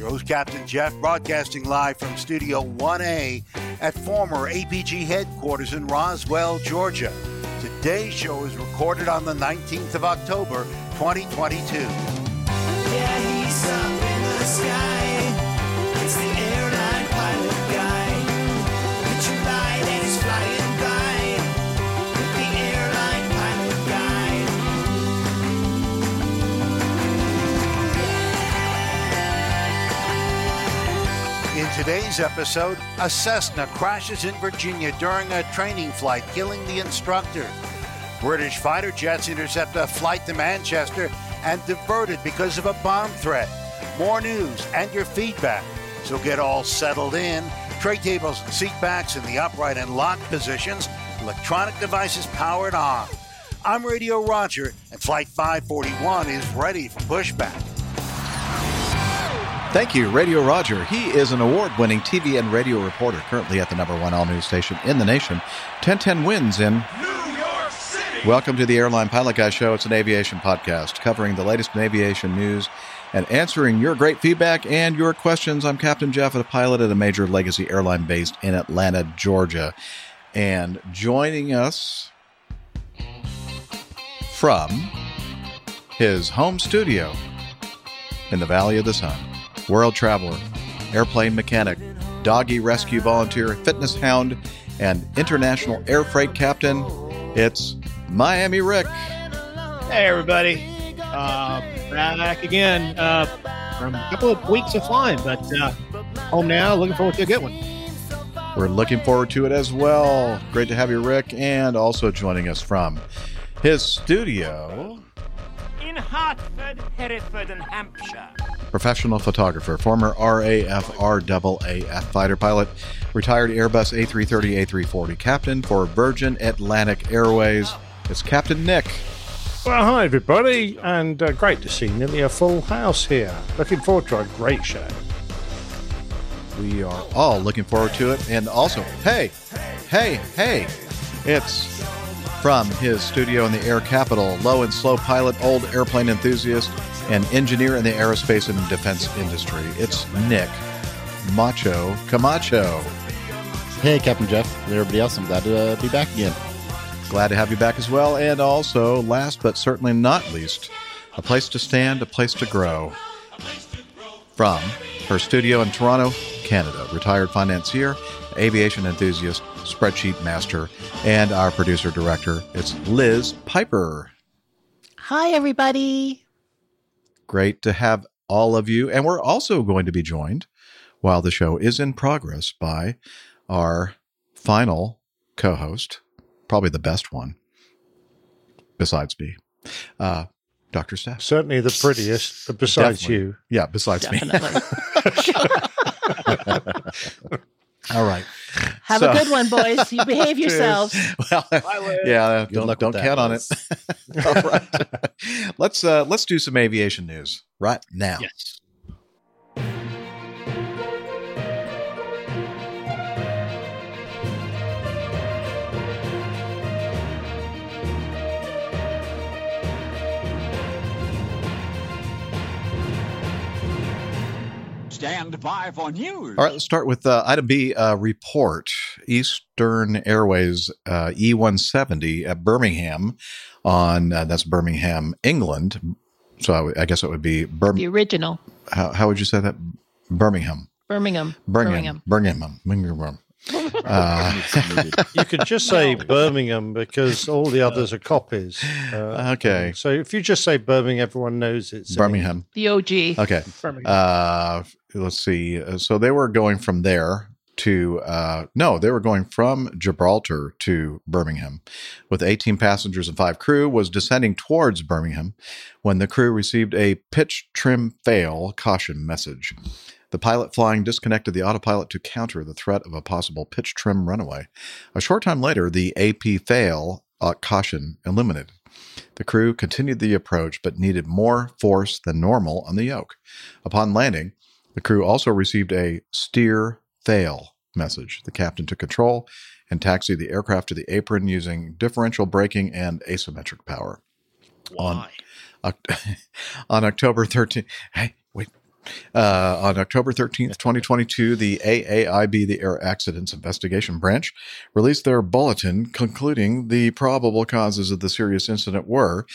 Your host, Captain Jeff, broadcasting live from Studio 1A at former APG headquarters in Roswell, Georgia. Today's show is recorded on the 19th of October, 2022. Yeah, today's episode, a Cessna crashes in Virginia during a training flight, killing the instructor. British fighter jets intercept a flight to Manchester and diverted because of a bomb threat. More news and your feedback. So get all settled in. Tray tables and seat backs in the upright and locked positions. Electronic devices powered on. I'm Radio Roger, and Flight 541 is ready for pushback. Thank you, Radio Roger. He is an award winning TV and radio reporter, currently at the number one all news station in the nation. 1010 WINS in New York City. Welcome to the Airline Pilot Guy Show. It's an aviation podcast covering the latest in aviation news and answering your great feedback and your questions. I'm Captain Jeff, a pilot at a major legacy airline based in Atlanta, Georgia. And joining us from his home studio in the Valley of the Sun, world traveler, airplane mechanic, doggy rescue volunteer, fitness hound, and international air freight captain, it's Miami Rick. Hey, everybody. Uh, back again uh, from a couple of weeks of flying, but uh, home now. Looking forward to a good one. We're looking forward to it as well. Great to have you, Rick, and also joining us from his studio, in Hartford, Hereford, and Hampshire. professional photographer, former RAF RAAF fighter pilot, retired Airbus A330 A340 captain for Virgin Atlantic Airways. It's Captain Nick. Well, hi, everybody, and uh, great to see nearly a full house here. Looking forward to a great show. We are all looking forward to it. And also, hey, hey, hey, it's from his studio in the air capital, low and slow pilot, old airplane enthusiast, and engineer in the aerospace and defense industry. It's Nick Macho Camacho. Hey, Captain Jeff, and everybody else. I'm glad to uh, be back again. Glad to have you back as well. And also, last but certainly not least, a place to stand, a place to grow. From her studio in Toronto, Canada, retired financier, aviation enthusiast, spreadsheet master, and our producer director, it's Liz Piper. Hi, everybody. Great to have all of you. And we're also going to be joined while the show is in progress by our final co host, probably the best one, besides me, uh, Dr. Steph. Certainly the prettiest, but besides Definitely. you. Yeah, besides Definitely. me. All right. Have So- a good one, boys. You behave yourselves. Well, yeah, Good don't, don't with that, count on Liz. it. All right. let's uh, let's do some aviation news right now. Yes. Stand by for news. All right, let's start with uh, item B uh, report. Eastern Airways uh, E170 at Birmingham on uh, that's Birmingham, England. So I, w- I guess it would be Birmingham. The original How, how would you say that? Birmingham. Birmingham. Birmingham. Birmingham. Birmingham. Uh, You could just say Birmingham because all the others are copies. Uh, okay. so if you just say Birmingham, everyone knows it's in Birmingham. The OG. Okay. Birmingham. Uh, let's see. Uh, So they were going from there to uh, no, they were going from Gibraltar to Birmingham, with 18 passengers and five crew. Was descending towards Birmingham when the crew received a pitch trim fail caution message. The pilot flying disconnected the autopilot to counter the threat of a possible pitch trim runaway. A short time later, the AP fail uh, caution eliminated. The crew continued the approach but needed more force than normal on the yoke. Upon landing, the crew also received a steer fail message. The captain took control and taxied the aircraft to the apron using differential braking and asymmetric power. On, Oct- on October 13th, hey, wait. Uh, on October 13th, 2022, the AAIB, the Air Accidents Investigation Branch, released their bulletin concluding the probable causes of the serious incident were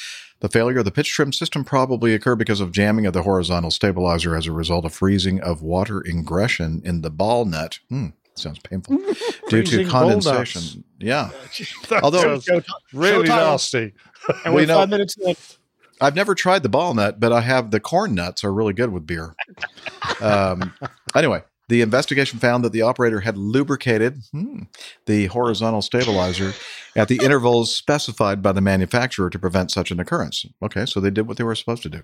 the failure of the pitch trim system probably occurred because of jamming of the horizontal stabilizer as a result of freezing of water ingression in the ball nut. Hmm, sounds painful. Due to Freezing ball nuts. condensation. Yeah. That Although- sounds really Showtime. nasty. And We we're know- five minutes in. I've never tried the ball nut, but I have the corn nuts are really good with beer. Um, anyway, the investigation found that the operator had lubricated hmm, the horizontal stabilizer at the intervals specified by the manufacturer to prevent such an occurrence. Okay, so they did what they were supposed to do.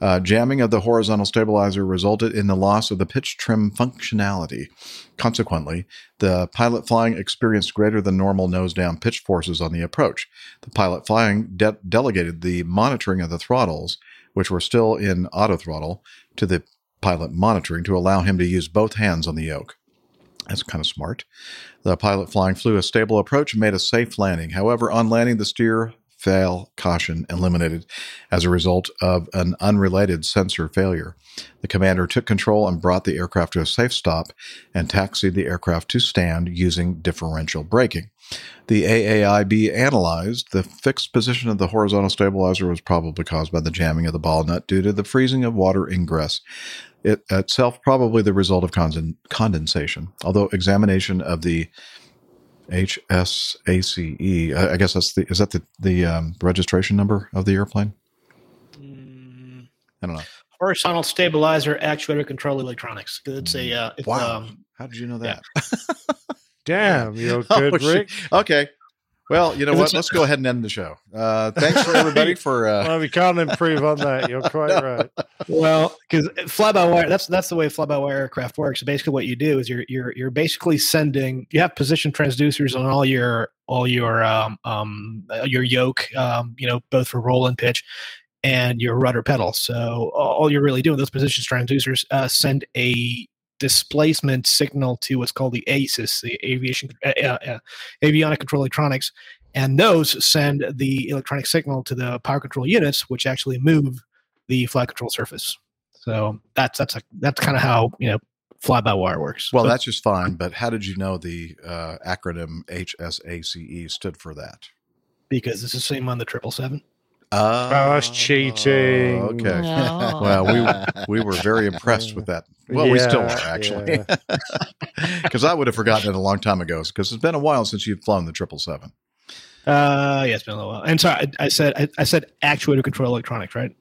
Uh, jamming of the horizontal stabilizer resulted in the loss of the pitch trim functionality. Consequently, the pilot flying experienced greater than normal nose down pitch forces on the approach. The pilot flying de- delegated the monitoring of the throttles, which were still in auto throttle, to the pilot monitoring to allow him to use both hands on the yoke. That's kind of smart. The pilot flying flew a stable approach and made a safe landing. However, on landing, the steer fail caution eliminated as a result of an unrelated sensor failure. The commander took control and brought the aircraft to a safe stop and taxied the aircraft to stand using differential braking. The AAIB analyzed the fixed position of the horizontal stabilizer was probably caused by the jamming of the ball nut due to the freezing of water ingress. It itself probably the result of conden- condensation, although examination of the HSACE, E, I I guess that's the is that the the um, registration number of the airplane? I don't know. Horizontal stabilizer actuator control electronics. It's a uh, it's, Wow. um, How did you know that? Damn, you're Oh, good, shit. Rick. Okay. Well, you know what? Let's go ahead and end the show. Uh, thanks for everybody for. Uh, Well, we can't improve on that. You're quite right. well, because fly by wire that's that's the way fly by wire aircraft works. Basically, what you do is you're you're you're basically sending you have position transducers on all your all your um um your yoke um you know both for roll and pitch and your rudder pedal. So all you're really doing those position transducers uh, send a displacement signal to what's called the ACES, the aviation uh, uh, uh, avionic control electronics, and those send the electronic signal to the power control units, which actually move the flight control surface. So that's that's a, that's kind of how you know fly by wire works. well, So- that's just fine. But how did you know the uh, acronym HSACE stood for that? because it's the same on the triple seven. Uh, that's cheating. Okay. No. Well, we we were very impressed with that. Well, we still are actually, yeah. because I would have forgotten it a long time ago. Because it's been a while since you've flown the triple seven. Uh, yeah, it's been a little while. And sorry, I, I said I, I said actuator control electronics, right?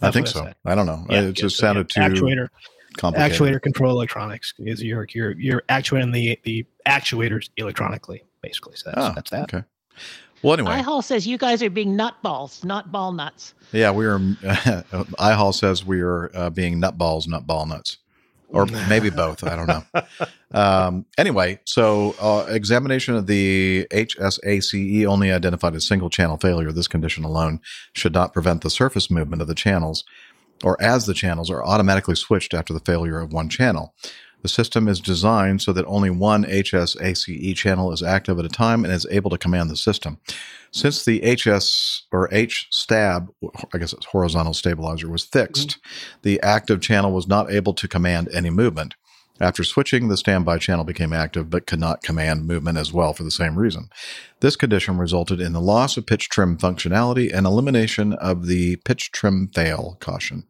I think so. said. I don't know. Yeah, it just so, yeah, sounded too actuator complicated. actuator control electronics is you're you're you're actuating the the actuators electronically, basically. So that's Oh, that's that. Okay. Well, anyway, iHall says you guys are being nutballs, not ball nuts. yeah, we are. iHall says we are uh, being nutballs, not ball nuts, or maybe both. I don't know. Um, anyway, so uh, examination of the HSACE E only identified a single channel failure. This condition alone should not prevent the surface movement of the channels, or as the channels are automatically switched after the failure of one channel. The system is designed so that only one HSACE channel is active at a time and is able to command the system. Since the HS or H stab, I guess it's horizontal stabilizer, was fixed, mm-hmm. the active channel was not able to command any movement. After switching, the standby channel became active but could not command movement as well for the same reason. This condition resulted in the loss of pitch trim functionality and elimination of the pitch trim fail caution.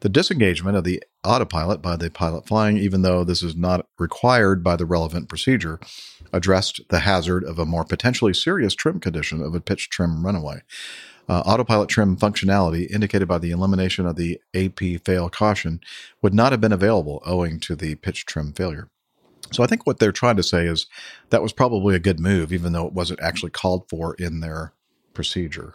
The disengagement of the autopilot by the pilot flying, even though this is not required by the relevant procedure, addressed the hazard of a more potentially serious trim condition of a pitch trim runaway. Uh, autopilot trim functionality indicated by the elimination of the AP fail caution would not have been available owing to the pitch trim failure. So I think what they're trying to say is that was probably a good move, even though it wasn't actually called for in their procedure.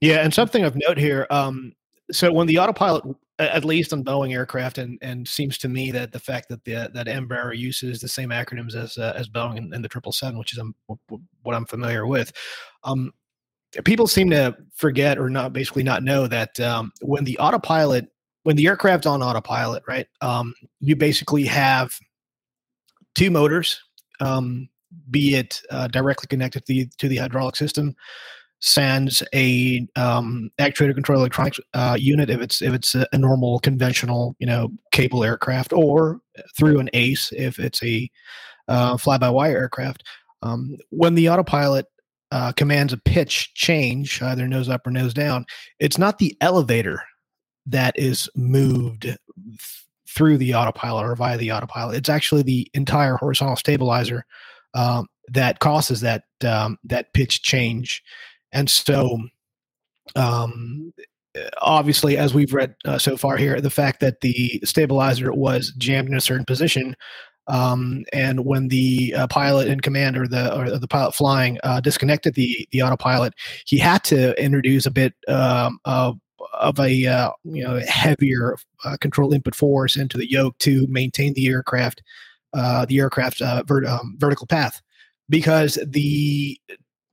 Yeah, and something of note here. Um, so when the autopilot at least on Boeing aircraft, and and seems to me that the fact that the that Embraer uses the same acronyms as uh, as Boeing and, and the triple seven, which is um, what I'm familiar with. Um, people seem to forget or not basically not know that um, when the autopilot when the aircraft's on autopilot, right? Um, you basically have two motors, um, be it uh, directly connected to the, to the hydraulic system, sends a um, actuator control electronics uh, unit if it's if it's a, normal conventional you know cable aircraft, or through an ACE if it's a uh, fly-by-wire aircraft. Um, when the autopilot uh, commands a pitch change, either nose up or nose down, it's not the elevator that is moved th- through the autopilot or via the autopilot. It's actually the entire horizontal stabilizer um, that causes that um, that pitch change. And so, um, obviously, as we've read uh, so far here, the fact that the stabilizer was jammed in a certain position. Um, and when the uh, pilot in command or the or the pilot flying uh, disconnected the the autopilot, he had to introduce a bit um, of of a uh, you know heavier uh, control input force into the yoke to maintain the aircraft uh, the aircraft uh, vert- um, vertical path because the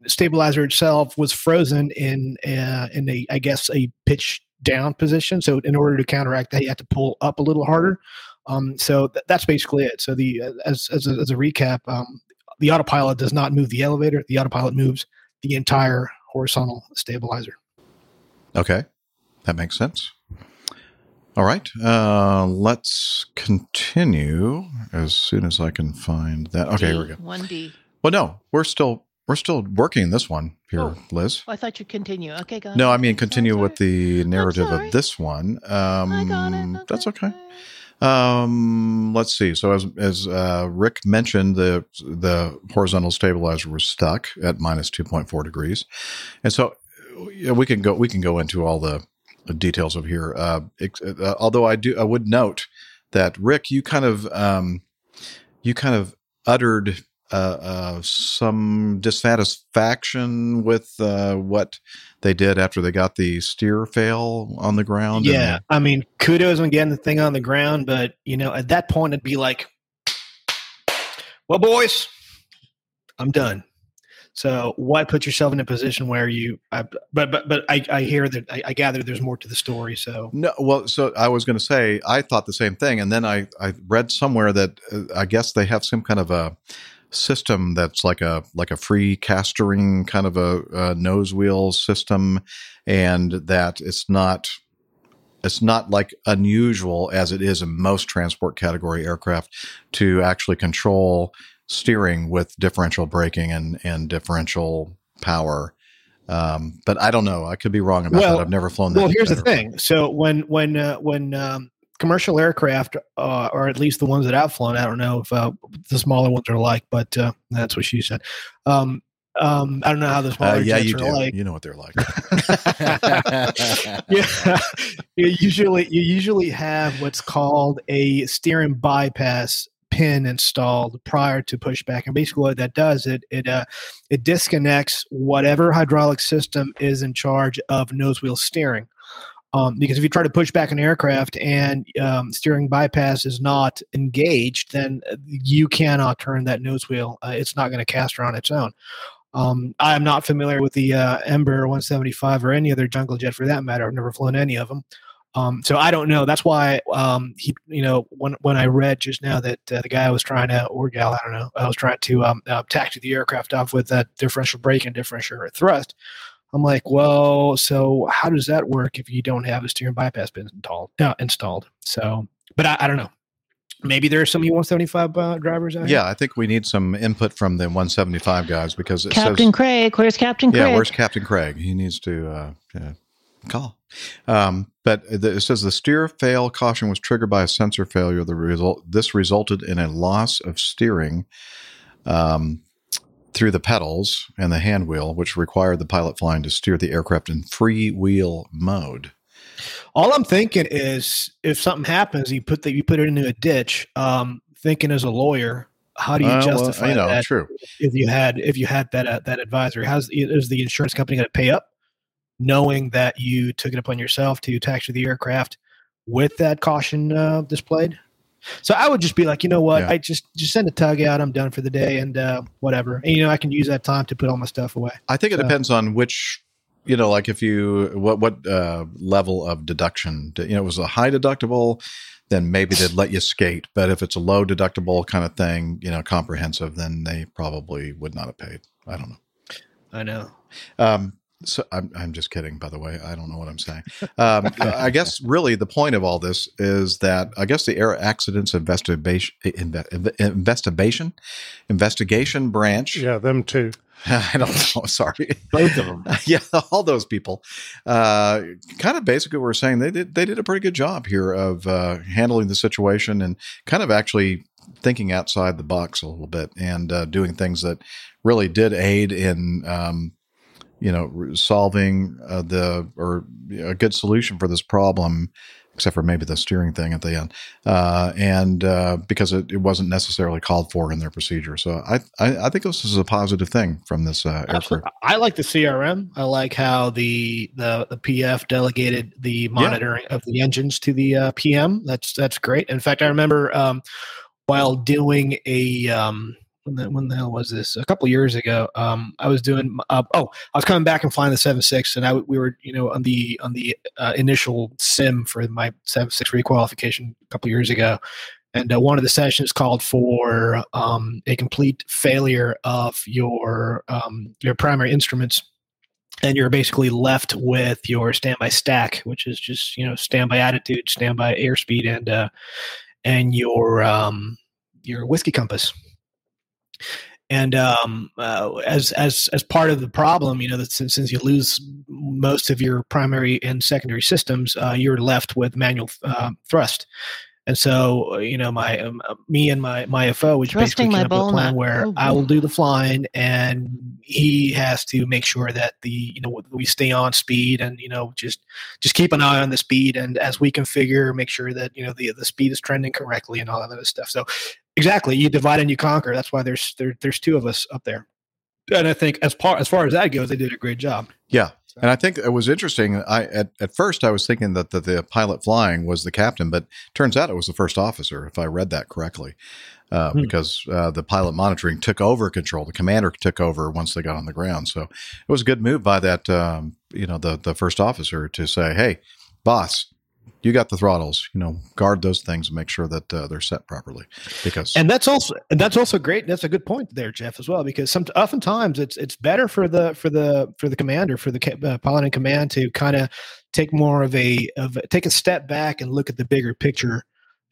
stabilizer itself was frozen in uh, in a I guess a pitch down position. So in order to counteract that, you had to pull up a little harder. Um, so th- that's basically it. So the uh, as as a, as a recap, um, the autopilot does not move the elevator. The autopilot moves the entire horizontal stabilizer. Okay, that makes sense. All right, uh, let's continue as soon as I can find that. Okay, here we go. One D. Well, no, we're still we're still working this one here, Oh. Liz. Oh, I thought you'd continue. Okay, go. No, I mean continue with the narrative of this one. Um, I got it. That's okay. Um, let's see. So as as uh, Rick mentioned, the the horizontal stabilizer was stuck at minus two point four degrees, and so yeah, we can go we can go into all the, details of here. Uh, ex- uh, although I do I would note that Rick, you kind of um, you kind of uttered uh, uh, some dissatisfaction with uh, what they did after they got the steer fail on the ground. and- Yeah, I mean, kudos on getting the thing on the ground, but you know, at that point, it'd be like, "Well, boys, I'm done." So, why put yourself in a position where you? I, but but but I, I hear that I, I gather there's more to the story. So, No, well, so I was going to say I thought the same thing, and then I I read somewhere that uh, I guess they have some kind of a system that's like a like a free castering kind of a, a nose wheel system, and that it's not it's not like unusual as it is in most transport category aircraft to actually control steering with differential braking and and differential power. Um, but I don't know. I could be wrong about Well- that. I've never flown that. well, here's the thing. So when when uh, when um, commercial aircraft, uh, or at least the ones that I've flown, I don't know if uh, the smaller ones are like, but uh, that's what she said. Um, um, I don't know how the Uh, smaller yeah, jets you are do. like. You know what they're like. yeah, you usually you usually have what's called a steering bypass pin installed prior to pushback, and basically what that does it it uh, it disconnects whatever hydraulic system is in charge of nose wheel steering. Um, because if you try to push back an aircraft and um, steering bypass is not engaged, then you cannot turn that nose wheel. Uh, it's not going to caster on its own. Um, I'm not familiar with the uh, Embraer 175 or any other jungle jet for that matter. I've never flown any of them. Um, so I don't know. That's why um, he, you know, when when I read just now that uh, the guy was trying to, or gal, I don't know, I was trying to um, uh, taxi the aircraft off with that differential brake and differential thrust. I'm like, well, so how does that work if you don't have a steering bypass pin installed? Uh, installed. So, but I, I don't know. Maybe there are some E175 uh, drivers out here. yeah, I think we need some input from the 175 guys because it Captain says, Craig, where's Captain Craig? yeah, where's Captain Craig? He needs to uh, yeah, call. Um, but the, it says the steer fail caution was triggered by a sensor failure. The result this resulted in a loss of steering um, through the pedals and the hand wheel, which required the pilot flying to steer the aircraft in free wheel mode. All I'm thinking is if something happens, you put that you put it into a ditch. Um, thinking as a lawyer, how do you Uh, well, justify you know, that? true. If you had if you had that uh, that advisory, how's is the insurance company going to pay up, knowing that you took it upon yourself to taxi the aircraft with that caution uh, displayed. So I would just be like, you know what? Yeah. I just just send a tug out. I'm done for the day, and uh, whatever. And you know, I can use that time to put all my stuff away. I think it So- depends on which, you know, like if you what what uh, level of deduction. You know, it was a high deductible, then maybe they'd let you skate. But if it's a low deductible kind of thing, you know, comprehensive, then they probably would not have paid. I don't know. I know. Um, so I'm, I'm just kidding, by the way. I don't know what I'm saying. Um, I guess really the point of all this is that I guess the air accidents investigation, inve- investigation, investigation branch. Yeah, them too. I don't know. Sorry. Both of them. yeah, all those people. Uh, kind of basically, we're saying they did they did a pretty good job here of uh, handling the situation and kind of actually thinking outside the box a little bit and uh, doing things that really did aid in um, you know solving uh, the or a good solution for this problem except for maybe the steering thing at the end uh, and uh, because it, it wasn't necessarily called for in their procedure so I, I i think this is a positive thing from this uh, aircraft I like the CRM. I like how the the the PF delegated the monitoring of the engines to the uh, PM. That's that's great. In fact, I remember um, while doing a um, when the, when the hell was this? A couple years ago, um, I was doing. Uh, oh, I was coming back and flying the seven six, and I we were you know on the on the uh, initial sim for my seven six requalification a couple years ago, and uh, one of the sessions called for um, a complete failure of your um, your primary instruments and you're basically left with your standby stack which is just you know standby attitude standby airspeed and uh, and your um, your whiskey compass and um, uh, as as as part of the problem, you know, that since, since you lose most of your primary and secondary systems, uh, you're left with manual uh, thrust. And so, uh, you know, my um, uh, me and my my FO, which basically Thrusting my came up with a plan where Oh, I will do the flying, and he has to make sure that the you know we stay on speed, and you know just just keep an eye on the speed, and as we configure, make sure that you know the the speed is trending correctly, and all that other stuff. So, exactly, you divide and you conquer. That's why there's there, there's two of us up there, and I think as far as far as that goes, they did a great job. Yeah. And I think it was interesting. I at, at first I was thinking that the, the pilot flying was the captain, but turns out it was the first officer, if I read that correctly, uh, Hmm. because uh, the pilot monitoring took over control. The commander took over once they got on the ground. So it was a good move by that, um, you know, the the first officer to say, "Hey, boss, you got the throttles. You know, guard those things and make sure that uh, they're set properly." Because and that's also and that's also great. That's a good point there, Jeff, as well, because some oftentimes it's it's better for the for the for the commander for the uh, pilot in command to kind of take more of a of take a step back and look at the bigger picture.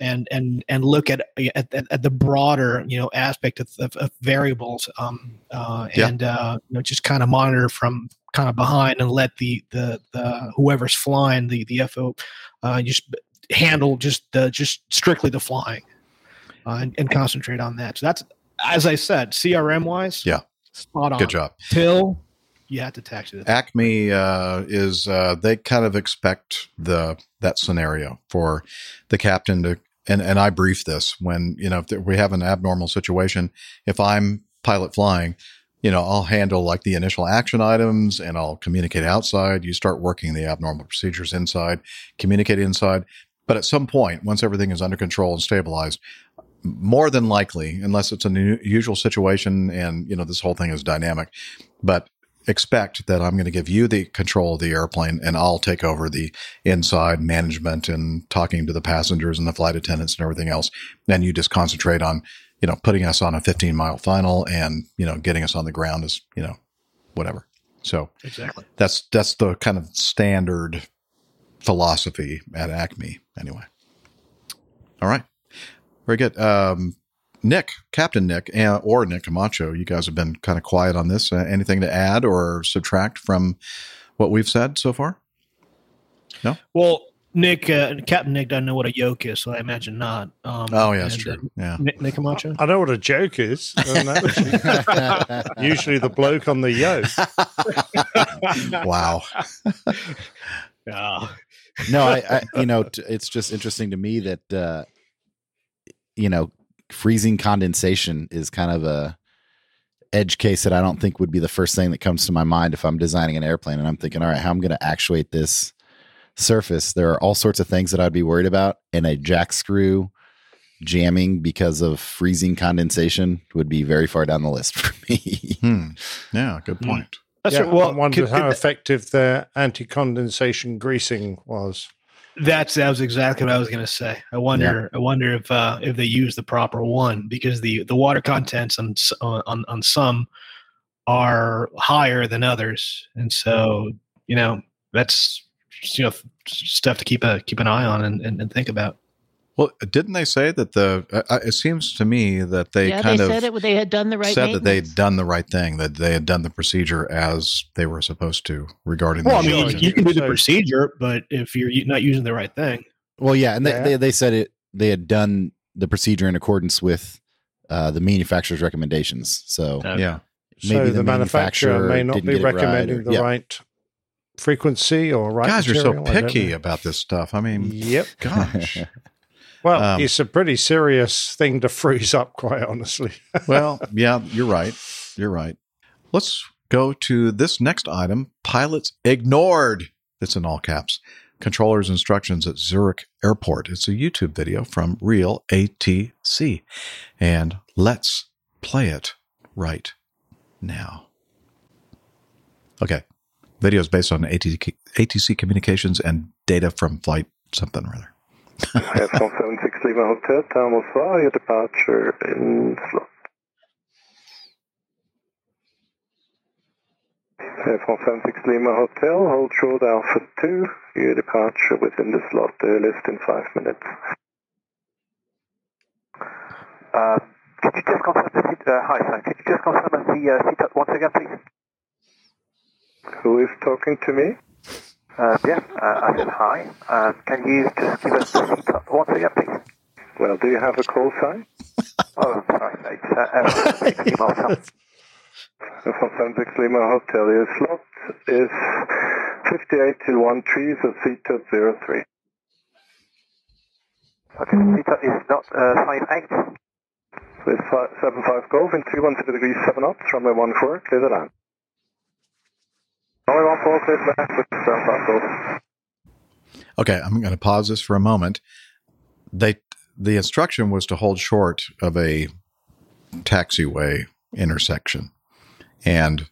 And, and and look at at, at, the broader you know aspect of, of, of variables um, uh, Yeah. and uh, you know just kind of monitor from kind of behind and let the the, the whoever's flying the the FO uh, just handle just the just strictly the flying uh, and, and concentrate on that. So that's as I said, CRM wise, Yeah. spot on. good job. Till you have to tax it. Acme uh, is uh, they kind of expect the that scenario for the captain to and and I brief this when you know if we have an abnormal situation. If I'm pilot flying, you know I'll handle like the initial action items and I'll communicate outside. You start working the abnormal procedures inside, communicate inside. But at some point, once everything is under control and stabilized, more than likely, unless it's an unusual situation and you know this whole thing is dynamic, but expect that I'm going to give you the control of the airplane and I'll take over the inside management and talking to the passengers and the flight attendants and everything else. And you just concentrate on, you know, putting us on a 15 mile final and, you know, getting us on the ground is, you know, whatever. So Exactly. that's, that's the kind of standard philosophy at Acme anyway. All right. Very good. Um, Nick, Captain Nick, uh, or Nick Camacho, you guys have been kind of quiet on this. Uh, anything to add or subtract from what we've said so far? No. Well, Nick, uh, Captain Nick doesn't know what a yoke is, so I imagine not. Um, Oh, yeah, that's and, true. uh, Yeah. Nick, Nick Camacho. I know what a joke is. usually the bloke on the yoke. Wow. Yeah. no, I, I you know, t- it's just interesting to me that uh you know, freezing condensation is kind of a edge case that I don't think would be the first thing that comes to my mind if I'm designing an airplane and I'm thinking, all right, how I'm going to actuate this surface, there are all sorts of things that I'd be worried about, and a jack screw jamming because of freezing condensation would be very far down the list for me. Hmm. Yeah, good point. That's yeah, right. Well, I wondered could- how could- effective their anti-condensation greasing was. That's that was exactly what I was going to say. I wonder. I wonder if uh, if they use the proper one because the the water contents on on on some are higher than others, and so you know that's you know stuff to keep a keep an eye on and, and, and think about. Well, didn't they say that the? Uh, uh, it seems to me that they yeah, kind they of said it. They had done the right. Thing. Said that they'd done the right thing, that they had done the procedure as they were supposed to regarding. Well, I the mean, Sure. you can do the procedure, but if you're not using the right thing, Well, yeah, and they, Yeah. they they said it. They had done the procedure in accordance with uh, the manufacturer's recommendations. So Uh, yeah, so the, the manufacturer, manufacturer may not be get it right, recommending or- the yeah. right frequency or right. guys are so material, I don't picky about this stuff. I mean, Yep. gosh. Well, Um, it's a pretty serious thing to freeze up, quite honestly. well, yeah, you're right. You're right. Let's go to this next item. Pilots ignored. It's in all caps. Controller's instructions at Zurich Airport. It's a YouTube video from Real ATC. And let's play it right now. Okay. Video is based on ATC, ATC communications and data from flight something or other. Airphone 76 Hotel, 4, your departure in slot. Airphone 76 Lima Hotel, hold short Alpha 2, your departure within the slot, earliest in 5 minutes. Uh, could you just confirm the seat, uh, hi, sir, could you just confirm the uh, CTOT once again, please? Who is talking to me? Uh, yeah, uh, I said hi. Uh, can you just give us the CTOT once again, please? Well, do you have a call sign? Oh, sorry, mate. Uh, Airphone 76 Lima Hotel. Airphone 76 Lima Hotel, your slot is 58 till 1 3, so seat at 03. Okay, the CTOT is not uh, 58. So it's fi- 75 Golf in 310 degrees 7 knots, runway 14, clear the land. Runway 14, clear the land with 75 Golf. Okay, I'm going to pause this for a moment. They the instruction was to hold short of a taxiway intersection, and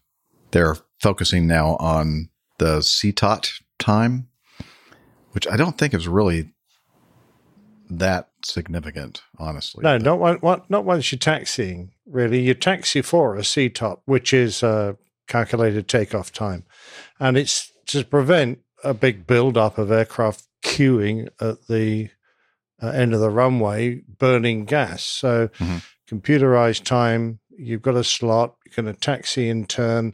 they're focusing now on the CTOT time, which I don't think is really that significant, honestly. No, not one, one, not once you're taxiing. Really, you taxi for a CTOT, which is a calculated takeoff time, and it's to prevent a big build-up of aircraft queuing at the uh, end of the runway, burning gas. So, Mhm. computerized time. You've got a slot. You're going to taxi in turn.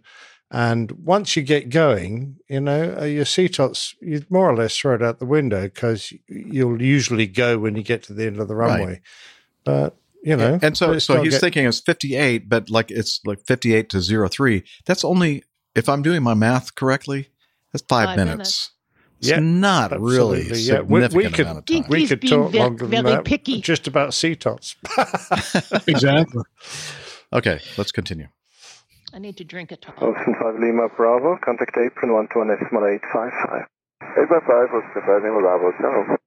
And once you get going, you know, uh, your CTOTs, you more or less throw it out the window because you'll usually go when you get to the end of the Right. runway. But, you know. and so so he's get- thinking it's 58, but like it's like 58 to 03. That's only if I'm doing my math correctly, that's five, Five minutes. minutes. It's Yeah, not really absolutely, yeah. We- we significant could- amount of time. we could being talk ve- longer than very that picky. just about CTOTs. exactly. Okay, let's continue. I need to drink a top. Ocean 5 Lima Bravo, contact apron 121 decimal 855. 855 was the Lima Bravo, so.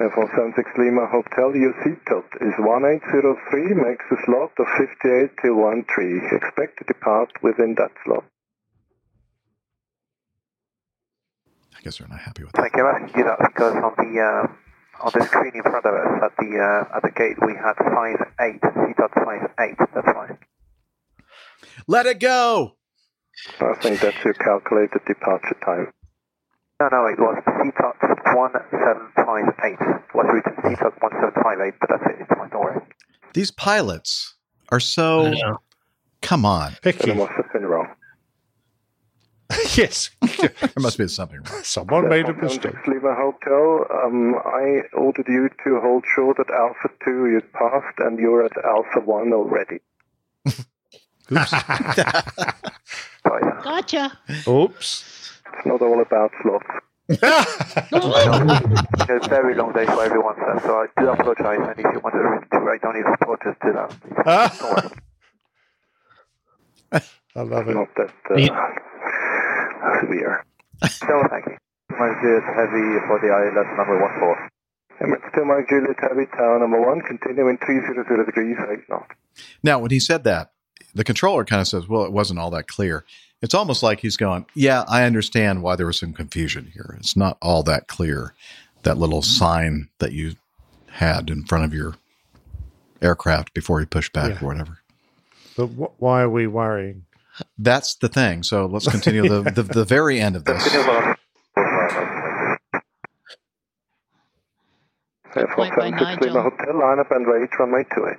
Airphone 76 Lima Hotel, your seat tilt is 1803, makes a slot of 58 till 13. Expect to depart within that slot. I guess they're not happy with that. Thank you. I'm asking you that because on the uh, on the screen in front of us at the uh, at the gate we had five eight. CTOT five eight. That's fine. Let it go. I think that's your calculated departure time. No, no, it was CTOT 1758. It was written CTOT 1758, but that's it. It's fine, don't worry. These pilots are so. Come on, And I Picky. must have been wrong. yes. there must be something wrong. Someone made a Airphone mistake. 76 Lima Hotel, um, I ordered you to hold short at Alpha 2. You passed, and you're at Alpha 1 already. Sorry. Gotcha. Oops. It's not all about slots. It's a very long day for everyone, sir, so I do apologize. And if you want to write down your report, just do that. Don't worry. I love it. Not that uh, Yeah. severe. So, thank you. Mike Juliet Heavy for the ILS number 14. Emirates 2 Mike Juliet Heavy, tower number 1, continuing 300 degrees, 8 knots. Now, when he said that, the controller kind of says, "Well, it wasn't all that clear." It's almost like he's going, "Yeah, I understand why there was some confusion here. It's not all that clear." That little sign that you had in front of your aircraft before you pushed back Yeah. or whatever. But wh- why are we worrying? That's the thing. So let's continue the, the the very end of this. Point by Nigel. Hotel, line up and wait, runway 28.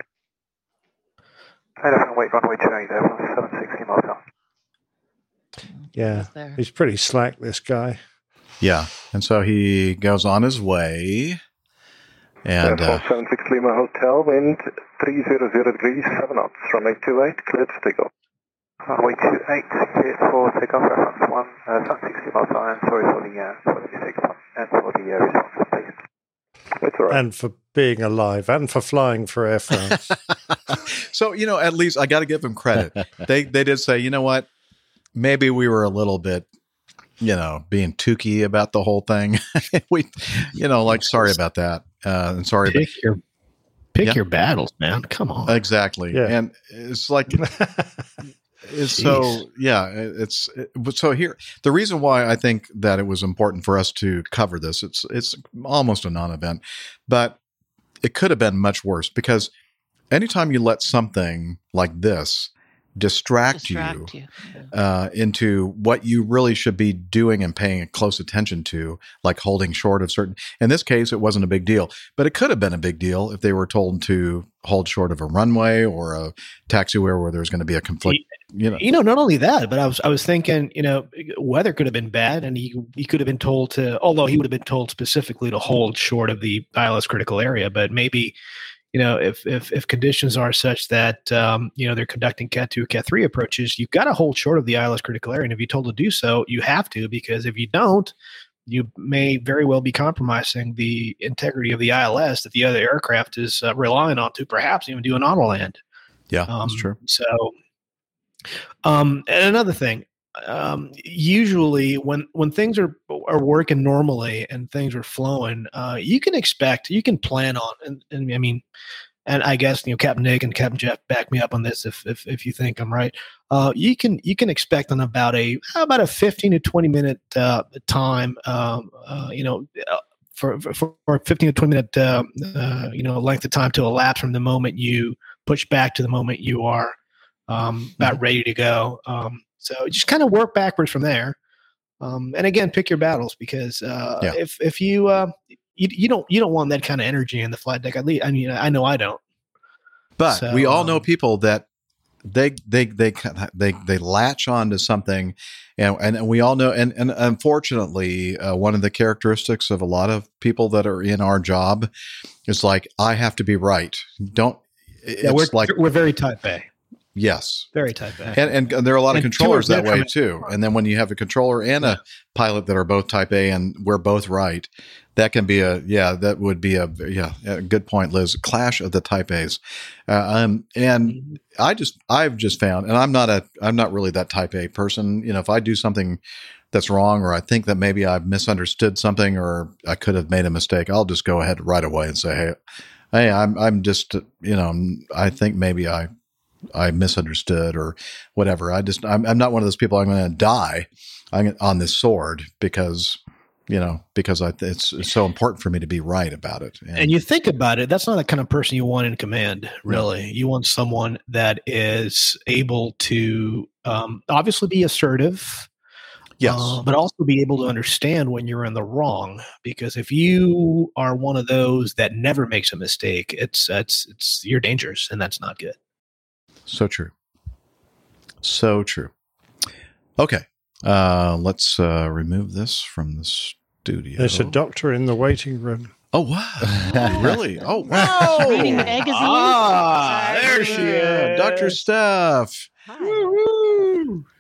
Elephant wait runway 28 there from 760 miles. Yeah, he's pretty slack. This guy. Yeah, and so he goes on his way, and uh, 76 Lima Hotel, wind 300 degrees, 7 knots, runway 28, cleared to take off. Runway 28, cleared for takeoff, reference 1, uh, 760 miles out, and sorry for the, uh, for the mistake and for the uh, response, please. It's all right. And for being alive, and for flying for Air France. so you know, at least I got to give them credit. they they did say, you know what, maybe we were a little bit, you know, being tooky about the whole thing. we, you know, like sorry about that, uh, and sorry. Pick your pick Yeah. your battles, man. Come on. Exactly. Yeah. And it's like it's so yeah, it's it, so here the reason why I think that it was important for us to cover this it's it's almost a non-event, but it could have been much worse because anytime you let something like this distract, Distract you, you. uh, into what you really should be doing and paying close attention to, like holding short of certain. In this case, it wasn't a big deal, but it could have been a big deal if they were told to hold short of a runway or a taxiway where there's going to be a conflict. You know, You know, not only that, but I was I was thinking, you know, weather could have been bad, and he he could have been told to, although he would have been told specifically to hold short of the ILS critical area, but maybe, you know, if if if conditions are such that um, you know they're conducting Cat two, Cat three approaches, you've got to hold short of the ILS critical area, and if you're told to do so, you have to because if you don't, you may very well be compromising the integrity of the ILS that the other aircraft is uh, relying on to perhaps even do an auto land. yeah, Um, that's true. So, um, and another thing, um, usually when when things are are working normally and things are flowing, uh, you can expect, you can plan on, and, and I mean, and I guess you know Captain Nick and Captain Jeff back me up on this if if, if you think I'm right. Uh, you can you can expect on about a about a 15 to 20 minute uh, time, um, uh, you know. Uh, for, for, for 15 to 20 minute uh, uh, you know length of time to elapse from the moment you push back to the moment you are um, about ready to go. Um, so just kind of work backwards from there. Um, and again, pick your battles because uh, Yeah. if if you, uh, you you don't you don't want that kind of energy in the flight deck. At least I mean I know I don't. But So, we all know um, people that they they they they they latch on to something, and and we all know. And and unfortunately, uh, one of the characteristics of a lot of people that are in our job is like I have to be right. Don't. Yeah, we're like we're very type A, yes, very type A. and, and there are a lot of controllers that way too. And then when you have a controller and a pilot that are both type A and we're both right, that can be a yeah, that would be a yeah, a good point, Liz. Clash of the type A's, uh, um, and I just I've just found, and I'm not a I'm not really that type A person. You know, if I do something that's wrong or I think that maybe I've misunderstood something or I could have made a mistake, I'll just go ahead right away and say, hey, hey, I'm I'm just you know I think maybe I I misunderstood or whatever. I just I'm, I'm not one of those people. I'm going to die on this sword because you know because I it's, it's so important for me to be right about it. And you think about it, that's not the kind of person you want in command, really. You want someone that is able to um, obviously be assertive, yes, uh, but also be able to understand when you're in the wrong. Because if you are one of those that never makes a mistake, it's it's it's you're dangerous, and that's not good. So true, so true. Okay, uh, let's uh, remove this from the studio. There's a doctor in the waiting room. Oh wow! really? Oh wow! Reading magazines. Ah, there she is, Doctor Steph.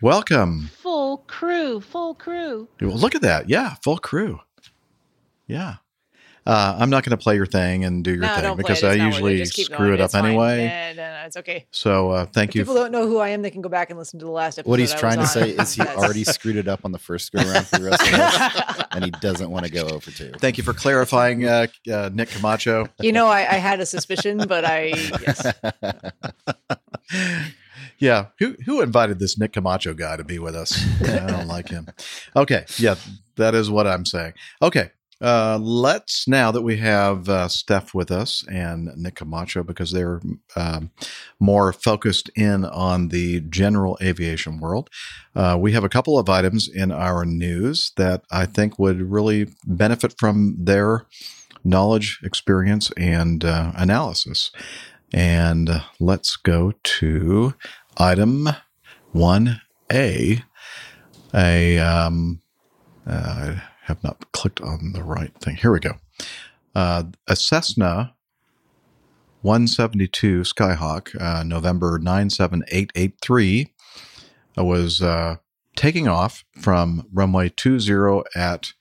Welcome. Full crew, full crew. Well, look at that. Yeah, full crew. Yeah. Uh, I'm not going to play your thing and do your No, thing because it. I It's not worth it. usually screw going. it up It's fine. anyway. Yeah, no, no, it's okay. So uh, thank If you. people don't know who I am, they can go back and listen to the last episode. What he's I was trying to say is he already screwed it up on the first go round for the rest of us, and he doesn't want to go over two. Thank you for clarifying, uh, uh, Nick Camacho. You know, I, I had a suspicion, but I yes. yeah, who who invited this Nick Camacho guy to be with us? I don't like him. Okay, yeah, that is what I'm saying. Okay, uh, let's now that we have uh, Steph with us and Nick Camacho because they're um, more focused in on the general aviation world. Uh, we have a couple of items in our news that I think would really benefit from their knowledge, experience, and uh, analysis. And uh, let's go to item 1A. A, um, have not clicked on the right thing. Here we go. Uh, a Cessna 172 Skyhawk, uh, November 97883, uh, was uh, taking off from runway 20 at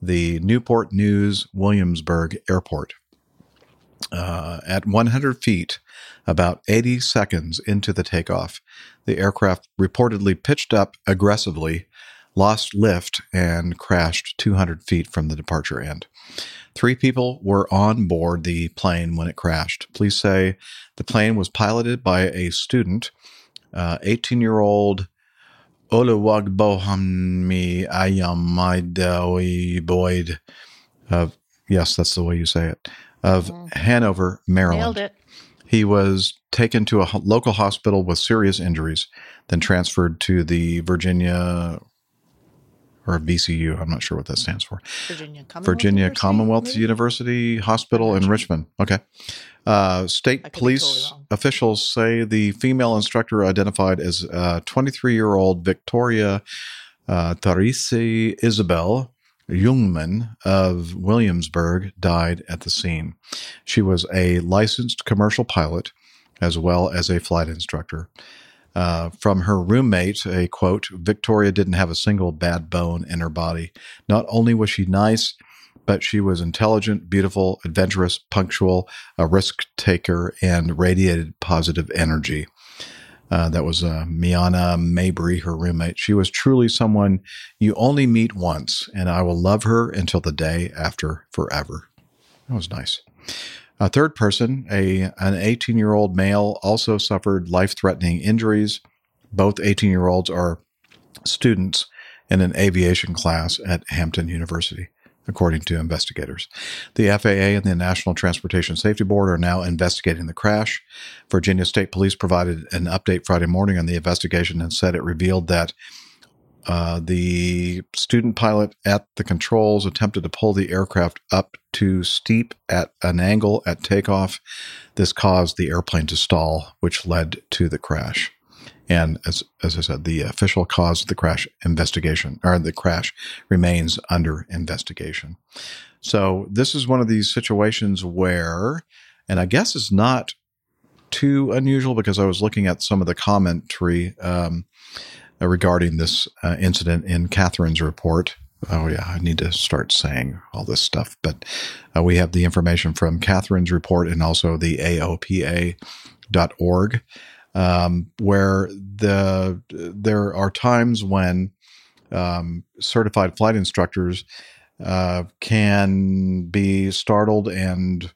the Newport News Williamsburg Airport. Uh, at 100 feet, about 80 seconds into the takeoff, the aircraft reportedly pitched up aggressively, lost lift, and crashed 200 feet from the departure end. Three people were on board the plane when it crashed. Police say the plane was piloted by a student, uh, 18 year old Oluwagbohami Ayamaidawi Boyd of, yes, that's the way you say it, of mm-hmm. Hanover, Maryland. Nailed it. He was taken to a local hospital with serious injuries, then transferred to the Virginia or VCU. I'm not sure what that stands for. Virginia Commonwealth Virginia University, Commonwealth? University Hospital in Richmond. Okay. Uh, state police officials say the female instructor identified as 23 year old Victoria uh, Therese Isabel Jungman of Williamsburg died at the scene. She was a licensed commercial pilot as well as a flight instructor. Uh, from her roommate, a quote, Victoria didn't have a single bad bone in her body. Not only was she nice, but she was intelligent, beautiful, adventurous, punctual, a risk taker, and radiated positive energy. Uh, that was uh, Miana Mabry, her roommate. She was truly someone you only meet once, and I will love her until the day after forever. That was nice. A third person, a an 18 year old male, also suffered life threatening injuries. Both 18 year olds are students in an aviation class at Hampton University, according to investigators. The FAA and the National Transportation Safety Board are now investigating the crash. Virginia State Police provided an update Friday morning on the investigation and said it revealed that uh, the student pilot at the controls attempted to pull the aircraft up too steep at an angle at takeoff. This caused the airplane to stall, which led to the crash. And as, as I said, the official cause of the crash investigation or the crash remains under investigation. So this is one of these situations where, and I guess it's not too unusual because I was looking at some of the commentary um, regarding this uh, incident in Kathryn's report. Oh yeah, I need to start saying all this stuff, but uh, we have the information from Kathryn's report and also the AOPA.org, um, where the there are times when um, certified flight instructors uh, can be startled and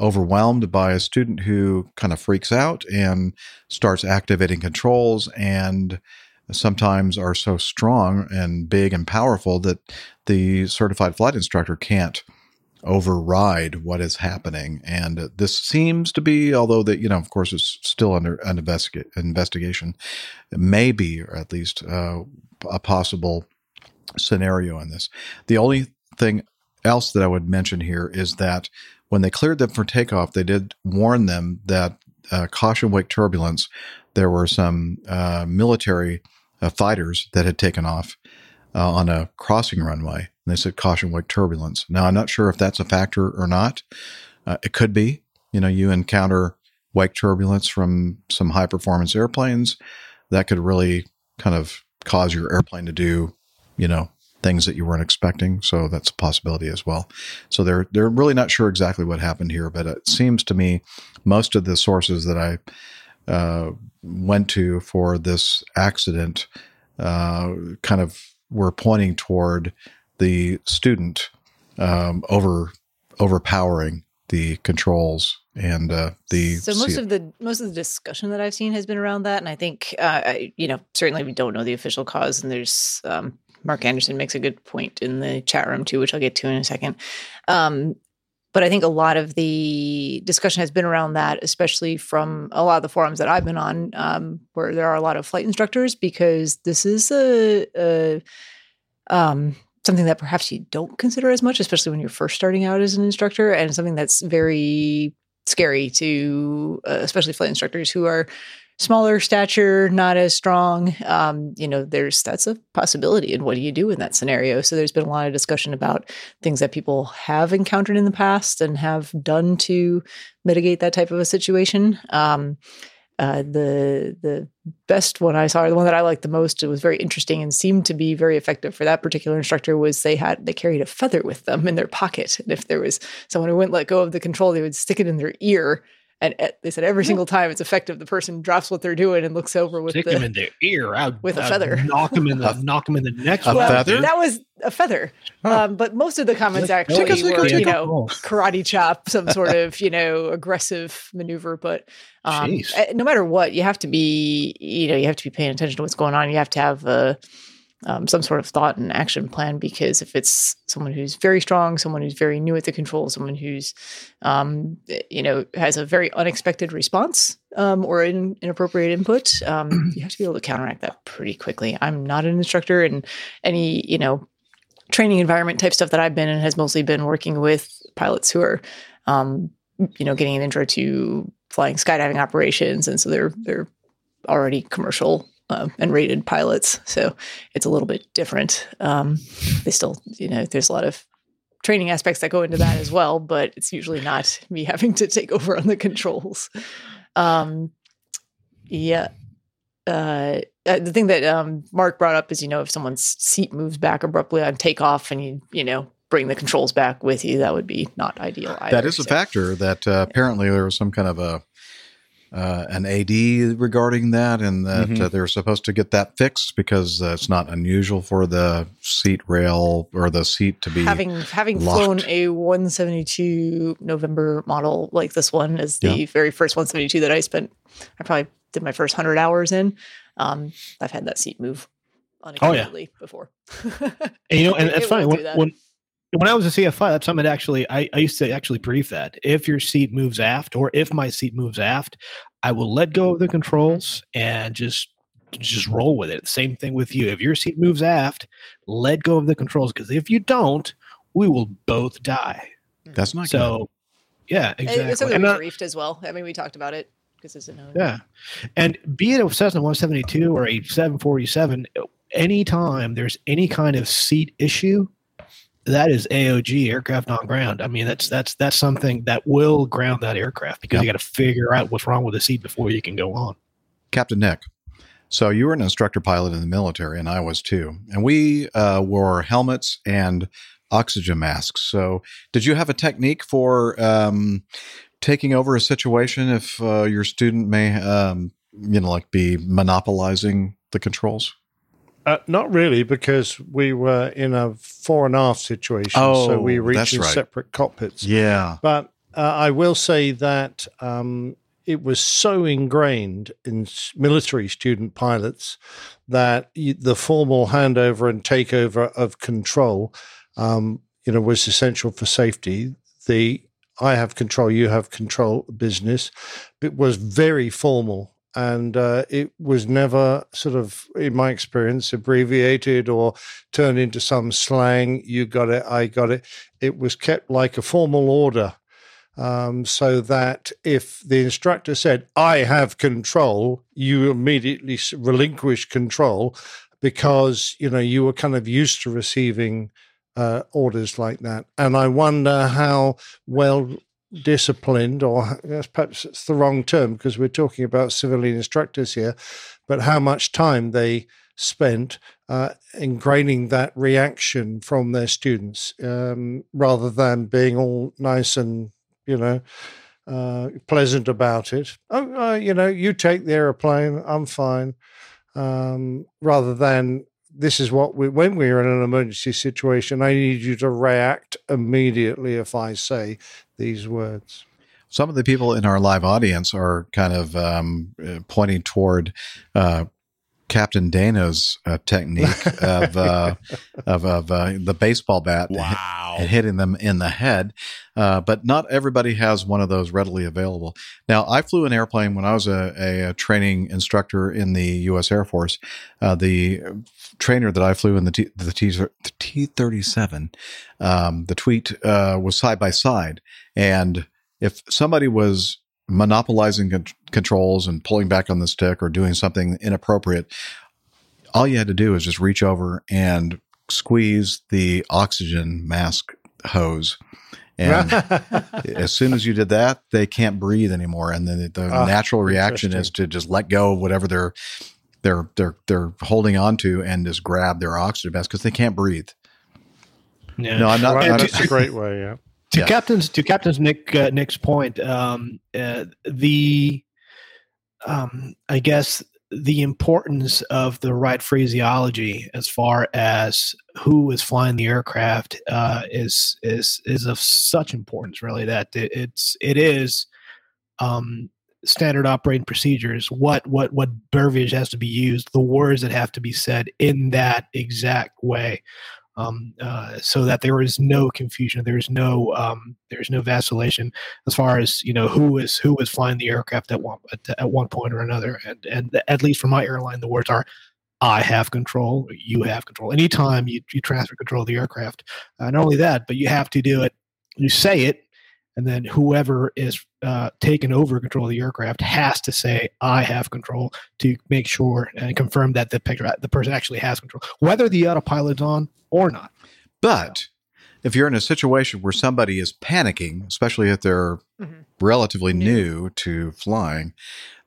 overwhelmed by a student who kind of freaks out and starts activating controls and sometimes are so strong and big and powerful that the certified flight instructor can't override what is happening. And this seems to be although that you know of course it's still under an investiga- investigation maybe or at least uh, a possible scenario in this. The only thing else that i would mention here is that when they cleared them for takeoff they did warn them that uh, caution wake turbulence there were some uh, military uh, fighters that had taken off uh, on a crossing runway. And they said caution wake turbulence. Now, I'm not sure if that's a factor or not. Uh, it could be. You know, you encounter wake turbulence from some high performance airplanes that could really kind of cause your airplane to do, you know, things that you weren't expecting. So that's a possibility as well. So they're they're really not sure exactly what happened here, but it seems to me most of the sources that I uh, went to for this accident uh, kind of were pointing toward the student um, over overpowering the controls and uh, the So most of the most of the discussion that I've seen has been around that, and I think uh, I, you know certainly we don't know the official cause, and there's um, Mark Anderson makes a good point in the chat room too, which I'll get to in a second. Um, but I think a lot of the discussion has been around that, especially from a lot of the forums that I've been on, um, where there are a lot of flight instructors, because this is a, a um, something that perhaps you don't consider as much, especially when you're first starting out as an instructor, and something that's very scary to uh, especially flight instructors who are smaller stature, not as strong. Um, you know, there's that's a possibility. And what do you do in that scenario? So there's been a lot of discussion about things that people have encountered in the past and have done to mitigate that type of a situation. Um, uh, the the best one I saw, the one that I liked the most, it was very interesting and seemed to be very effective for that particular instructor. Was they had they carried a feather with them in their pocket, and if there was someone who wouldn't let go of the control, they would stick it in their ear. And uh, they said every single time it's effective, the person drops what they're doing and looks over with Stick the them in their ear out with a feather. Knock them in the knock them in the neck. A Well, feather? That was a feather. Um, but most of the comments actually tickle, were, tickle, you know, karate chop, some sort of, you know, aggressive maneuver. But um, eh, no matter what, you have to be, you know, you have to be paying attention to what's going on. You have to have a, um, some sort of thought and action plan because if it's someone who's very strong, someone who's very new at the control, someone who's, um, you know, has a very unexpected response um, or in, inappropriate input, um, you have to be able to counteract that pretty quickly. I'm not an instructor, and any, you know, training environment type stuff that I've been in has mostly been working with pilots who are, um, you know, getting an intro to flying skydiving operations, and so they're they're already commercial um, and rated pilots, so it's a little bit different. Um, they still, you know, there's a lot of training aspects that go into that as well, but it's usually not me having to take over on the controls. Um, yeah. Uh, uh, the thing that um, Mark brought up is, you know, if someone's seat moves back abruptly on takeoff and you, you know, bring the controls back with you, that would be not ideal either. that is a So- factor that uh, apparently there was some kind of a uh, an AD regarding that, and that Mhm. uh, they're supposed to get that fixed because uh, it's not unusual for the seat rail or the seat to be having having locked. flown a 172 November model like this one is the Yeah. very first 172 that I spent. I probably did my first hundred hours in. Um, I've had that seat move unexpectedly before. And, you know, and It it's funny when, that. when when I was a CFI, that's something that actually I, I used to actually brief that. If your seat moves aft, or if my seat moves aft, I will let go of the controls and just just roll with it. Same thing with you. If your seat moves aft, let go of the controls because if you don't, we will both die. That's not so. Yeah, exactly. It's something And, we briefed as well. I mean, we talked about it because it's a known. Yeah. And be it a Cessna 172 or a 747, anytime there's any kind of seat issue, that is AOG aircraft on ground. I mean, that's that's that's something that will ground that aircraft because you got to figure out what's wrong with the seat before you can go on. Captain Nick. So you were an instructor pilot in the military, and I was too. And we uh, wore helmets and oxygen masks. So did you have a technique for um, taking over a situation if uh, your student may, um, you know, like be monopolizing the controls? Uh, not really, because we were in a fore and aft situation, so we Oh, reached in right. separate cockpits. Yeah. But uh, I will say that um, it was so ingrained in military student pilots that the formal handover and takeover of control, um, you know, was essential for safety. The I have control, you have control business. It was very formal. And uh, it was never sort of, in my experience, abbreviated or turned into some slang. You got it, I got it. It was kept like a formal order um, so that if the instructor said, I have control, you immediately relinquish control because, you know, you were kind of used to receiving uh, orders like that. And I wonder how well disciplined, or perhaps it's the wrong term because we're talking about civilian instructors here, but how much time they spent uh, ingraining that reaction from their students um, rather than being all nice and you know uh, pleasant about it. Oh, uh, you know, you take the aeroplane, I'm fine. Um, rather than this is what we when we're in an emergency situation, I need you to react immediately if I say these words. Some of the people in our live audience are kind of um, uh, pointing toward uh, Captain Dana's uh, technique of uh, of, of uh, the baseball bat Wow. and hitting them in the head. Uh, but not everybody has one of those readily available. Now, I flew an airplane when I was a, a, a training instructor in the U.S. Air Force. Uh, the trainer that I flew in the T, the T the T thirty seven, um, the tweet uh, was side by side, and if somebody was monopolizing con- controls and pulling back on the stick or doing something inappropriate, all you had to do is just reach over and squeeze the oxygen mask hose. And as soon as you did that, they can't breathe anymore. And then the Ah, natural reaction is to just let go of whatever they're they're they're they're holding on to and just grab their oxygen mask because they can't breathe. Yeah. No, I'm not. Right, that's a great way. Yeah. to Yeah. captain's to captain's Nick uh, Nick's point, um, uh, the um, I guess the importance of the right phraseology as far as who is flying the aircraft uh, is is is of such importance, really, that it, it's it is um, standard operating procedures. What what what verbiage has to be used, the words that have to be said in that exact way um, uh, so that there is no confusion. There's no um, there's no vacillation as far as you know who is who is flying the aircraft at one at, at one point or another. And and at least for my airline, the words are. I have control. You have control. Anytime you, you transfer control of the aircraft, uh, not only that, but you have to do it. You say it, and then whoever is uh, taking over control of the aircraft has to say, "I have control" to make sure and confirm that the picture, the person actually has control, whether the autopilot's on or not. But if you're in a situation where somebody is panicking, especially if they're Mhm. relatively new to flying,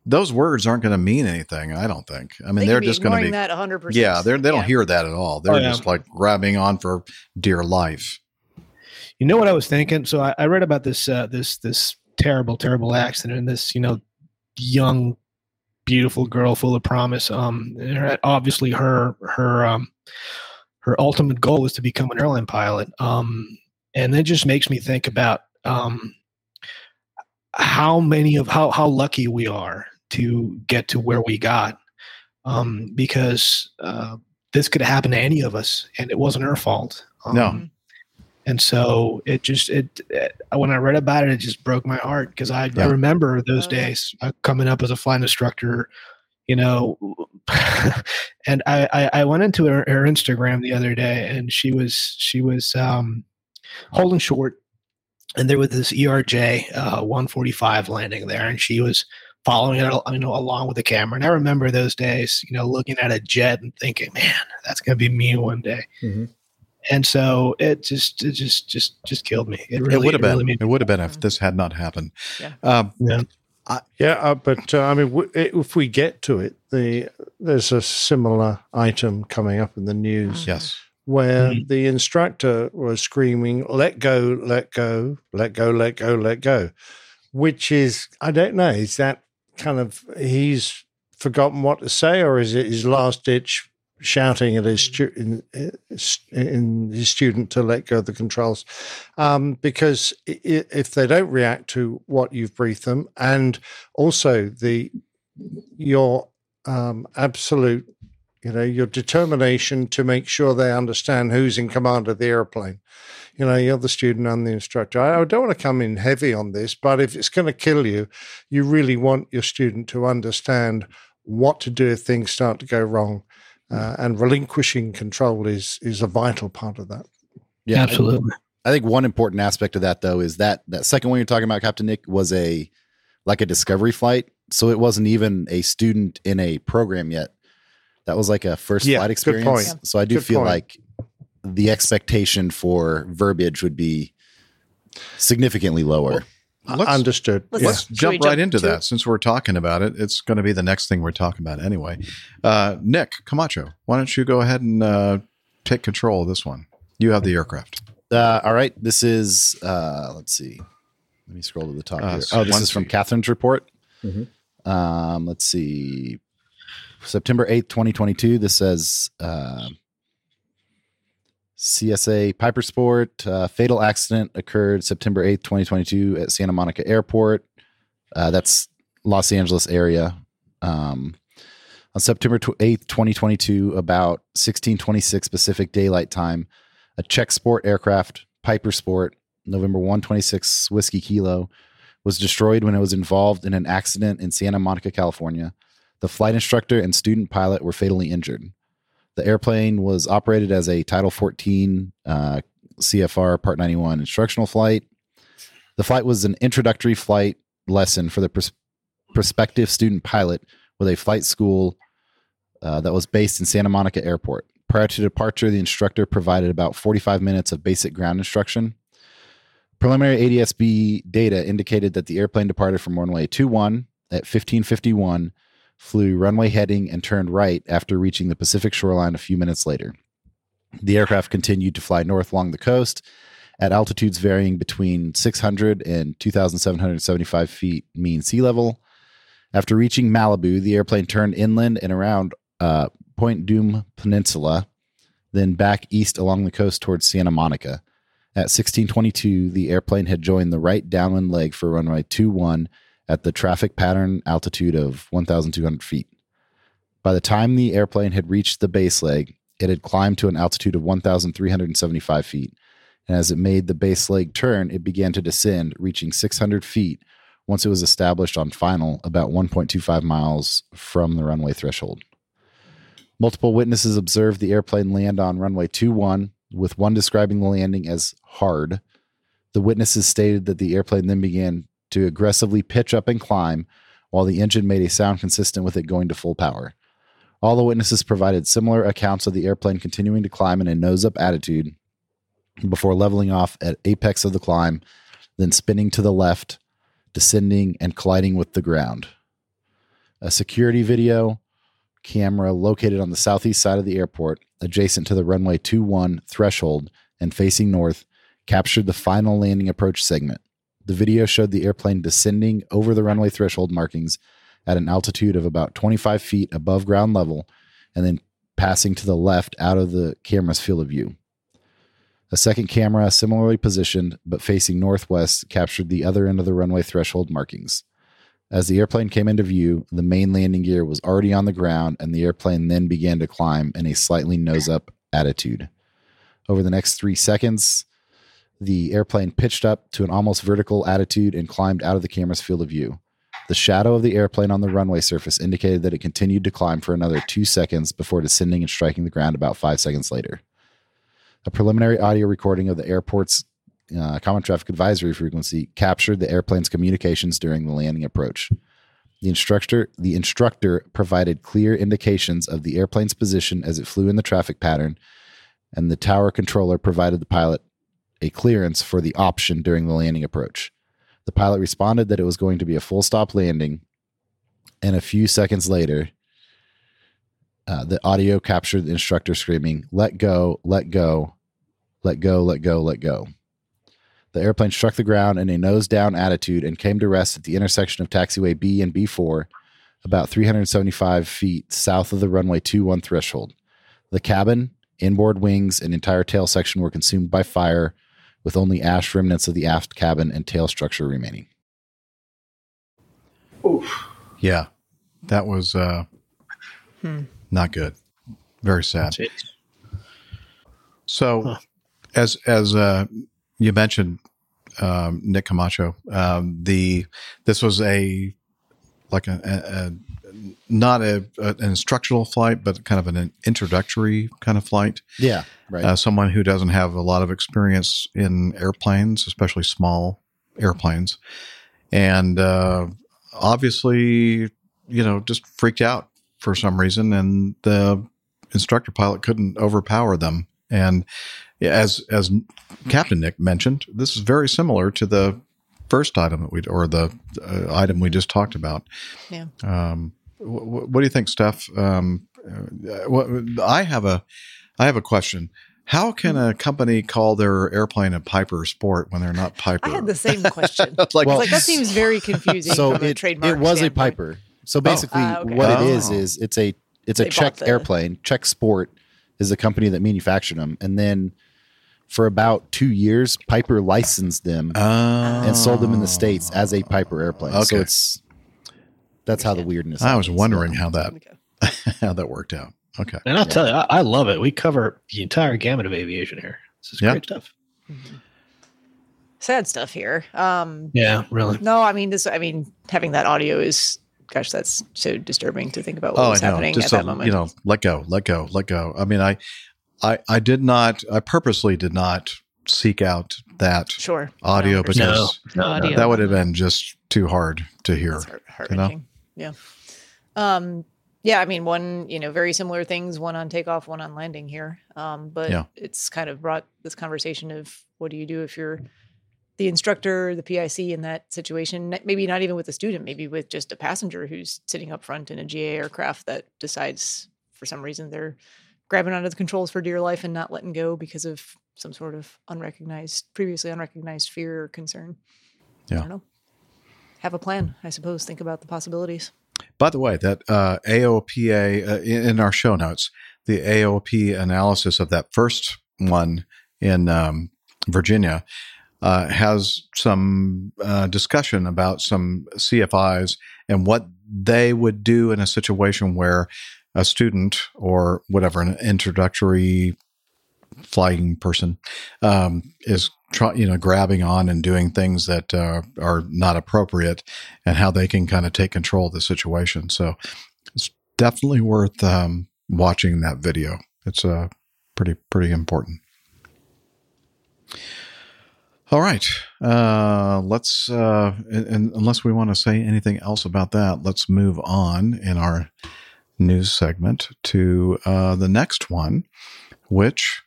those words aren't going to mean anything. I don't think. I mean, They they're just going to ignoring be that 100%. Yeah, they're, they don't Yeah. hear that at all. They're Oh, yeah. just like grabbing on for dear life. You know what I was thinking? So I, I read about this uh, this this terrible terrible accident and this you know young beautiful girl full of promise. Um, obviously her her um her ultimate goal is to become an airline pilot. Um, and it just makes me think about um how many of how how lucky we are to get to where we got. Um, because uh, this could happen to any of us, and it wasn't her fault. Um, No. And so it just it, it when I read about it, it just broke my heart because I, I remember those days uh, coming up as a flight instructor, you know, and I, I I went into her, her Instagram the other day and she was she was um, holding short, and there was this ERJ uh, 145 landing there, and she was following it you know along with the camera. And i remember those days you know looking at a jet and thinking man that's going to be me one day and so it just it just just just killed me it really it would have been. really it would have been if this had not happened. Yeah. Um, yeah. Yeah, uh, but uh, I mean, w- if we get to it, the there's a similar item coming up in the news yes. where the instructor was screaming, "Let go, let go, let go, let go, let go," which is I don't know. Is that kind of he's forgotten what to say, or is it his last ditch shouting at his stu- in, in his student to let go of the controls? Um, because if they don't react to what you've briefed them, and also the your um, absolute you know your determination to make sure they understand who's in command of the airplane. You know you're the student and the instructor. I don't want to come in heavy on this but if it's going to kill you you really want your student to understand what to do if things start to go wrong uh, and relinquishing control is is a vital part of that Yeah, absolutely I think one important aspect of that though is that that second one you're talking about, Captain Nick, was a like a discovery flight. So it wasn't even a student in a program yet. That was like a first Yeah, flight good experience. point. So I do Good feel point. like the expectation for verbiage would be significantly lower. Let's- Understood. Let's, Yeah. jump Should we right jump into to that it? since we're talking about it. It's going to be the next thing we're talking about anyway. Uh, Nick Camacho, why don't you go ahead and uh, take control of this one? You have the aircraft. Uh, all right. This is, uh, let's see. Let me scroll to the top Uh, here. Oh, this is from Kathryn's report. Mhm. Um, let's see. September 8th, 2022. This says uh, CSA Piper Sport. Uh, fatal accident occurred September 8th, 2022 at Santa Monica Airport. Uh, that's Los Angeles area. Um, on September 8th, 2022, about 1626 Pacific Daylight Time, a Czech Sport aircraft, Piper Sport, November 126 Whiskey Kilo, was destroyed when it was involved in an accident in Santa Monica, California. The flight instructor and student pilot were fatally injured. The airplane was operated as a Title 14 uh, CFR Part 91 instructional flight. The flight was an introductory flight lesson for the pros- prospective student pilot with a flight school uh, that was based in Santa Monica Airport. Prior to departure, the instructor provided about 45 minutes of basic ground instruction. Preliminary ADSB data indicated that the airplane departed from runway 21 at 1551, flew runway heading, and turned right after reaching the Pacific shoreline a few minutes later. The aircraft continued to fly north along the coast at altitudes varying between 600 and 2,775 feet mean sea level. After reaching Malibu, the airplane turned inland and around uh, Point Dume Peninsula, then back east along the coast towards Santa Monica. At 1622, the airplane had joined the right downwind leg for runway 21 at the traffic pattern altitude of 1,200 feet. By the time the airplane had reached the base leg, it had climbed to an altitude of 1,375 feet. And as it made the base leg turn, it began to descend, reaching 600 feet once it was established on final about 1.25 miles from the runway threshold. Multiple witnesses observed the airplane land on runway 21, with one describing the landing as hard. The witnesses stated that the airplane then began to aggressively pitch up and climb, while the engine made a sound consistent with it going to full power. All the witnesses provided similar accounts of the airplane continuing to climb in a nose up attitude before leveling off at apex of the climb, then spinning to the left, descending and colliding with the ground. A security video camera located on the southeast side of the airport, adjacent to the runway 21 threshold and facing north, captured the final landing approach segment. The video showed the airplane descending over the runway threshold markings at an altitude of about 25 feet above ground level and then passing to the left out of the camera's field of view. A second camera, similarly positioned but facing northwest, captured the other end of the runway threshold markings. As the airplane came into view, the main landing gear was already on the ground, and the airplane then began to climb in a slightly nose up attitude. Over the next three seconds, the airplane pitched up to an almost vertical attitude and climbed out of the camera's field of view. The shadow of the airplane on the runway surface indicated that it continued to climb for another two seconds before descending and striking the ground about five seconds later. A preliminary audio recording of the airport's uh, common traffic advisory frequency captured the airplane's communications during the landing approach. The instructor, the instructor provided clear indications of the airplane's position as it flew in the traffic pattern, and the tower controller provided the pilot a clearance for the option during the landing approach. The pilot responded that it was going to be a full stop landing, and a few seconds later, uh, the audio captured the instructor screaming, Let go, let go, let go, let go, let go. The airplane struck the ground in a nose down attitude and came to rest at the intersection of taxiway B and B4, about 375 feet south of the runway 21 threshold. The cabin, inboard wings, and entire tail section were consumed by fire, with only ash remnants of the aft cabin and tail structure remaining. Oof. Yeah, that was uh, Hmm. not good. Very sad. So, as as uh, you mentioned, um, Nick Camacho, um, the this was a like a, a, a not a, a- an instructional flight, but kind of an introductory kind of flight. Yeah, right. Uh, someone who doesn't have a lot of experience in airplanes, especially small airplanes, and uh, obviously, you know, just freaked out for some reason, and the instructor pilot couldn't overpower them. And as as Captain Nick mentioned, this is very similar to the first item that we or the uh, item we just talked about. Yeah. Um, wh- what do you think, Steph? Um, uh, what, I have a I have a question. How can a company call their airplane a Piper Sport when they're not Piper? I had the same question. Like- like, Well- like that seems very confusing. so from a it, trademark it was standpoint. a Piper. So basically, Ah, okay. what it Oh. is is it's a it's a They bought Czech the- airplane. Czech Sport is the company that manufactured them, and then for about two years, Piper licensed them and sold them in the states as a Piper airplane. So Okay. it's that's how the weirdness. I was happens. wondering how that how that worked out. Okay. And I'll tell you, I, I love it. We cover the entire gamut of aviation here. This is Yeah. great stuff. Sad stuff here. Um, Yeah, really. No, I mean this. I mean having that audio is, gosh, that's so disturbing to think about what oh, was I know. happening Just at a, that moment. you know, let go, let go, let go. I mean, I, I, I did not. I purposely did not seek out that Sure. audio No, because No, no, audio. that would have been just too hard to hear. Heart, heart you know? Yeah. Um, yeah, I mean, one, you know, very similar things, one on takeoff, one on landing here. Um, but Yeah. it's kind of brought this conversation of what do you do if you're the instructor, the PIC in that situation? Maybe not even with a student, maybe with just a passenger who's sitting up front in a GA aircraft that decides for some reason they're grabbing onto the controls for dear life and not letting go because of some sort of unrecognized, previously unrecognized fear or concern. I Yeah. Have a plan, I suppose. Think about the possibilities. By the way, that uh, AOPA uh, in, in our show notes, the AOP analysis of that first one in um, Virginia uh, has some uh, discussion about some CFIs and what they would do in a situation where a student or whatever an introductory flying person um, is try, you know grabbing on and doing things that uh, are not appropriate and how they can kind of take control of the situation. So it's definitely worth um, watching that video. It's uh, pretty pretty important. All right uh, let's uh, and, unless we want to say anything else about that let's move on in our news segment to uh, the next one which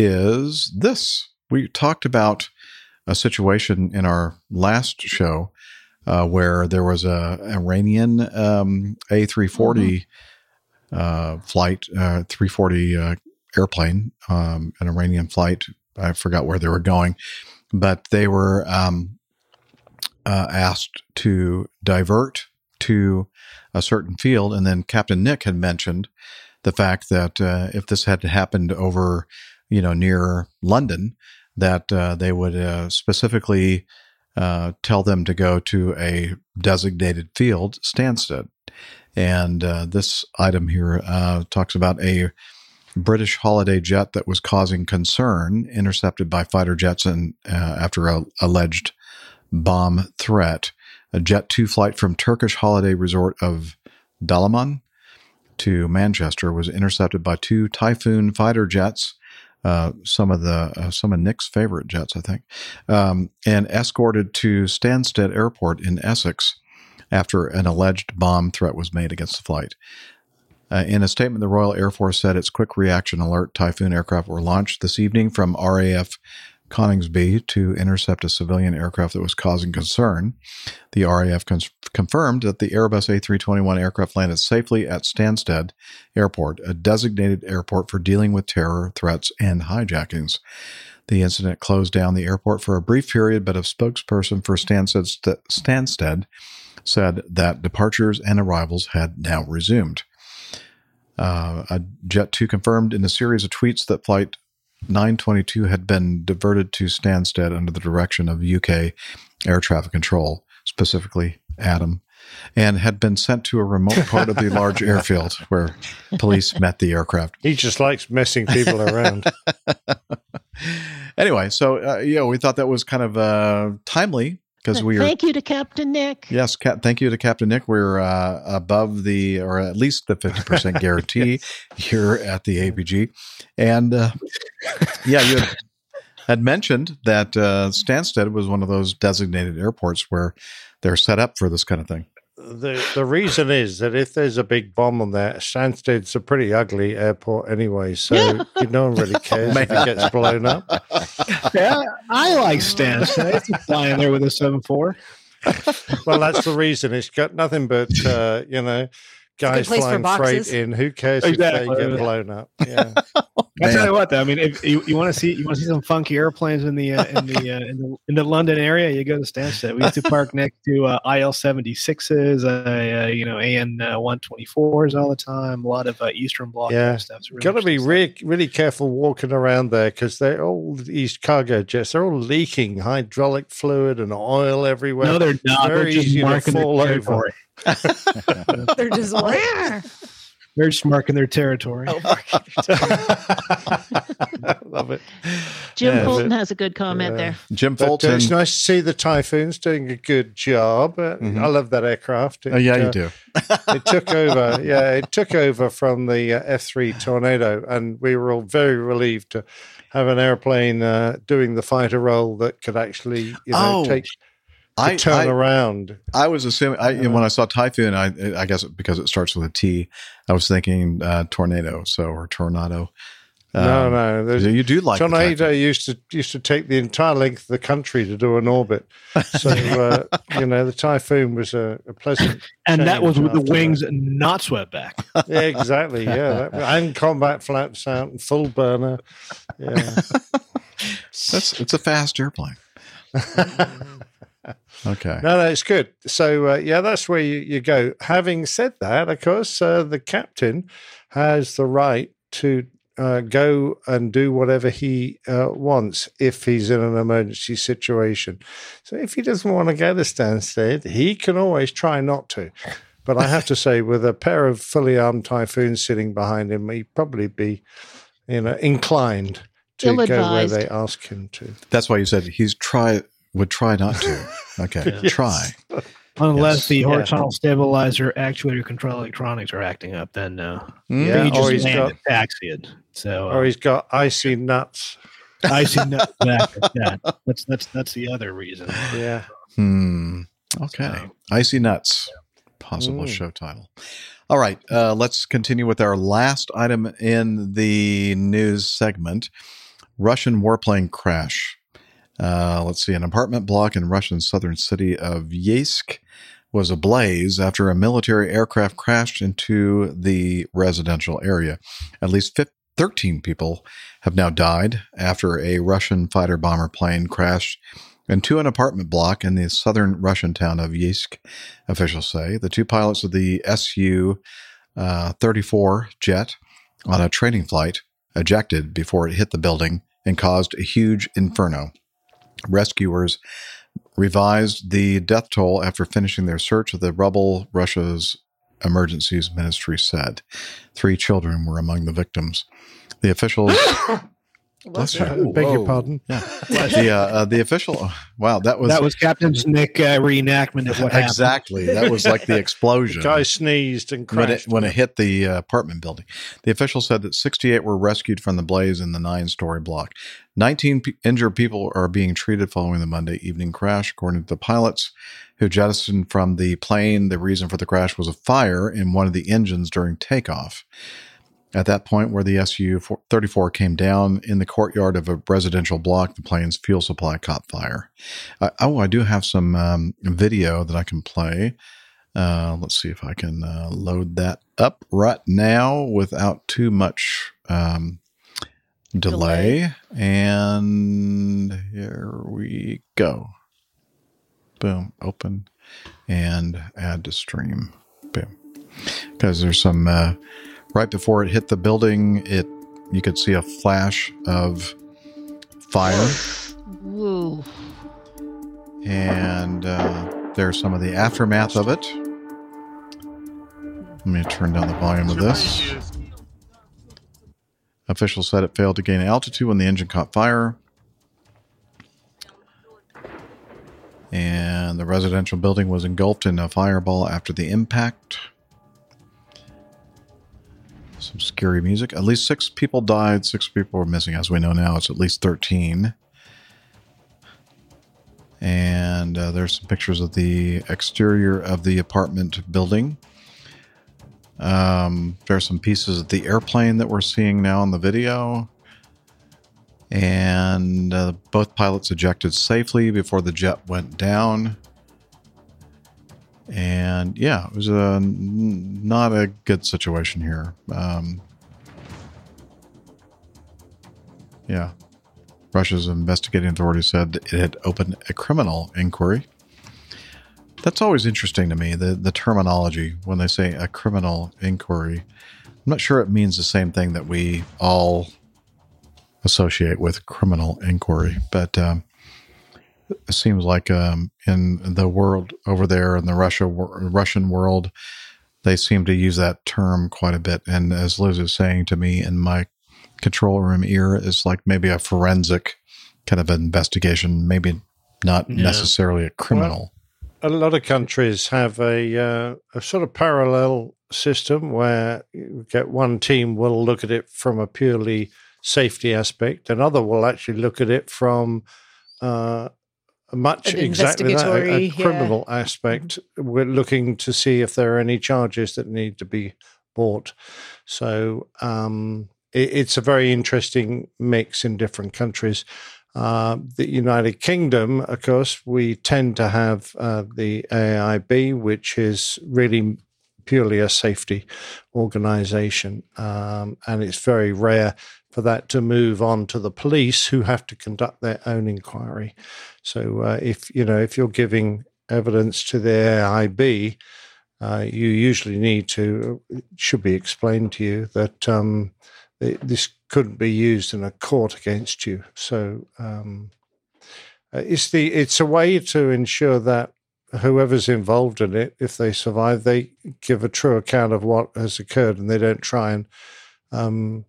is this. We talked about a situation in our last show uh, where there was a Iranian um, A340 uh, flight, uh, 340 uh, airplane, um, an Iranian flight. I forgot where they were going, but they were um, uh, asked to divert to a certain field. And then Captain Nick had mentioned the fact that uh, if this had happened over, you know, near London, that uh, they would uh, specifically uh, tell them to go to a designated field, Stansted. And uh, this item here uh, talks about a British holiday jet that was causing concern, intercepted by fighter jets, and uh, after a alleged bomb threat, a Jet 2 flight from Turkish holiday resort of Dalaman to Manchester was intercepted by two Typhoon fighter jets, uh, some of the uh, some of Nick's favorite jets, I think, um, and escorted to Stansted Airport in Essex after an alleged bomb threat was made against the flight. Uh, in a statement, the Royal Air Force said its quick reaction alert Typhoon aircraft were launched this evening from RAF Coningsby to intercept a civilian aircraft that was causing concern. The RAF cons- confirmed that the Airbus A321 aircraft landed safely at Stansted Airport, a designated airport for dealing with terror threats and hijackings. The incident closed down the airport for a brief period, but a spokesperson for Stansted, St- Stansted said that departures and arrivals had now resumed. Uh, a Jet 2 confirmed in a series of tweets that Flight 922 had been diverted to Stansted under the direction of UK air traffic control, specifically Adam, and had been sent to a remote part of the large airfield where police met the aircraft. He just likes messing people around. Anyway, so uh, yeah, we thought that was kind of uh, timely because we are Thank you to Captain Nick. Yes, Cap- thank you to Captain Nick. We're uh, above the, or at least the 50% guarantee here at the APG. And uh, yeah, you had, had mentioned that uh, Stansted was one of those designated airports where they're set up for this kind of thing. The the reason is that if there's a big bomb on there, Stansted's a pretty ugly airport anyway, so you no one really cares if it gets blown up. yeah, I like Stansted. It's flying there with a seven four. Well, that's the reason. It's got nothing but uh, you know guys flying freight in. Who cares Exactly. if they get blown up? Yeah. I tell you what, though, I mean, if you, you want to see you want to see some funky airplanes in the uh, in the, uh, in the in the London area, you go to Stansted. We used to park next to uh, IL seventy sixes, uh, you know, AN one twenty fours all the time. A lot of uh, Eastern Bloc Yeah, stuff. Really got to be interesting really, really careful walking around there because they're all these cargo jets. They're all leaking hydraulic fluid and oil everywhere. No, they're not. They're just easy to marking their fall over. Territory. They're just like, They're just marking their territory. Love it. Jim Yeah. Fulton has a good comment there. Jim But, uh, Fulton. it's nice to see the Typhoons doing a good job. Uh, Mhm. I love that aircraft. Oh, yeah, you uh, do. it took over. Yeah, it took over from the uh, F3 Tornado, and we were all very relieved to have an airplane uh, doing the fighter role that could actually, you know, Oh, take to I- turn I- around. I was assuming I, when I saw typhoon, I I guess because it starts with a T, I was thinking uh, tornado, so or tornado. no, Um, no. there's- you do like the Tornado used to used to take the entire length of the country to do an orbit. So uh, you know the typhoon was a, a pleasant, And that was with the after wings not swept back. Yeah, exactly. Yeah, that, and combat flaps out and full burner. Yeah. That's it's a fast airplane. Okay. No, no, it's good. So, uh, yeah, that's where you, you go. Having said that, of course, uh, the captain has the right to uh, go and do whatever he uh, wants if he's in an emergency situation. So, if he doesn't want to go to Stansted, he can always try not to. But I have to say, with a pair of fully armed typhoons sitting behind him, he'd probably be, you know, inclined to go where they ask him to. That's why you said he's try would try not to. Okay, Yes. try. Unless Yes. the Yeah. horizontal stabilizer actuator control electronics are acting up, then no. Yeah, Then you just or he's land got- it, taxi it. So uh, Or he's got icy nuts. Icy nuts. back that. That's that's that's the other reason. Yeah. Hmm. Okay. Icy nuts. Possible Mm. show title. All right. Uh, let's continue with our last item in the news segment Russian warplane crash. Uh, let's see. An apartment block in Russian southern city of Yeysk was ablaze after a military aircraft crashed into the residential area. At least fif- 13 people have now died after a Russian fighter bomber plane crashed into an apartment block in the southern Russian town of Yeysk, officials say. The two pilots of the Su uh, 34 jet on a training flight ejected before it hit the building and caused a huge inferno. Rescuers revised the death toll after finishing their search of the rubble, Russia's emergencies ministry said. Three children were among the victims. The officials. Bless you. Uh, beg your pardon. Yeah. The, uh, uh, the official. Wow, that was that was Captain Nick uh, reenactment of what happened. exactly. That was like the explosion. The guy sneezed and when it, crashed. when it hit the uh, apartment building. The official said that 68 were rescued from the blaze in the nine story block. 19 pe- injured people are being treated following the Monday evening crash, according to the pilots who jettisoned from the plane. The reason for the crash was a fire in one of the engines during takeoff. At that point, where the Su 34 came down in the courtyard of a residential block, the plane's fuel supply caught fire. Uh, oh, I do have some um, video that I can play. Uh, let's see if I can uh, load that up right now without too much um, delay. And here we go. Boom, open and add to stream. Boom. Because there's some uh, right before it hit the building, it you could see a flash of fire. Woo. and uh, there's some of the aftermath of it. Let me turn down the volume of this. Officials said it failed to gain altitude when the engine caught fire. And the residential building was engulfed in a fireball after the impact. Some scary music. At least six people died, six people were missing. As we know now, it's at least 13. And uh, there's some pictures of the exterior of the apartment building. Um, there's some pieces of the airplane that we're seeing now in the video. And uh, both pilots ejected safely before the jet went down. And yeah, it was a, not a good situation here. Um, yeah. Russia's investigating authorities said it had opened a criminal inquiry. That's always interesting to me, the, the terminology when they say a criminal inquiry. I'm not sure it means the same thing that we all associate with criminal inquiry, but um, it seems like um, in the world over there in the Russia Russian world, they seem to use that term quite a bit. And as Liz is saying to me in my control room ear, is like maybe a forensic kind of investigation, maybe not Yeah. necessarily a criminal. a lot of countries have a, uh, a sort of parallel system where you get one team will look at it from a purely safety aspect, another will actually look at it from uh, a much exactly that, a- a, investigatory, yeah. criminal aspect. We're looking to see if there are any charges that need to be brought. So um, it, it's a very interesting mix in different countries. Uh, the United Kingdom, of course, we tend to have uh, the AIB, which is really purely a safety organization. Um, and it's very rare for that to move on to the police who have to conduct their own inquiry. So uh, if, you know, if you're giving evidence to the AIB, uh, you usually need to, it should be explained to you that um, it, this couldn't be used in a court against you. So um, uh, it's the it's a way to ensure that whoever's involved in it, if they survive, they give a true account of what has occurred, and they don't try and um,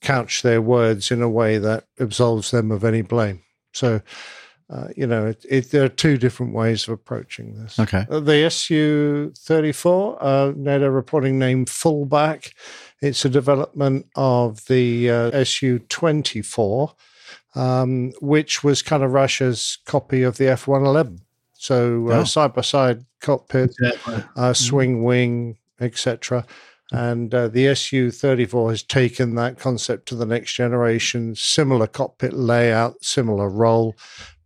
couch their words in a way that absolves them of any blame. So. Uh, you know, it, it, there are two different ways of approaching this. Okay. Uh, the SU 34, uh, NATO reporting name Fullback. It's a development of the uh, SU 24, um, which was kind of Russia's copy of the F 111. So Oh. side by side cockpit, uh, swing wing, etc. And uh, the SU 34 has taken that concept to the next generation, similar cockpit layout, similar role,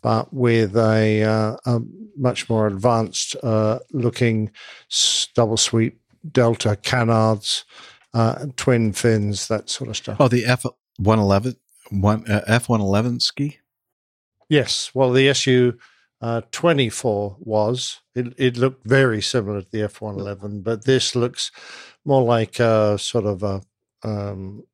but with a, uh, a much more advanced uh, looking double sweep delta canards, uh, twin fins, that sort of stuff. Oh, the F one eleven one uh, F one eleven ski. Yes. Well, the SU uh, 24 was. It, it looked very similar to the F 111, but this looks more like a sort of a um,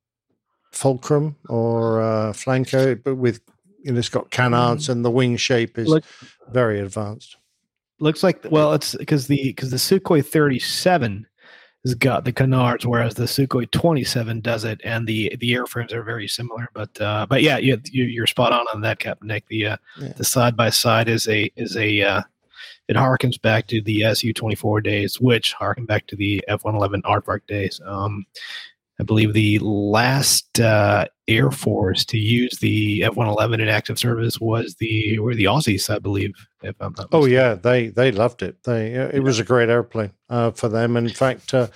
fulcrum or a Flanker, but with, you know, it's got canards and the wing shape is Look- very advanced. Looks like well, it's because the because the Sukhoi 37 has got the canards, whereas the Sukhoi 27 does it, and the the airframes are very similar. But uh, but yeah, you, you you're spot on on that, Captain Nick. The uh, Yeah. the side by side is a is a uh, it harkens back to the Su 24 days, which harken back to the F 111 Aardvark days. Um, I believe the last uh, Air Force to use the F 111 in active service was the were the Aussies, I believe. If I'm not Oh yeah, they they loved it. They uh, it was a great airplane uh, for them. In fact, uh,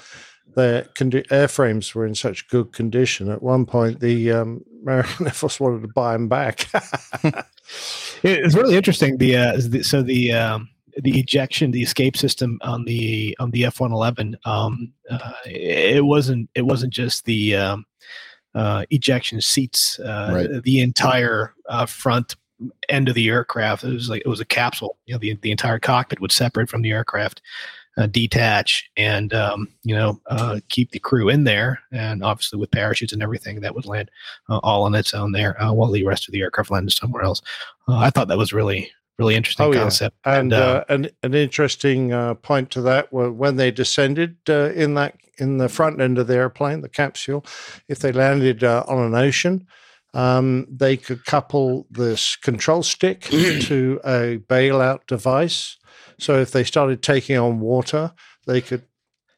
the condi- airframes were in such good condition. At one point, the um, American Air Force wanted to buy them back. It- It's really interesting. The, uh, the so the um, the ejection, the escape system on the on the F one eleven. Um, uh, it wasn't it wasn't just the um, uh, ejection seats. Uh, Right. The entire uh, front end of the aircraft. It was like it was a capsule. You know, the the entire cockpit would separate from the aircraft. Uh, detach and um, you know uh, keep the crew in there, and obviously with parachutes and everything, that would land uh, all on its own there, uh, while the rest of the aircraft landed somewhere else. Uh, I thought that was really, really interesting Oh, yeah. concept. And uh, uh, an an interesting uh, point to that were when they descended uh, in that in the front end of the airplane, the capsule, if they landed uh, on an ocean, um, they could couple this control stick to a bailout device. So if they started taking on water, they could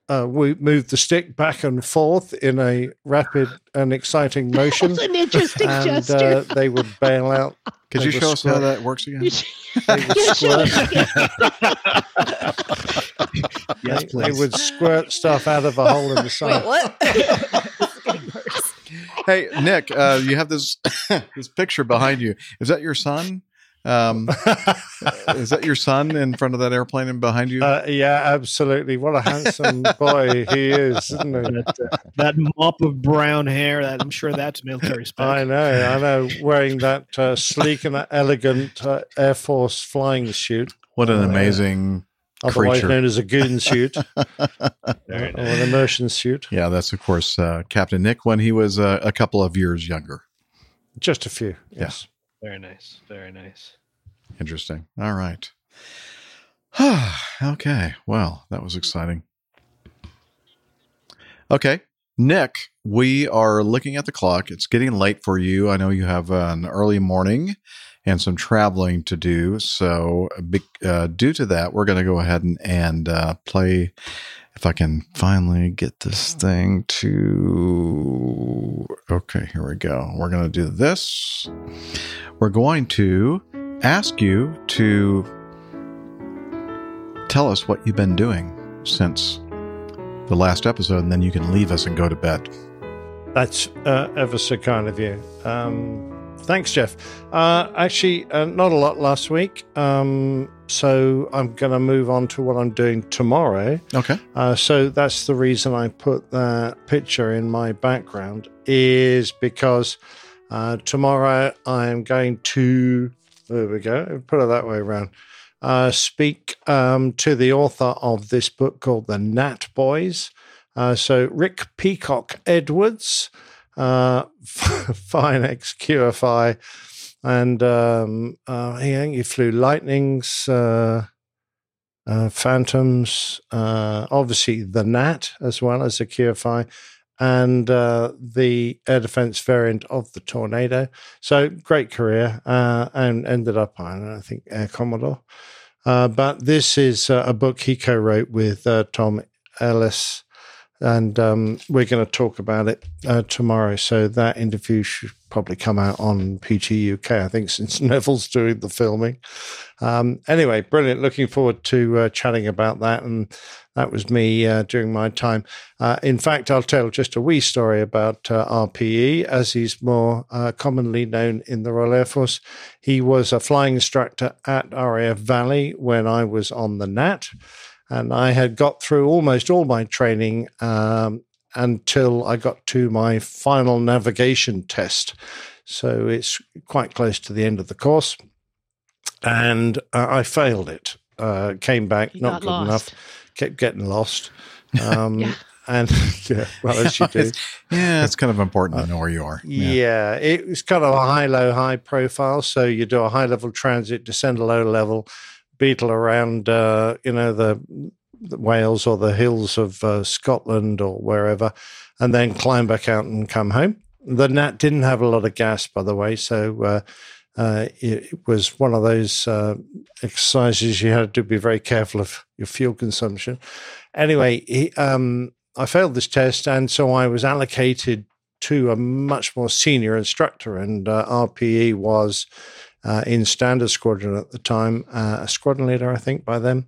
uh, we moved the stick back and forth in a rapid and exciting motion. That's an interesting and gesture. uh, they would bail out. Could you would show us how that works again? Yeah, sure. squirt. Yes, they, they would squirt stuff out of a hole in the side. Wait, side. what? This is getting worse. Hey, Nick, uh, you have this this picture behind you. Is that your son? Um, is that your son in front of that airplane and behind you? Uh, yeah, absolutely. What a handsome boy he is, isn't he? that, uh, that mop of brown hair. That I'm sure that's military spec. I know, I know. Wearing that uh, sleek and elegant uh, Air Force flying suit, what an uh, amazing otherwise creature! known as a goon suit or an immersion suit. Yeah, that's of course uh, Captain Nick when he was uh, a couple of years younger. Just a few. Yeah. Yes. Very nice. Very nice. Interesting. All right. okay. Well, that was exciting. Okay. Nick, we are looking at the clock. It's getting late for you. I know you have an early morning and some traveling to do. So, uh, due to that, we're going to go ahead and, and uh, play. If I can finally get this thing to. Okay, here we go. We're going to do this. We're going to ask you to tell us what you've been doing since the last episode, and then you can leave us and go to bed. That's uh, ever so kind of you. Um, thanks, Jeff. Uh, actually, uh, not a lot last week. Um, so I'm going to move on to what I'm doing tomorrow. Okay. Uh, so that's the reason I put that picture in my background is because uh, tomorrow I am going to. There we go. Put it that way around. Uh, speak um, to the author of this book called The Gnat Boys. Uh, so Rick Peacock Edwards, uh, fine QFI, and um, uh, he, he flew Lightnings, uh, uh, Phantoms, uh, obviously the Gnat as well as the QFI, and uh, the air defense variant of the Tornado. So great career, uh, and ended up on I think Air Commodore. But this is a book he co-wrote with Tom Eeles, and um, we're going to talk about it tomorrow. So that interview should probably come out on PG UK, I think, since Neville's doing the filming. Um, anyway, brilliant. Looking forward to uh, chatting about that. And that was me uh, during my time. Uh, in fact, I'll tell just a wee story about uh, RPE, as he's more uh, commonly known in the Royal Air Force. He was a flying instructor at RAF Valley when I was on the Gnat. And I had got through almost all my training um, until I got to my final navigation test. So it's quite close to the end of the course. And uh, I failed it. Uh, came back, You not good lost. enough, kept getting lost. Um, Yeah. And yeah, well, as you do. Yeah, it's kind of important to know where you are. Yeah. it was kind of a high, low, high profile. So you do a high level transit, descend a low level, beetle around, uh, you know, the, the Wales or the hills of uh, Scotland or wherever, and then climb back out and come home. The Gnat didn't have a lot of gas, by the way, so uh, uh, it, was one of those uh, exercises you had to be very careful of your fuel consumption. Anyway, he, um, I failed this test, and so I was allocated to a much more senior instructor, and uh, RPE was uh, in standard squadron at the time, uh, a squadron leader, I think, by then.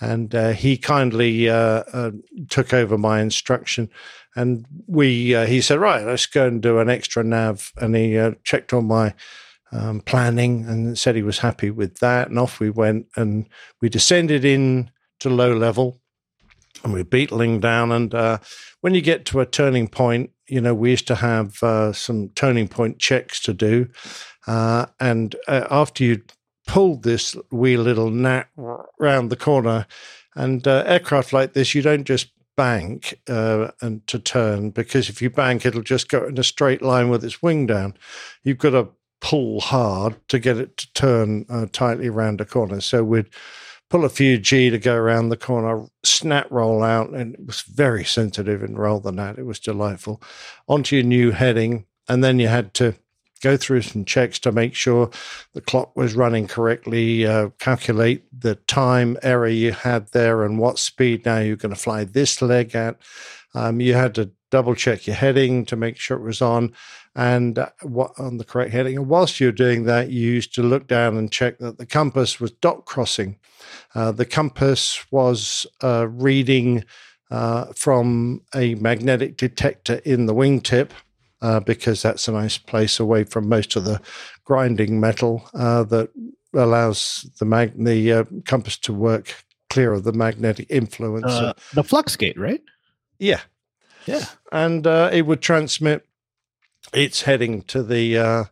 And uh, he kindly uh, uh, took over my instruction, and we uh, he said, "Right, let's go and do an extra nav." And he uh, checked on my um, planning and said he was happy with that. And off we went, and we descended in to low level, and we're beetling down. And uh, when you get to a turning point, you know, we used to have some turning point checks to do. And after you pulled this wee little gnat round the corner, and uh, aircraft like this, you don't just bank uh, and to turn because if you bank, it'll just go in a straight line with its wing down. You've got to pull hard to get it to turn uh, tightly around a corner. So we'd pull a few G to go around the corner, snap roll out, and it was very sensitive and roll the net. It was delightful. Onto your new heading, and then you had to go through some checks to make sure the clock was running correctly, uh, calculate the time error you had there and what speed now you're going to fly this leg at. Um, you had to double check your heading to make sure it was on and uh, what on the correct heading. And whilst you're doing that, you used to look down and check that the compass was dot crossing. Uh, the compass was uh, reading uh, from a magnetic detector in the wingtip. Uh, because that's a nice place away from most of the grinding metal uh, that allows the mag- the uh, compass to work clear of the magnetic influence. Uh, the flux gate, right? Yeah. Yeah. And uh, it would transmit its heading to the uh,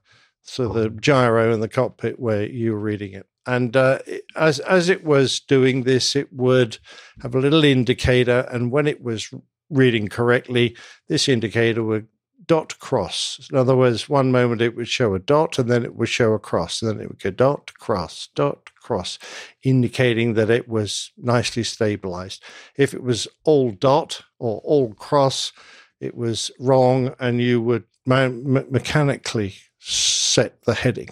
so the gyro in the cockpit where you were reading it. And uh, as as it was doing this, it would have a little indicator, and when it was reading correctly, this indicator would dot cross. In other words, one moment it would show a dot, and then it would show a cross, and then it would go dot cross dot cross, indicating that it was nicely stabilized. If it was all dot or all cross, it was wrong, and you would me- mechanically set the heading.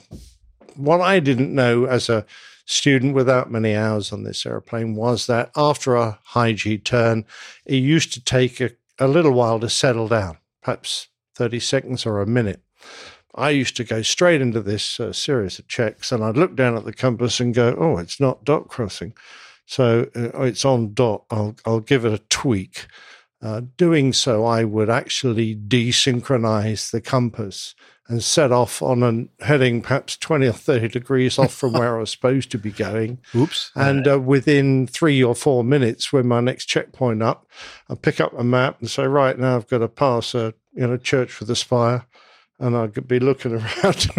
What I didn't know as a student without many hours on this airplane was that after a high G turn, it used to take a, a little while to settle down, perhaps 30 seconds or a minute. I used to go straight into this uh, series of checks and I'd look down at the compass and go, oh, it's not dot crossing. So uh, oh, it's on dot. I'll, I'll give it a tweak. Uh, doing so, I would actually desynchronize the compass and set off on a heading perhaps 20 or 30 degrees off from where I was supposed to be going. Oops. And uh, within three or four minutes, when my next checkpoint up, I'll pick up a map and say, right now I've got to pass a you know church with a spire. And I could be looking around.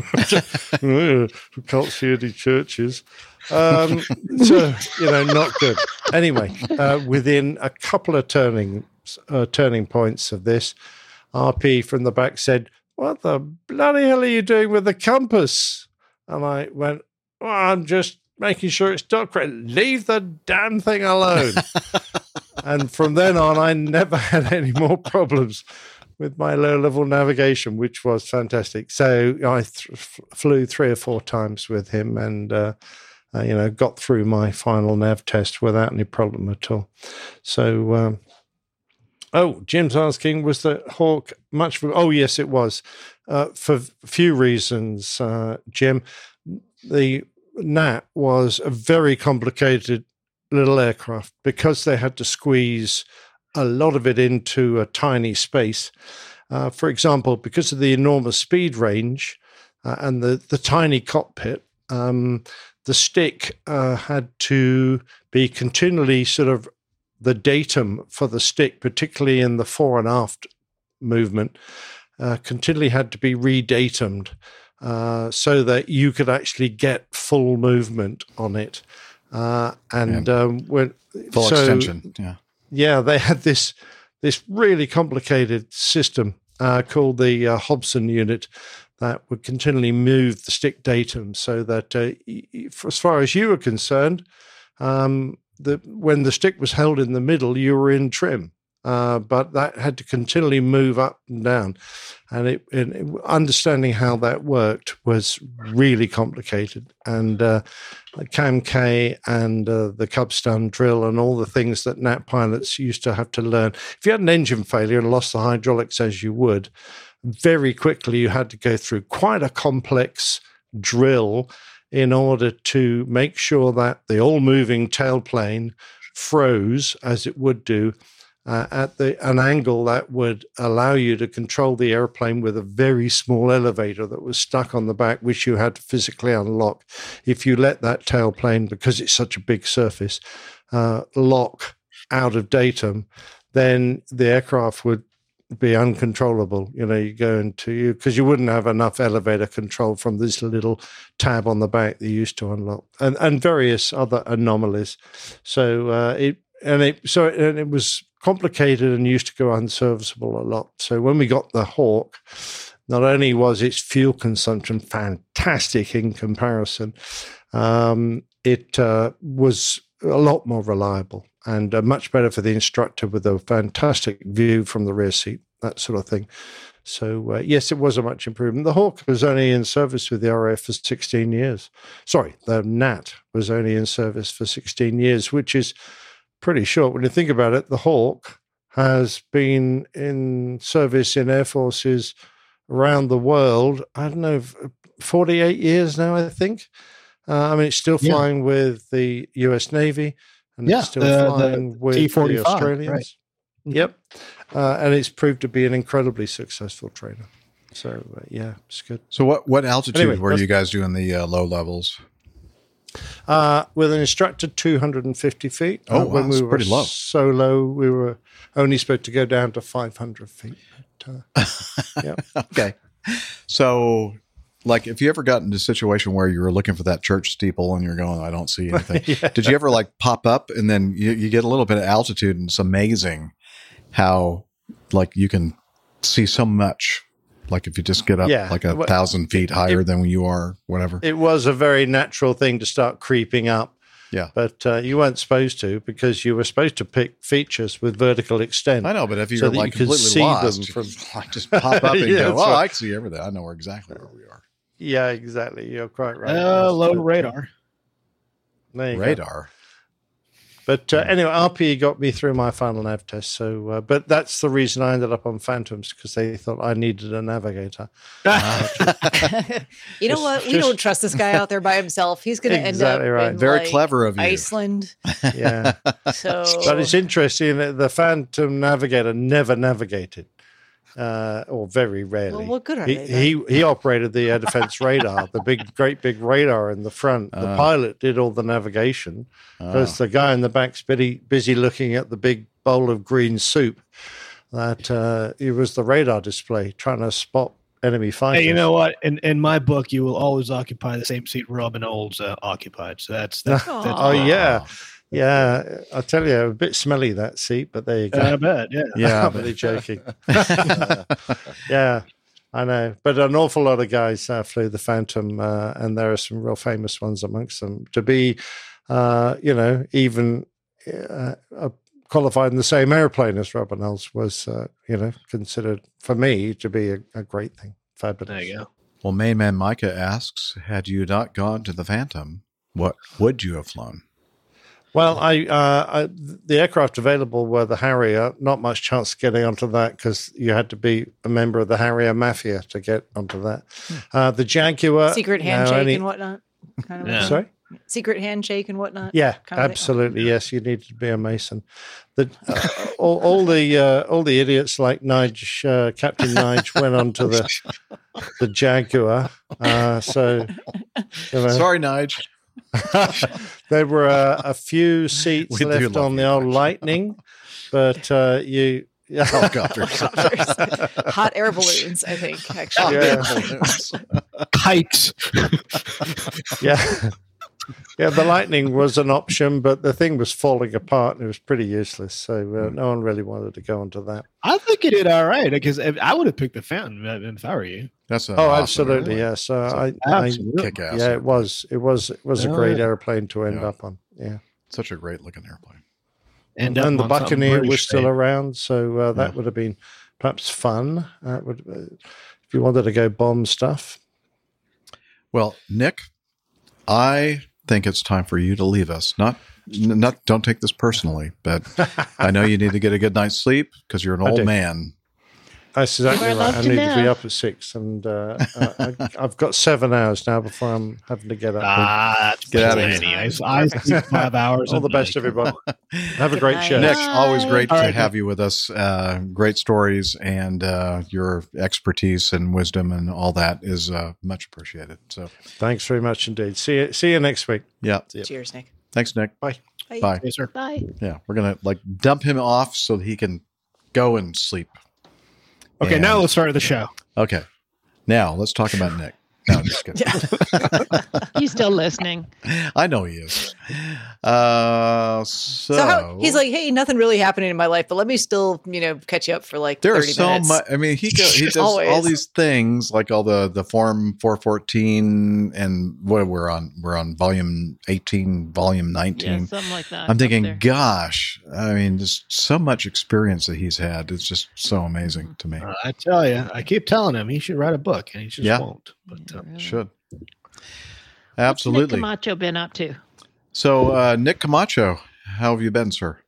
Can't see any churches. Um, so, you know, not good. Anyway, uh, within a couple of turning uh, turning points of this, RP from the back said, What the bloody hell are you doing with the compass? And I went, Well, I'm just making sure it's correct. Leave the damn thing alone. and from then on, I never had any more problems with my low level navigation, which was fantastic. So I th- flew three or four times with him and, uh, uh, you know, got through my final nav test without any problem at all. So, um, oh, Jim's asking, was the Hawk much for? Oh, yes, it was. Uh, for a few reasons, uh, Jim. The Gnat was a very complicated little aircraft because they had to squeeze a lot of it into a tiny space. Uh, for example, because of the enormous speed range uh, and the, the tiny cockpit, um, the stick uh, had to be continually sort of the datum for the stick, particularly in the fore and aft movement, uh, continually had to be redatumed uh, so that you could actually get full movement on it. Uh, and um, when Full so- extension. Yeah. Yeah, they had this this really complicated system uh, called the uh, Hobson unit that would continually move the stick datum so that, uh, as far as you were concerned, um, the when the stick was held in the middle, you were in trim. Uh, but that had to continually move up and down, and it, and it- understanding how that worked was really complicated. And uh, Cam K and uh, the Cubstone drill and all the things that Gnat pilots used to have to learn. If you had an engine failure and lost the hydraulics as you would, very quickly you had to go through quite a complex drill in order to make sure that the all moving tailplane froze as it would do uh, at the an angle that would allow you to control the airplane with a very small elevator that was stuck on the back, which you had to physically unlock. If you let that tailplane, because it's such a big surface, uh, lock out of datum, then the aircraft would be uncontrollable. You know, you go into you because you wouldn't have enough elevator control from this little tab on the back that you used to unlock, and and various other anomalies. So uh, it and it so and it was complicated and used to go unserviceable a lot. So when we got the Hawk, not only was its fuel consumption fantastic in comparison, um, it uh, was a lot more reliable and uh, much better for the instructor with a fantastic view from the rear seat. that sort of thing. So uh, yes, it was a much improvement. The Hawk was only in service with the RAF for 16 years. Sorry, the Gnat was only in service for 16 years, which is pretty short when you think about it. The Hawk has been in service in air forces around the world. I don't know, 48 years now, I think. Uh, I mean, it's still Yeah. flying with the U.S. Navy, and Yeah, it's still the- the flying with T-45, the Australians. right. Yep, uh, and it's proved to be an incredibly successful trainer. So uh, yeah, it's good. So what what altitude Anyway, were you guys doing the uh, low levels? Uh, with an instructor, 250 feet. Oh, Uh, wow, that's were pretty low. solo, we were only supposed to go down to 500 feet. But, uh, yeah. okay. So, like, if you ever got into a situation where you were looking for that church steeple and you're going, I don't see anything. Yeah. Did you ever like pop up and then you, you get a little bit of altitude and it's amazing how like you can see so much. Like if you just get up Yeah. like a Well, thousand feet higher than you are, whatever. It was a very natural thing to start creeping up. Yeah. But uh, you weren't supposed to because you were supposed to pick features with vertical extent. I know, but if you're so that like you could completely see lost, them from can, like just pop up and Yeah, go, "Oh, right. I see everything. I know where exactly where we are." Yeah, exactly. You're quite right. Uh, low but- radar. There you go. Radar. But uh, anyway, RPE got me through my final nav test. So, uh, but that's the reason I ended up on Phantoms because they thought I needed a navigator. You know what? We just- don't trust this guy out there by himself. He's going to end up right. in, Very like, clever of you. Iceland. Yeah. So, But it's interesting that the Phantom Navigator never navigated, uh, or very rarely. Well, what good are he, they then? He he operated the air defense radar, the big, great big radar in the front. The Ah. pilot did all the navigation Ah. because the guy in the back's busy busy looking at the big bowl of green soup. That uh, it was the radar display trying to spot enemy fighters. Hey, you know what? In in my book, you will always occupy the same seat Robin Olds uh, occupied. So that's that's, that's oh yeah, yeah. I tell you, a bit smelly that seat, but there you go. I bet. Yeah. Yeah, I'm but- really joking. yeah, I know. But an awful lot of guys uh, flew the Phantom, uh, and there are some real famous ones amongst them. To be, uh, you know, even uh, uh, qualified in the same airplane as Robin Olds was, uh, you know, considered for me to be a, a great thing. Fabulous. There you go. Well, Main Man Micah asks, had you not gone to the Phantom, what would you have flown? Well, I, uh, I the aircraft available were the Harrier. Not much chance of getting onto that because you had to be a member of the Harrier Mafia to get onto that. Uh, the Jaguar, secret no, handshake only- and whatnot. Kind of Yeah. Sorry. secret handshake and whatnot. Yeah, kind of thing? absolutely. Yes, you needed to be a Mason. The uh, all, all the uh, all the idiots like Nige, uh, Captain Nige, went on to the the Jaguar. Uh, so you know, Sorry, Nige. there were uh, a few seats We left on the you, old Nige. Lightning, but uh, you. Yeah. Oh, Hot air balloons, I think, actually. Yeah. Kikes. yeah. Yeah, the lightning was an option, but the thing was falling apart and it was pretty useless. So uh, Hmm. no one really wanted to go into that. I think you did all right because I would have picked the Phantom uh, if I were you. That's Oh, absolutely, yes. Uh, I, I, kick ass. yeah, it was, it was, it was a great yeah. airplane to end Yeah. up on. Yeah, Such a great looking airplane. End and, up the Buccaneer was British still made. around, so uh, that Yeah. would have been perhaps fun. Uh, would, uh, if you wanted to go bomb stuff. Well, Nick, I think it's time for you to leave us. Not, not. Don't take this personally, but I know you need to get a good night's sleep because you're an I old do. man. That's exactly right. I to need to be up at six, and uh, uh, I, I've got seven hours now before I'm having to get up. Ah, Get outta plenty. here. I, I sleep five hours. All a the best, night. everybody. Have a great show. Nick, always great All to right, have you with us. Uh, great stories and uh, your expertise and wisdom and all that is uh, much appreciated. So, Thanks very much indeed. See you. See you next week. yeah. Cheers, Nick. Thanks, Nick. Bye. Bye. Bye. Yes, sir. Bye. Yeah, we're gonna like dump him off so that he can go and sleep. Okay, And- now let's start the show. Okay, now let's talk about Nick. No, I'm just kidding. He's still listening. I know he is. Uh, so, So, how, he's like, hey, nothing really happening in my life, but let me still, you know, catch you up for like there 30 is so minutes. much. I mean, he go, he does all these things like all the the form 414 and what we're on. We're on volume 18, volume 19. Yeah, something like that. I'm thinking, there. gosh, I mean, just so much experience that he's had. It's just so amazing to me. Uh, I tell you, I keep telling him he should write a book, and he just Yeah. won't. But um, Should What's Nick absolutely. Camacho been up to? So, uh, Nick Camacho, how have you been, sir?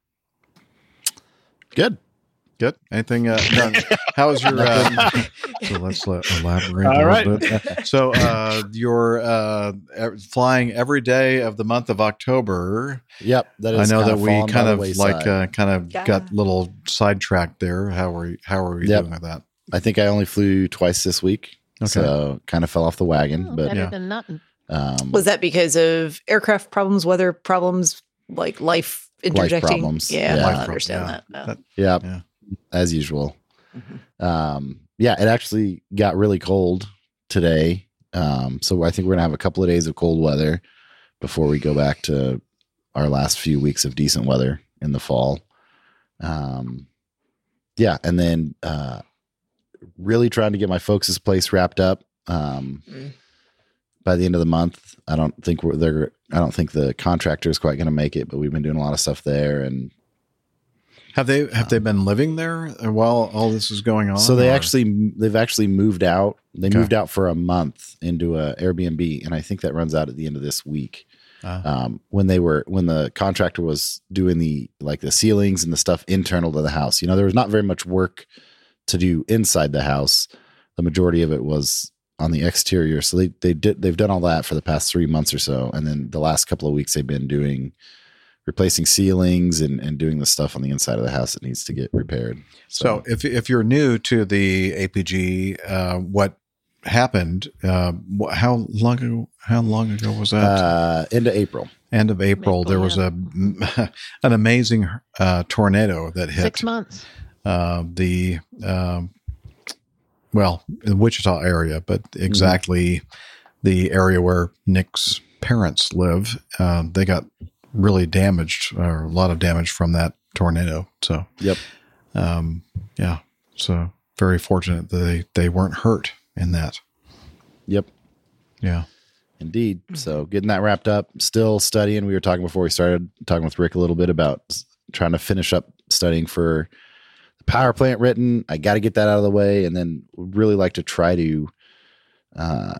Good. Good. Anything? Uh, done? How was your? Uh, so let's let, elaborate All a little bit. So, uh, you're uh, flying every day of the month of October. Yep. That I know that we kind of like uh, kind of Yeah. got a little sidetracked there. How are we? How are we Yep. doing with that? I think I only flew twice this week. Okay. So kind of fell off the wagon. Oh, but better yeah. than nothing. um, Was that because of aircraft problems, weather problems, like life interjecting? problems. Yeah, Yeah. I Life prob- understand yeah. that. That- yeah, Yeah. as usual. Um, yeah, it actually got really cold today. Um, so I think we're gonna have a couple of days of cold weather before we go back to our last few weeks of decent weather in the fall. Um, yeah, and then uh, really trying to get my folks' place wrapped up. Um, Mm. by the end of the month, I don't think we're there. I don't think the contractor is quite going to make it, but we've been doing a lot of stuff there, and Have they have they been living there while all this is going on? So they or- actually they've actually moved out. They Okay. moved out for a month into a Airbnb, and I think that runs out at the end of this week. Ah. Um, when they were when the contractor was doing the like the ceilings and the stuff internal to the house, you know, there was not very much work to do inside the house. The majority of it was on the exterior. So they they did they've done all that for the past three months or so, and then the last couple of weeks they've been doing replacing ceilings and and doing the stuff on the inside of the house that needs to get repaired. So if if you're new to the APG, uh, what happened? Uh, how long ago? How long ago was that? uh, into April. End of April. there was a an amazing uh, tornado that hit Six months. Uh, the um, well the Wichita area, but exactly the area where Nick's parents live. Uh, they got really damaged, or a lot of damage from that tornado. So Yep. um, yeah. So very fortunate that they they weren't hurt in that. Yep. Yeah. Indeed. So getting that wrapped up, still studying. We were talking before we started talking with Rick a little bit about trying to finish up studying for power plant written. I got to get that out of the way, and then really like to try to uh,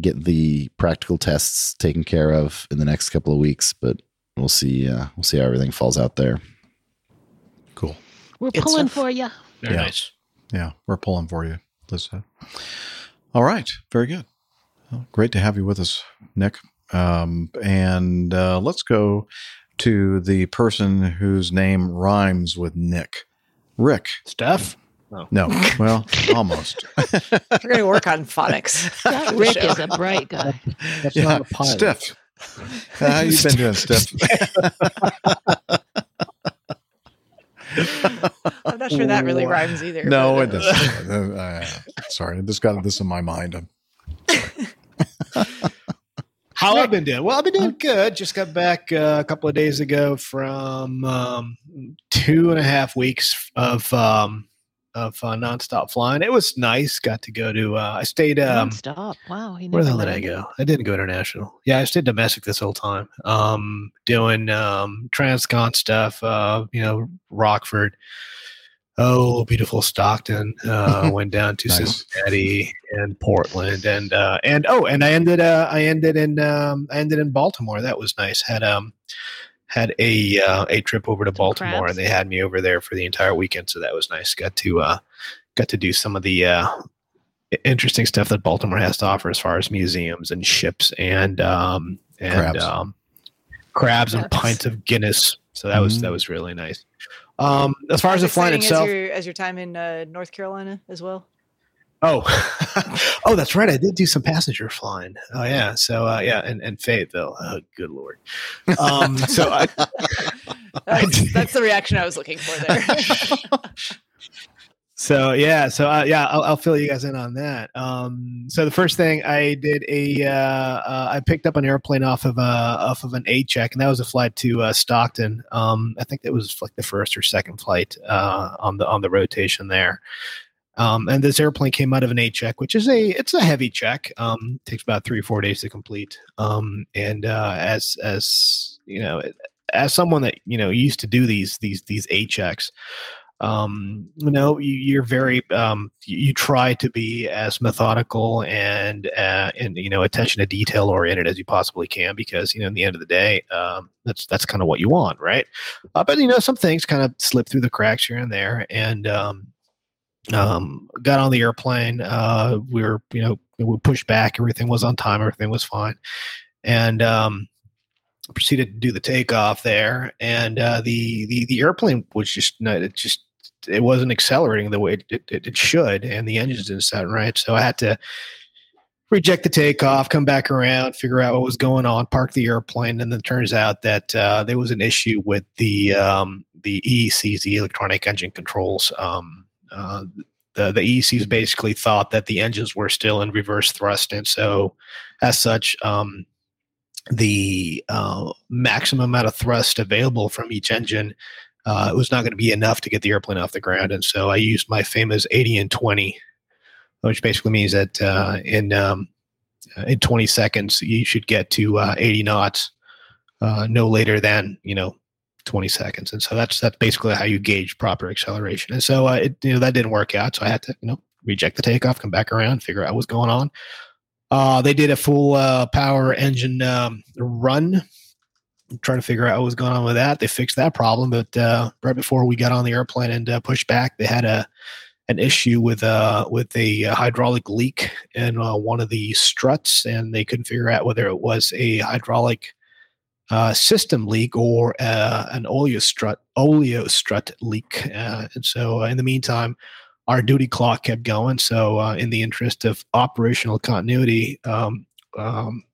get the practical tests taken care of in the next couple of weeks. But we'll see. Uh, we'll see how everything falls out there. Cool. We're Good pulling stuff. for you. very Yeah. nice. Yeah, we're pulling for you, Liz. All right, very good. Well, great to have you with us, Nick. Um, and uh, let's go to the person whose name rhymes with Nick, Rick. Steph. No, no. well, almost. We're going to work on phonics. That Rick is a bright guy. That's yeah, not a pilot. Steph. Uh, how you been doing, Steph? I'm not sure that really rhymes either. no, but, it uh, doesn't. Uh, sorry, I just got this in my mind. How I've been doing? Well, I've been doing good. Just got back uh, a couple of days ago from um, two and a half weeks of um, of uh, nonstop flying. It was nice. Got to go to. Uh, I stayed. Um, Stop. Wow. He where the hell did I go? I didn't go international. Yeah, I stayed domestic this whole time. Um, doing um, transcon stuff. Uh, you know, Rockford. Oh, beautiful Stockton. Uh, went down to Nice. Cincinnati and Portland, and uh, and oh, and I ended. Uh, I ended in. Um, I ended in Baltimore. That was nice. Had um, had a uh, a trip over to Baltimore, crabs. and they had me over there for the entire weekend. So that was nice. Got to uh, got to do some of the uh, interesting stuff that Baltimore has to offer as far as museums and ships and um, and Crabs. um, crabs and pints of Guinness. So that was Mm. that was really nice. Um, as far as the flight itself, As your, as your time in uh, North Carolina as well. oh, oh, that's right. I did do some passenger flying. Oh yeah, so uh, yeah, and, and Fayetteville. Oh, good lord. Um, so I, That's, that's the reaction I was looking for there. So yeah, so uh, yeah, I'll, I'll fill you guys in on that. Um, so the first thing I did a uh, uh, I picked up an airplane off of a off of an A check, and that was a flight to uh, Stockton. Um, I think that was like the first or second flight uh, on the on the rotation there. Um, and this airplane came out of an A check, which is a it's a heavy check. Um, takes about three or four days to complete. Um, and uh, as as you know, as someone that you know used to do these these these A checks, um, you know, you, you're very um, you, you try to be as methodical and uh, and you know attention to detail oriented as you possibly can because you know in the end of the day, um, that's that's kind of what you want, right? Uh, but you know some things kind of slip through the cracks here and there, and um, um, got on the airplane. Uh, we were, you know, we pushed back. Everything was on time. Everything was fine, and um, proceeded to do the takeoff there. And uh, the the the airplane was just no, it just it wasn't accelerating the way it, it, it should, and the engines didn't sound right. So I had to reject the takeoff, come back around, figure out what was going on, park the airplane, and then it turns out that uh, there was an issue with the um, the EECs, the electronic engine controls. Um, uh, the the EECs basically thought that the engines were still in reverse thrust, and so as such, um, the uh, maximum amount of thrust available from each engine uh, it was not going to be enough to get the airplane off the ground, and so I used my famous eighty and twenty, which basically means that uh, in um, in twenty seconds you should get to uh, eighty knots, uh, no later than you know 20 seconds. And so that's that's basically how you gauge proper acceleration. And so uh, it, you know that didn't work out. So I had to you know reject the takeoff, come back around, figure out what's going on. Uh, they did a full power engine um, run, trying to figure out what was going on with that. They fixed that problem, but uh, right before we got on the airplane and uh, pushed back, they had a an issue with uh with a hydraulic leak in uh, one of the struts, and they couldn't figure out whether it was a hydraulic uh, system leak or uh, an oleo strut oleo strut leak. Uh, and so, uh, in the meantime, our duty clock kept going. So, uh, in the interest of operational continuity, um, um,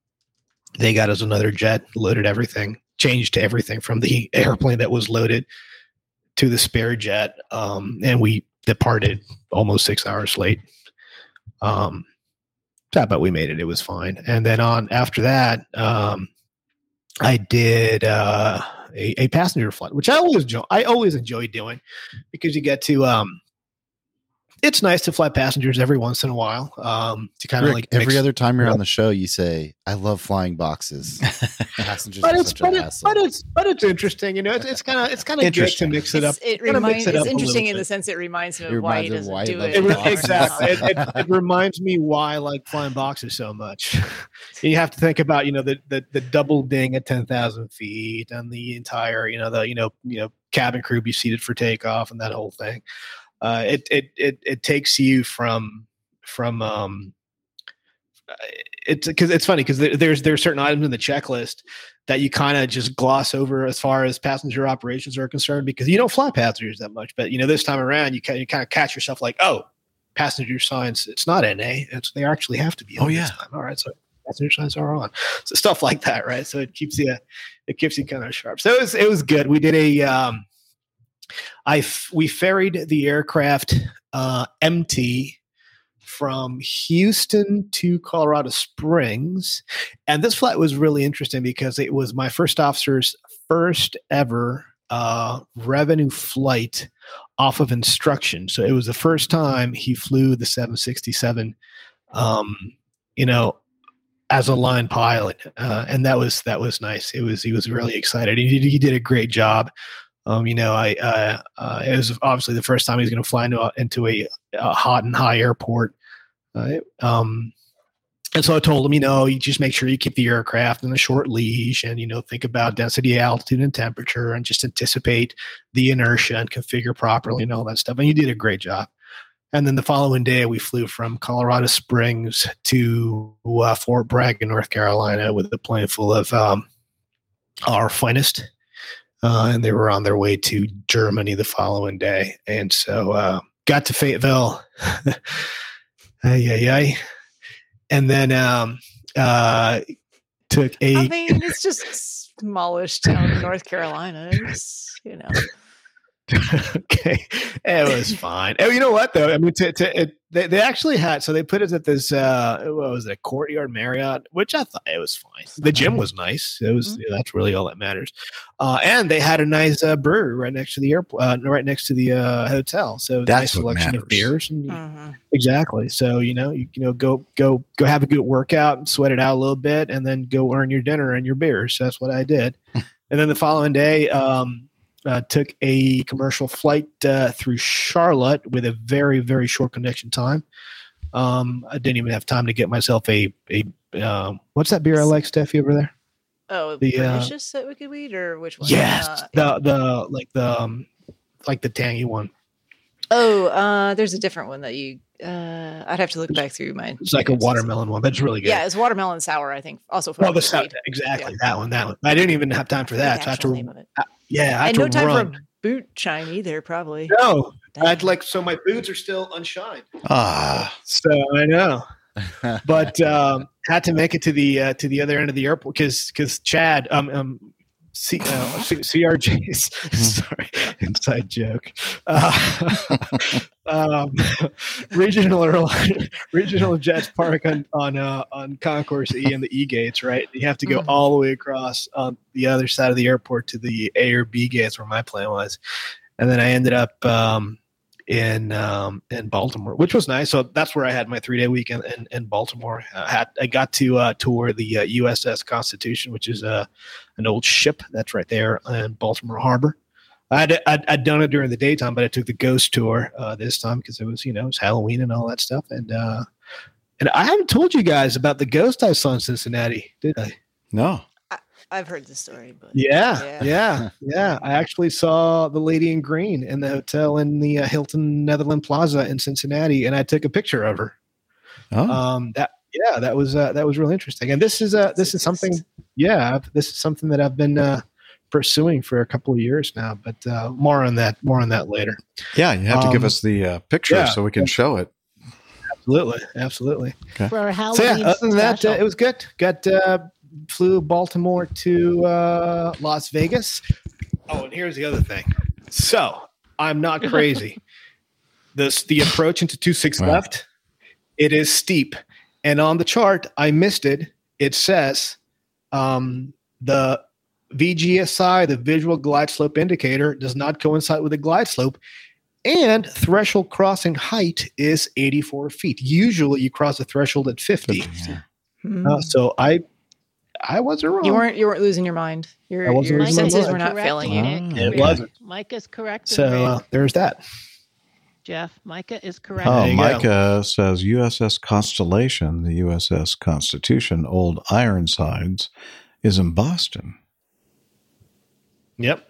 they got us another jet, loaded everything, changed to everything from the airplane that was loaded to the spare jet, um, and we departed almost six hours late. Um, but we made it; it was fine. And then on after that. Um, I did uh, a, a, passenger flight, which I always enjoy. I always enjoy doing because you get to. Um, it's nice to fly passengers every once in a while um, to kind of like every mix- other time you're on the show, you say, "I love flying boxes." Passengers but are it's such but, an it's but it's but it's interesting. You know, it's it's kind of it's kind of good to Interesting. mix it up. It's, it kinda mix reminds. it It's up interesting in bit. the sense it reminds him It of why he reminds doesn't why he do it. It exactly. It, it, it reminds me why I like flying boxes so much. you have to think about, you know, the the, the double ding at ten thousand feet and the entire, you know, the you know, you know, cabin crew be seated for takeoff and that whole thing. Uh, it it it it takes you from from um it's because it's funny because there's there's certain items in the checklist that you kind of just gloss over as far as passenger operations are concerned because you don't fly passengers that much. But you know, this time around, you kind you kind of catch yourself like, oh, passenger signs. It's not NA. It's they actually have to be. On Oh, this yeah. time. All right, so passenger signs are on. So stuff like that, right? So it keeps you it keeps you kind of sharp. So it was it was good. We did a um, I f- we ferried the aircraft uh, empty from Houston to Colorado Springs. And this flight was really interesting because it was my first officer's first ever uh, revenue flight off of instruction. So it was the first time he flew the 767, um, you know, as a line pilot, uh, and that was that was nice. It was he was really excited. He did, he did a great job. Um, you know, I uh, uh, it was obviously the first time he was going to fly into a, into a, a hot and high airport. Uh, um, and so I told him, you know, you just make sure you keep the aircraft in a short leash, and you know, think about density, altitude, and temperature, and just anticipate the inertia and configure properly and all that stuff. And you did a great job. And then the following day, we flew from Colorado Springs to uh, Fort Bragg in North Carolina with a plane full of um, our finest. Uh, and they were on their way to Germany the following day. And so uh, got to Fayetteville. ay, ay. And then um, uh, took a. I mean, it's just smallish town in North Carolina. It's, you know, okay, it was fine. Oh, you know what though? I mean, to, to, it, they they actually had so they put us at this uh, what was it, a courtyard Marriott, which I thought it was fine. The gym was nice. It was yeah, that's really all that matters. Uh, and they had a nice uh, brewery right next to the airport, uh, right next to the uh, hotel. So That's nice what selection of beers. And Exactly. So you know, you, you know, go go go have a good workout sweat it out a little bit, and then go earn your dinner and your beers. So that's what I did. and then the following day, um, uh, took a commercial flight uh, through Charlotte with a very very short connection time. Um, I didn't even have time to get myself a a um, what's that beer I like, Steffi over there? Oh, The, uh, Pernicious at Wicked Weed or which one? Yes, Uh, the the like the um, like the tangy one. oh, uh, there's a different one that you. Uh, I'd have to look back through mine. It's like a watermelon one, but it's really good. Yeah, it's watermelon sour. I think also from Well, the Wicked sound, Weed. exactly that one. That one. I didn't even have time for that. So I had to. uh, yeah, I had and to no time run. for boot shine either. Probably. No, I'd like so my boots are still unshined. Ah, so I know, but um, had to make it to the uh, to the other end of the airport because because Chad um um. C, uh, C, CRJ's sorry inside joke. Uh, um, regional airline, regional jets park on on uh, on concourse E and the E gates. Right, you have to go all the way across on the other side of the airport to the A or B gates where my plane was, and then I ended up um, in um, in Baltimore, which was nice. So that's where I had my three day weekend in, in Baltimore. I had I got to uh, tour the uh, USS Constitution, which is uh, an old ship that's right there in Baltimore Harbor. I'd, I'd, I'd done it during the daytime, but I took the ghost tour uh, this time because it was you know it was Halloween and all that stuff. And uh, and I haven't told you guys about the ghost I saw in Cincinnati, did I? No. I've heard the story, but Yeah, yeah, yeah. I actually saw the lady in green in the hotel in the uh, Hilton Netherland Plaza in Cincinnati, and I took a picture of her. Oh. Um, that yeah, that was uh, that was really interesting. And this is uh, this is something, yeah, this is something that I've been uh, pursuing for a couple of years now. But uh, more on that, more on that later. Yeah, you have to give Um, us the uh, picture yeah. so we can show it. Absolutely, absolutely. Okay. For our So yeah, other than that, uh, it was good. Got uh, flew Baltimore to uh, Las Vegas. Oh, and here's the other thing. So I'm not crazy. this the approach into two six Wow. left. It is steep, and on the chart I missed it. It says um, the VGSI, the visual glide slope indicator, does not coincide with the glide slope. And threshold crossing height is 84 feet. Usually, you cross the threshold at 50. Uh, so I, I wasn't wrong. You weren't you weren't losing your mind. Your, your my senses were not Correct, failing you. Nick. It wasn't. Micah's correct. So uh, there's that. Jeff, Micah is correct. Oh, There you go. Micah says USS Constellation, the USS Constitution, Old Ironsides, is in Boston. Yep.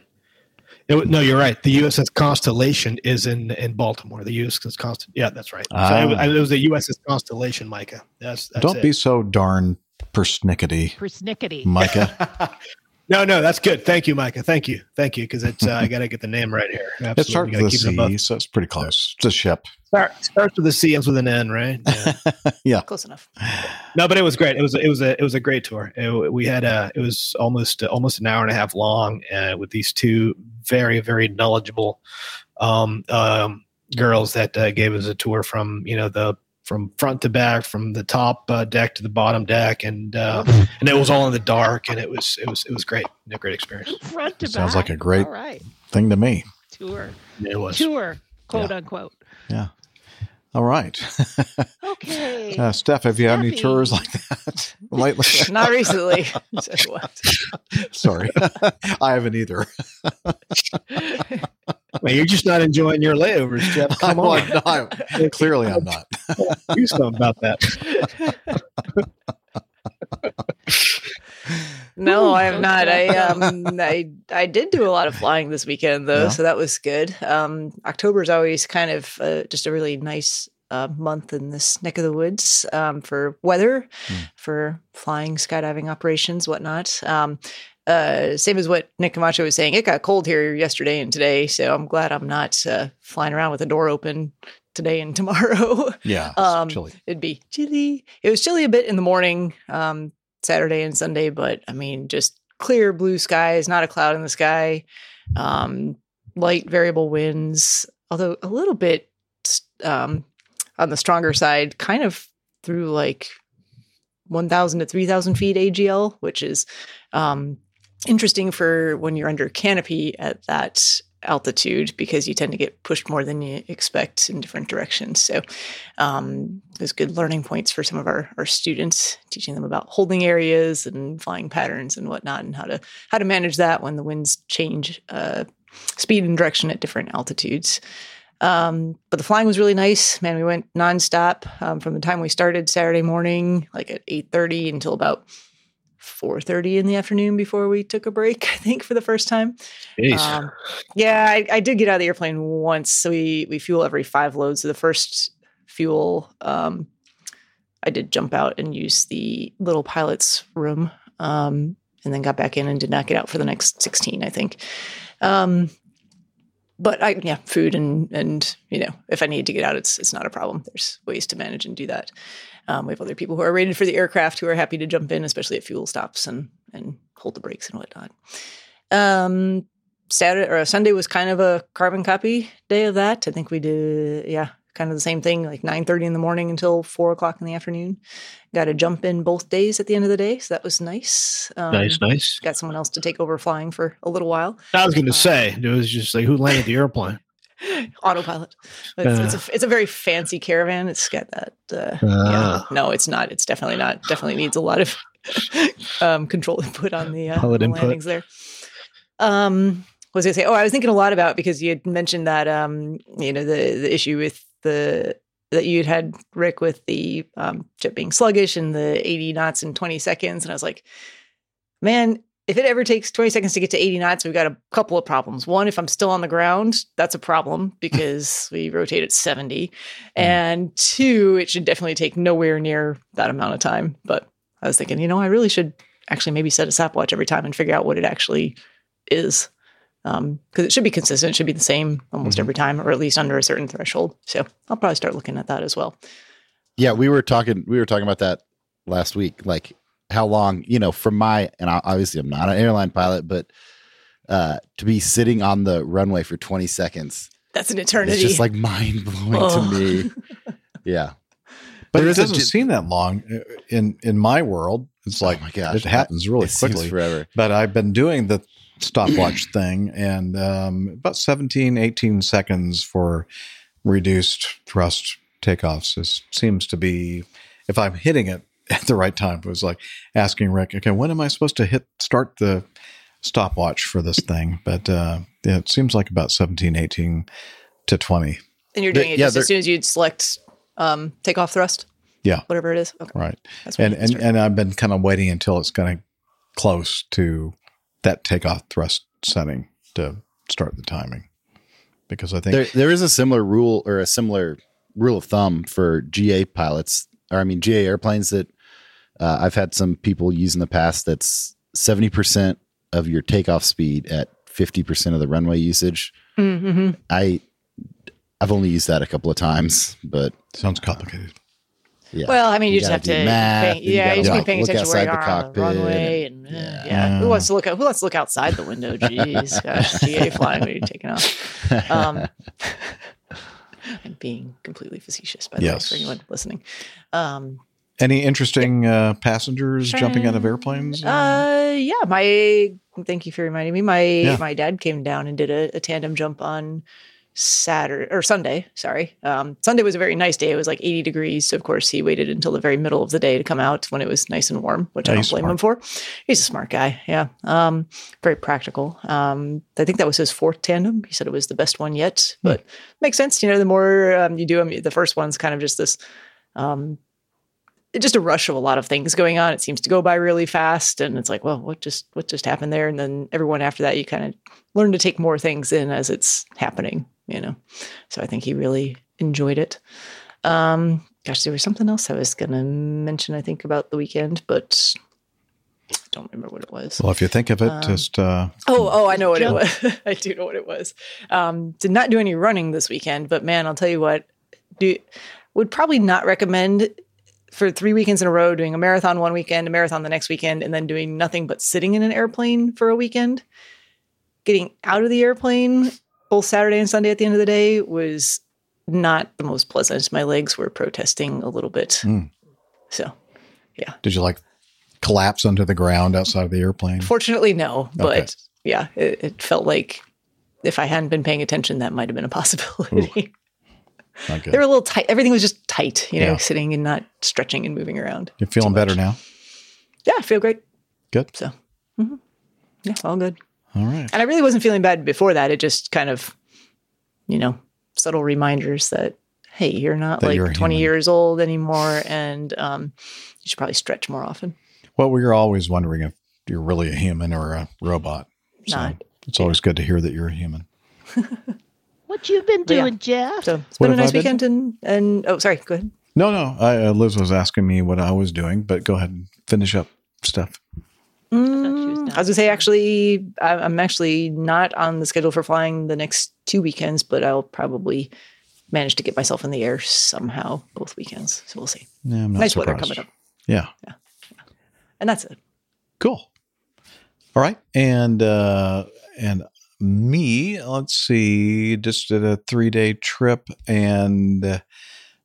It no, you're right. The USS Constellation is in in Baltimore. The USS Constellation. Yeah, that's right. So it, was, it was the USS Constellation, Micah. That's, that's Don't it. be so darn persnickety, Persnickety. Micah. No, no, that's good. Thank you, Micah. Thank you, thank you, because it's uh, I got to get the name right here. it Absolutely. starts with a keep it so it's pretty close. It's a ship. Start, starts with a C, ends with an N, right? Yeah. Yeah. Close enough. no, but it was great. It was it was a it was a great tour. It- we had a it was almost almost an hour and a half long uh, with these two very very knowledgeable um, um, girls that uh, gave us a tour from you know the from front to back, from the top uh, deck to the bottom deck, and uh, and it was all in the dark, and it was it was it was great, a great experience. Front to Sounds back. like a great All right. thing to me. Tour. It was. Tour, quote unquote. Yeah. All right. Okay. Uh, Steph, have you had any tours like that lately? Not recently. Sorry. I haven't either. Man, you're just not enjoying your layovers, Jeff. Come Well, on, no, I'm- clearly I'm not. do something about that. No, I have not. I um I I did do a lot of flying this weekend though, Yeah. so that was good. Um October is always kind of uh, just a really nice uh, month in this neck of the woods um, for weather, for flying, skydiving operations, whatnot. Um, uh, same as what Nick Camacho was saying. It got cold here yesterday and today, so I'm glad I'm not uh, flying around with the door open today and tomorrow. Yeah. um, chilly. It'd be chilly. It was chilly a bit in the morning, um, Saturday and Sunday, but I mean, just clear blue skies, not a cloud in the sky. Um, light variable winds, although a little bit um, on the stronger side, kind of through like 1,000 to 3,000 feet AGL, which is um, interesting for when you're under canopy at that altitude because you tend to get pushed more than you expect in different directions. So um, there's good learning points for some of our, our students, teaching them about holding areas and flying patterns and whatnot, and how to how to manage that when the winds change uh, speed and direction at different altitudes. Um, but the flying was really nice. Man, we went nonstop um, from the time we started Saturday morning, like at eight thirty, until about four thirty in the afternoon before we took a break. I think for the first time. Um, yeah, I, I did get out of the airplane once. So we we fuel every five loads. So the first fuel, um, I did jump out and use the little pilot's room, um, and then got back in and did not get out for the next sixteen. I think. But I yeah, food and and you know, if I need to get out, it's it's not a problem. There's ways to manage and do that. Um, we have other people who are rated for the aircraft who are happy to jump in, especially at fuel stops and and hold the brakes and whatnot. Um, Saturday or Sunday was kind of a carbon copy day of that. I think we did yeah, kind of the same thing, like nine thirty in the morning until four o'clock in the afternoon. Got to jump in both days at the end of the day, so that was nice. Um, Nice, nice. Got someone else to take over flying for a little while. I was going to say it was just like who landed the airplane. autopilot. It's, it's, a, it's a very fancy caravan. It's got that. Uh, yeah. Ah. No, it's not. It's definitely not. Definitely needs a lot of um, control input on the, uh, Pilot the landings there. Um, what was I say? Oh, I was thinking a lot about because you had mentioned that um, you know the the issue with the that you'd had Rick with the um, jet being sluggish and the 80 knots in 20 seconds, and I was like, man, if it ever takes 20 seconds to get to 80 knots, we've got a couple of problems. One, if I'm still on the ground, that's a problem because we rotate at 70. And two, it should definitely take nowhere near that amount of time. But I was thinking, you know, I really should actually maybe set a stopwatch every time and figure out what it actually is. Because it should be consistent, it should be the same almost every time, or at least under a certain threshold. So I'll probably start looking at that as well. Yeah, we were talking. We were talking about that last week. Like how long, you know, from my and I, obviously I'm not an airline pilot, but uh, to be sitting on the runway for 20 seconds, That's an eternity. it's just like mind blowing Oh. to me. Yeah, But There it is a doesn't di- seem that long uh, in in my world. It's like my gosh, it happens really it seems quickly. forever. But I've been doing the stopwatch thing, and um, about 17, 18 seconds for reduced thrust takeoffs. This seems to be, if I'm hitting it at the right time, it was like asking Rick, okay, when am I supposed to hit start the stopwatch for this thing? But uh, yeah, it seems like about 17, 18 to 20. And you're doing it yeah, just as soon as you'd select um, takeoff thrust, Yeah. whatever it is. Okay. Right. That's and and, and I've been kind of waiting until it's kind of close to that takeoff thrust setting to start the timing. Because I think there there is a similar rule or a similar rule of thumb for GA pilots, or I mean GA airplanes that uh, I've had some people use in the past. That's seventy percent of your takeoff speed at fifty percent of the runway usage. Mm-hmm. I I've only used that a couple of times, but sounds complicated. Yeah. Well, I mean, you, just have to, math, pay, you yeah, gotta you just be paying attention where you are on the cockpit runway, and- and, uh, yeah. Who wants to look out? Who wants to look outside the window? Jeez, gosh, GA flying when you're taking off. Um, I'm being completely facetious, by the Yes. way, for anyone listening. Um, any interesting uh, passengers jumping out of airplanes? Uh, yeah. My thank you for reminding me. My Yeah. my dad came down and did a, a tandem jump on Saturday or Sunday. Sorry, um, Sunday was a very nice day. It was like 80 degrees. So of course he waited until the very middle of the day to come out when it was nice and warm, which I don't blame him for. He's a smart guy. Yeah. Um, very practical. Um, I think that was his fourth tandem. He said it was the best one yet, but makes sense. You know, the more um, you do them, the first one's kind of just this. Um, just a rush of a lot of things going on. It seems to go by really fast, and it's like, well, what just what just happened there? And then everyone after that, you kind of learn to take more things in as it's happening, you know. So I think he really enjoyed it. Um, gosh, there was something else I was going to mention. I think about the weekend, but I don't remember what it was. well, if you think of it, Um, just uh, Oh, oh, I know what Jump. it was. I do know what it was. Um, did not do any running this weekend, but man, I'll tell you what, do would probably not recommend for three weekends in a row doing a marathon one weekend, a marathon the next weekend, and then doing nothing but sitting in an airplane for a weekend. Getting out of the airplane both Saturday and Sunday at the end of the day was not the most pleasant. My legs were protesting a little bit. Mm. So, yeah. Did you like collapse under the ground outside of the airplane? Fortunately, no. But Okay. yeah, it, it felt like if I hadn't been paying attention, that might have been a possibility. Good. they were a little tight. Everything was just tight, you know, Yeah. sitting and not stretching and moving around. You're feeling better now? Yeah, I feel great. Good. So, mhm. yeah, all good. All right. And I really wasn't feeling bad before that. It just kind of, you know, subtle reminders that, hey, you're not That like you're 20 human. years old anymore. And um, you should probably stretch more often. Well, we are always wondering if you're really a human or a robot. So Not. it's always good to hear that you're a human. What you've been But yeah. doing, Jeff? So it's What been a have I nice weekend. And, and, oh, sorry, go ahead. No, no. I, uh, Liz was asking me what I was doing, but go ahead and finish up stuff. Mm, I was gonna say actually, I- I'm actually not on the schedule for flying the next two weekends, but I'll probably manage to get myself in the air somehow both weekends. So we'll see. Yeah, I'm not nice weather coming up, Yeah. and that's it. Cool. All right. And uh and me, let's see, just did a 3-day trip and uh,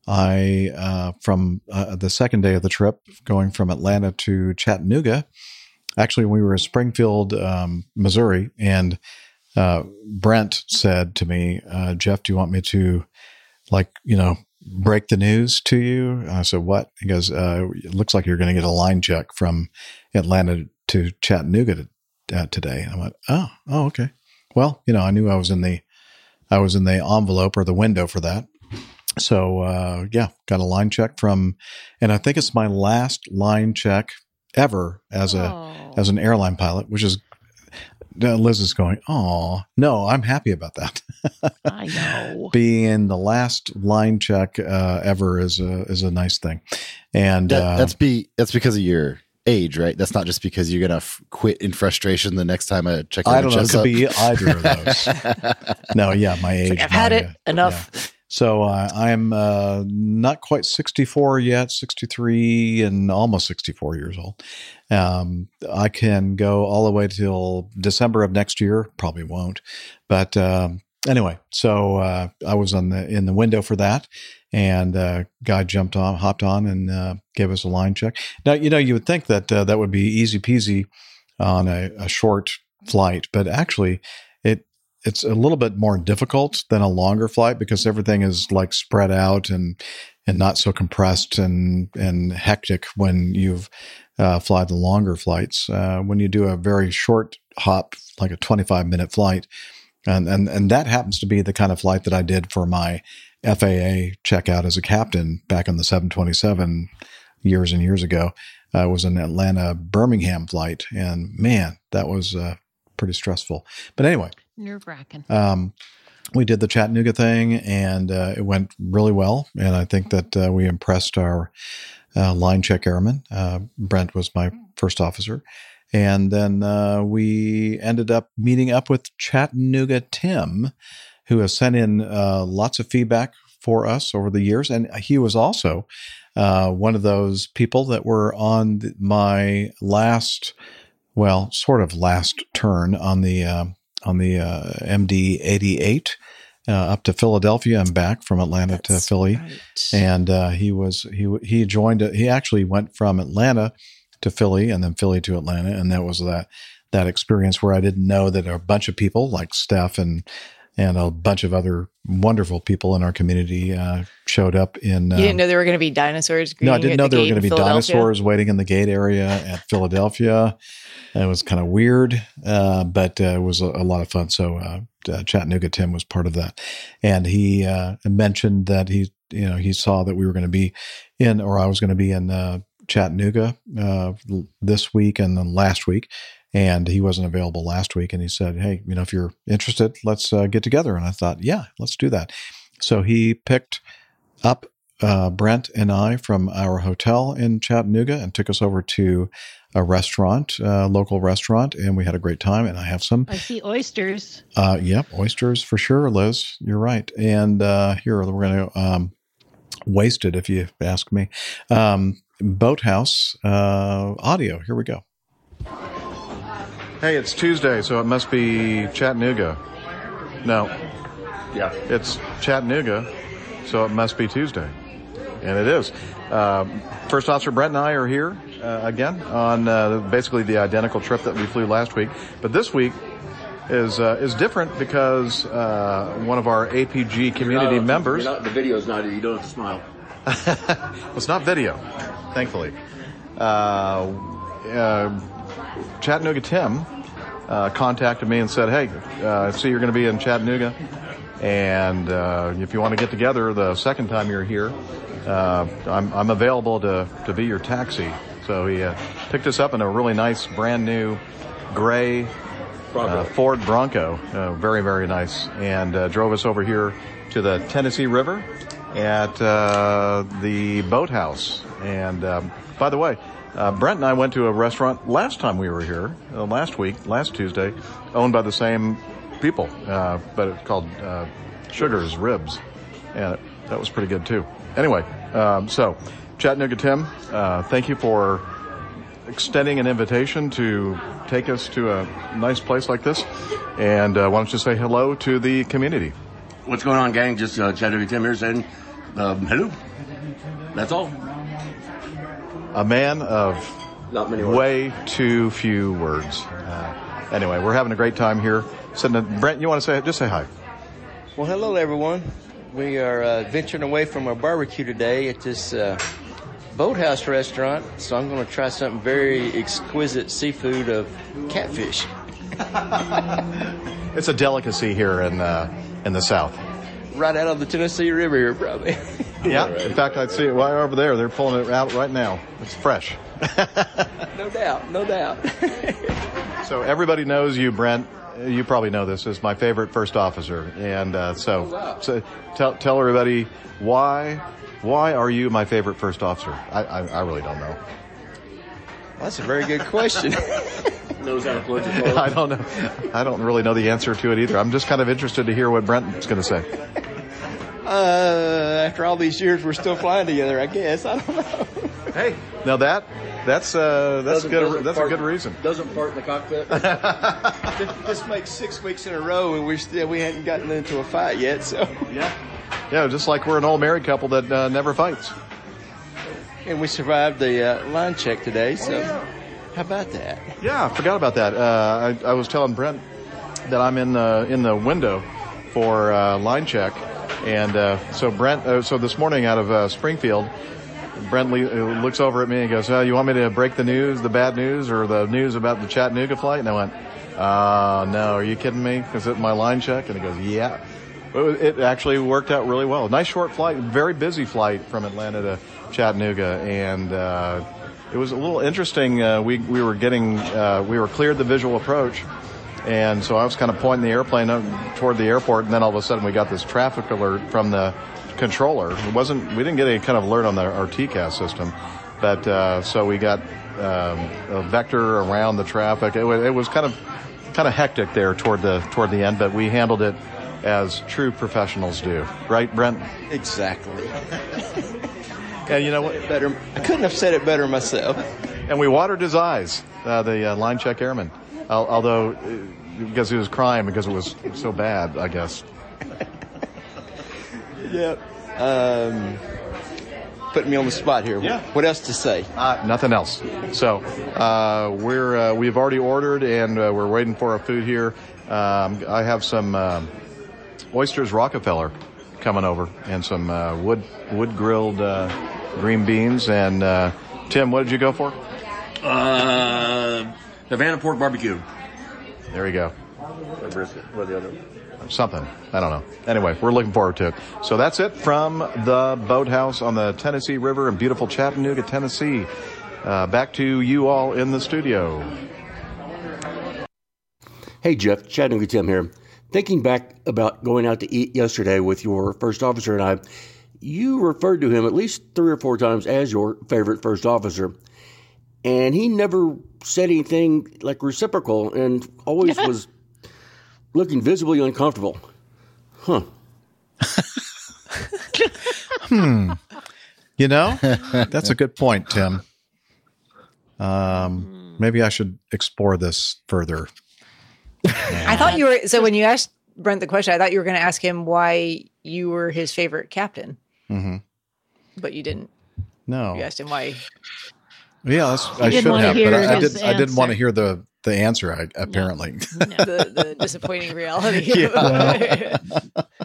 I uh from uh, the second day of the trip going from Atlanta to Chattanooga. Actually, we were in Springfield, um, Missouri and uh Brent said to me, uh, "Jeff, do you want me to like, you know, break the news to you?" And I said, "What?" He goes, uh, "It looks like you're going to get a line check from Atlanta to Chattanooga to, uh, today. And I went, oh, oh, okay. Well, you know, I knew I was in the, I was in the envelope or the window for that. So, uh, yeah, got a line check from, and I think it's my last line check ever as a, as an airline pilot, which is, Liz is going, oh, no, I'm happy about that. I know. Being the last line check uh, ever is a is a nice thing, and That, uh, that's be that's because of your age, right? That's not just because you're gonna f- quit in frustration the next time a check. I don't know. It could up. be either of those. no, yeah, my age. I've had it uh, enough. So uh, I'm uh, not quite 64 yet, 63 and almost 64 years old. Um, I can go all the way till December of next year. Probably won't, but um, anyway. So uh, I was on the in the window for that, and uh, guy jumped on, hopped on, and uh, gave us a line check. Now you know you would think that uh, that would be easy peasy on a, a short flight, but actually it's a little bit more difficult than a longer flight because everything is like spread out and and not so compressed and and hectic when you've uh, fly the longer flights. Uh, when you do a very short hop, like a 25 minute flight, and and and that happens to be the kind of flight that I did for my FAA checkout as a captain back on the 727 years and years ago. Uh, it was an Atlanta Birmingham flight, and man, that was uh, pretty stressful. But anyway, Nerve wracking. um, we did the Chattanooga thing, and uh, it went really well. And I think that uh, we impressed our uh, line check airman. Uh, Brent was my first officer. And then uh, we ended up meeting up with Chattanooga Tim, who has sent in uh, lots of feedback for us over the years. And he was also one of those people that were on the, my last, well, sort of last turn on the uh, on the uh, MD eighty eight. Uh, up to Philadelphia and back from Atlanta to Philly, and uh, he was he he joined. He actually went from Atlanta to Philly, and then Philly to Atlanta, and that was that that experience where I didn't know that a bunch of people like Steph and and a bunch of other wonderful people in our community uh, showed up in. You didn't know there were going to be dinosaurs. No, I didn't know the there were going to be dinosaurs waiting in the gate area at Philadelphia. It was kind of weird, uh, but uh, it was a, a lot of fun. So uh, uh, Chattanooga Tim was part of that, and he uh, mentioned that he, you know, he saw that we were going to be in, or I was going to be in uh, Chattanooga uh, this week and then last week, and he wasn't available last week. And he said, "Hey, you know, if you're interested, let's uh, get together." And I thought, "Yeah, let's do that." So he picked up uh, Brent and I from our hotel in Chattanooga and took us over to a restaurant, a local restaurant, and we had a great time. And I have some, I see oysters. uh, yep, oysters for sure, Liz. You're right. And uh, here we're going to um, waste it if you ask me. Um, Boathouse uh, audio. Here we go. Hey, it's Tuesday, so it must be Chattanooga. No. Yeah. It's Chattanooga, so it must be Tuesday. And it is. Um, First Officer Brent and I are here uh, again on uh, basically the identical trip that we flew last week. But this week is uh, is different because uh, one of our APG community not- members. not- the video's not. You don't have to smile. well, it's not video, thankfully. Uh, uh, Chattanooga Tim uh, contacted me and said, "Hey, uh, I see you're going to be in Chattanooga, and uh, if you want to get together the second time you're here, uh, I'm, I'm available to, to be your taxi." So he uh, picked us up in a really nice, brand new, gray uh, Ford Bronco, uh, very very nice, and uh, drove us over here to the Tennessee River at uh, the boathouse. And um, by the way, uh, Brent and I went to a restaurant last time we were here, uh, last week, last Tuesday, owned by the same people, uh, but it's called uh, Sugar's Ribs, and that was pretty good too. Anyway, um, so Chattanooga Tim, uh, thank you for extending an invitation to take us to a nice place like this. And uh, why don't you say hello to the community? What's going on, gang? Just uh, Chattanooga Tim here saying um, hello. That's all. A man of Not many words. way too few words. Uh, anyway, we're having a great time here. Sitting Brent, you want to say just say hi? Well, hello, everyone. We are uh, venturing away from our barbecue today at this uh, boathouse restaurant. So I'm going to try something very exquisite seafood of catfish. It's a delicacy here in uh, in the South. Right out of the Tennessee River here, probably. Yeah. In fact, I'd see it right over there. They're pulling it out right now. It's fresh. no doubt, no doubt. So everybody knows you, Brent. You probably know this is my favorite first officer, and uh, so so tell tell everybody why why are you my favorite first officer? I I, I really don't know. That's a very good question. Knows how to plug your I don't know. I don't really know the answer to it either. I'm just kind of interested to hear what Brent's going to say. Uh, after all these years, we're still flying together. I guess I don't know. Hey, now that that's uh, that's Doesn't- good. doesn't That's a good reason. Doesn't part in the cockpit. this makes six weeks in a row, and we still we hadn't gotten into a fight yet. So yeah, yeah, just like we're an old married couple that uh, never fights. and we survived the uh, line check today. So how about that? Yeah, I forgot about that. Uh, I, I was telling Brent that I'm in the in the window for uh, line check, and uh, so Brent. Uh, so this morning out of uh, Springfield, Brent le- uh, looks over at me and goes, oh, "You want me to break the news, the bad news, or the news about the Chattanooga flight?" And I went, "Uh, no. Are you kidding me? Is it my line check?" And he goes, "Yeah." It actually worked out really well. Nice short flight, very busy flight from Atlanta to Chattanooga, and uh, it was a little interesting. Uh, we we were getting uh, we were cleared the visual approach, and so I was kind of pointing the airplane toward the airport, and then all of a sudden we got this traffic alert from the controller. It wasn't we didn't get any kind of alert on the, our TCAS system, but uh, so we got um, a vector around the traffic. It was, it was kind of kind of hectic there toward the toward the end, but we handled it as true professionals do, right, Brent? Exactly. And you know what? Better. I couldn't have said it better myself. And we watered his eyes, uh, the uh, line check airman, although uh, because he was crying because it was so bad, I guess. Yep. Um, putting me on the spot here. Yeah. What else to say? Uh, nothing else. So uh, we're uh, we've already ordered and uh, we're waiting for our food here. Um, I have some um oysters Rockefeller coming over and some uh, wood wood grilled uh, green beans. And uh, Tim, what did you go for? Havana pork barbecue. There you go. Or brisket. What the other? Something. I don't know. Anyway, we're looking forward to it. So that's it from the boathouse on the Tennessee River in beautiful Chattanooga, Tennessee. Uh, back to you all in the studio. Hey Jeff, Chattanooga Tim here. Thinking back about going out to eat yesterday with your first officer and I, you referred to him at least three or four times as your favorite first officer. And he never said anything like reciprocal and always was looking visibly uncomfortable. Huh. Hmm. You know, that's a good point, Tim. Um, maybe I should explore this further. I thought you were so when you asked Brent the question. I thought you were going to ask him why you were his favorite captain, hmm but you didn't. No. You asked him why. Yeah, that's, I didn't should have, but I, I his did. I didn't want to hear the the answer. I, apparently. the, the disappointing reality. Yeah.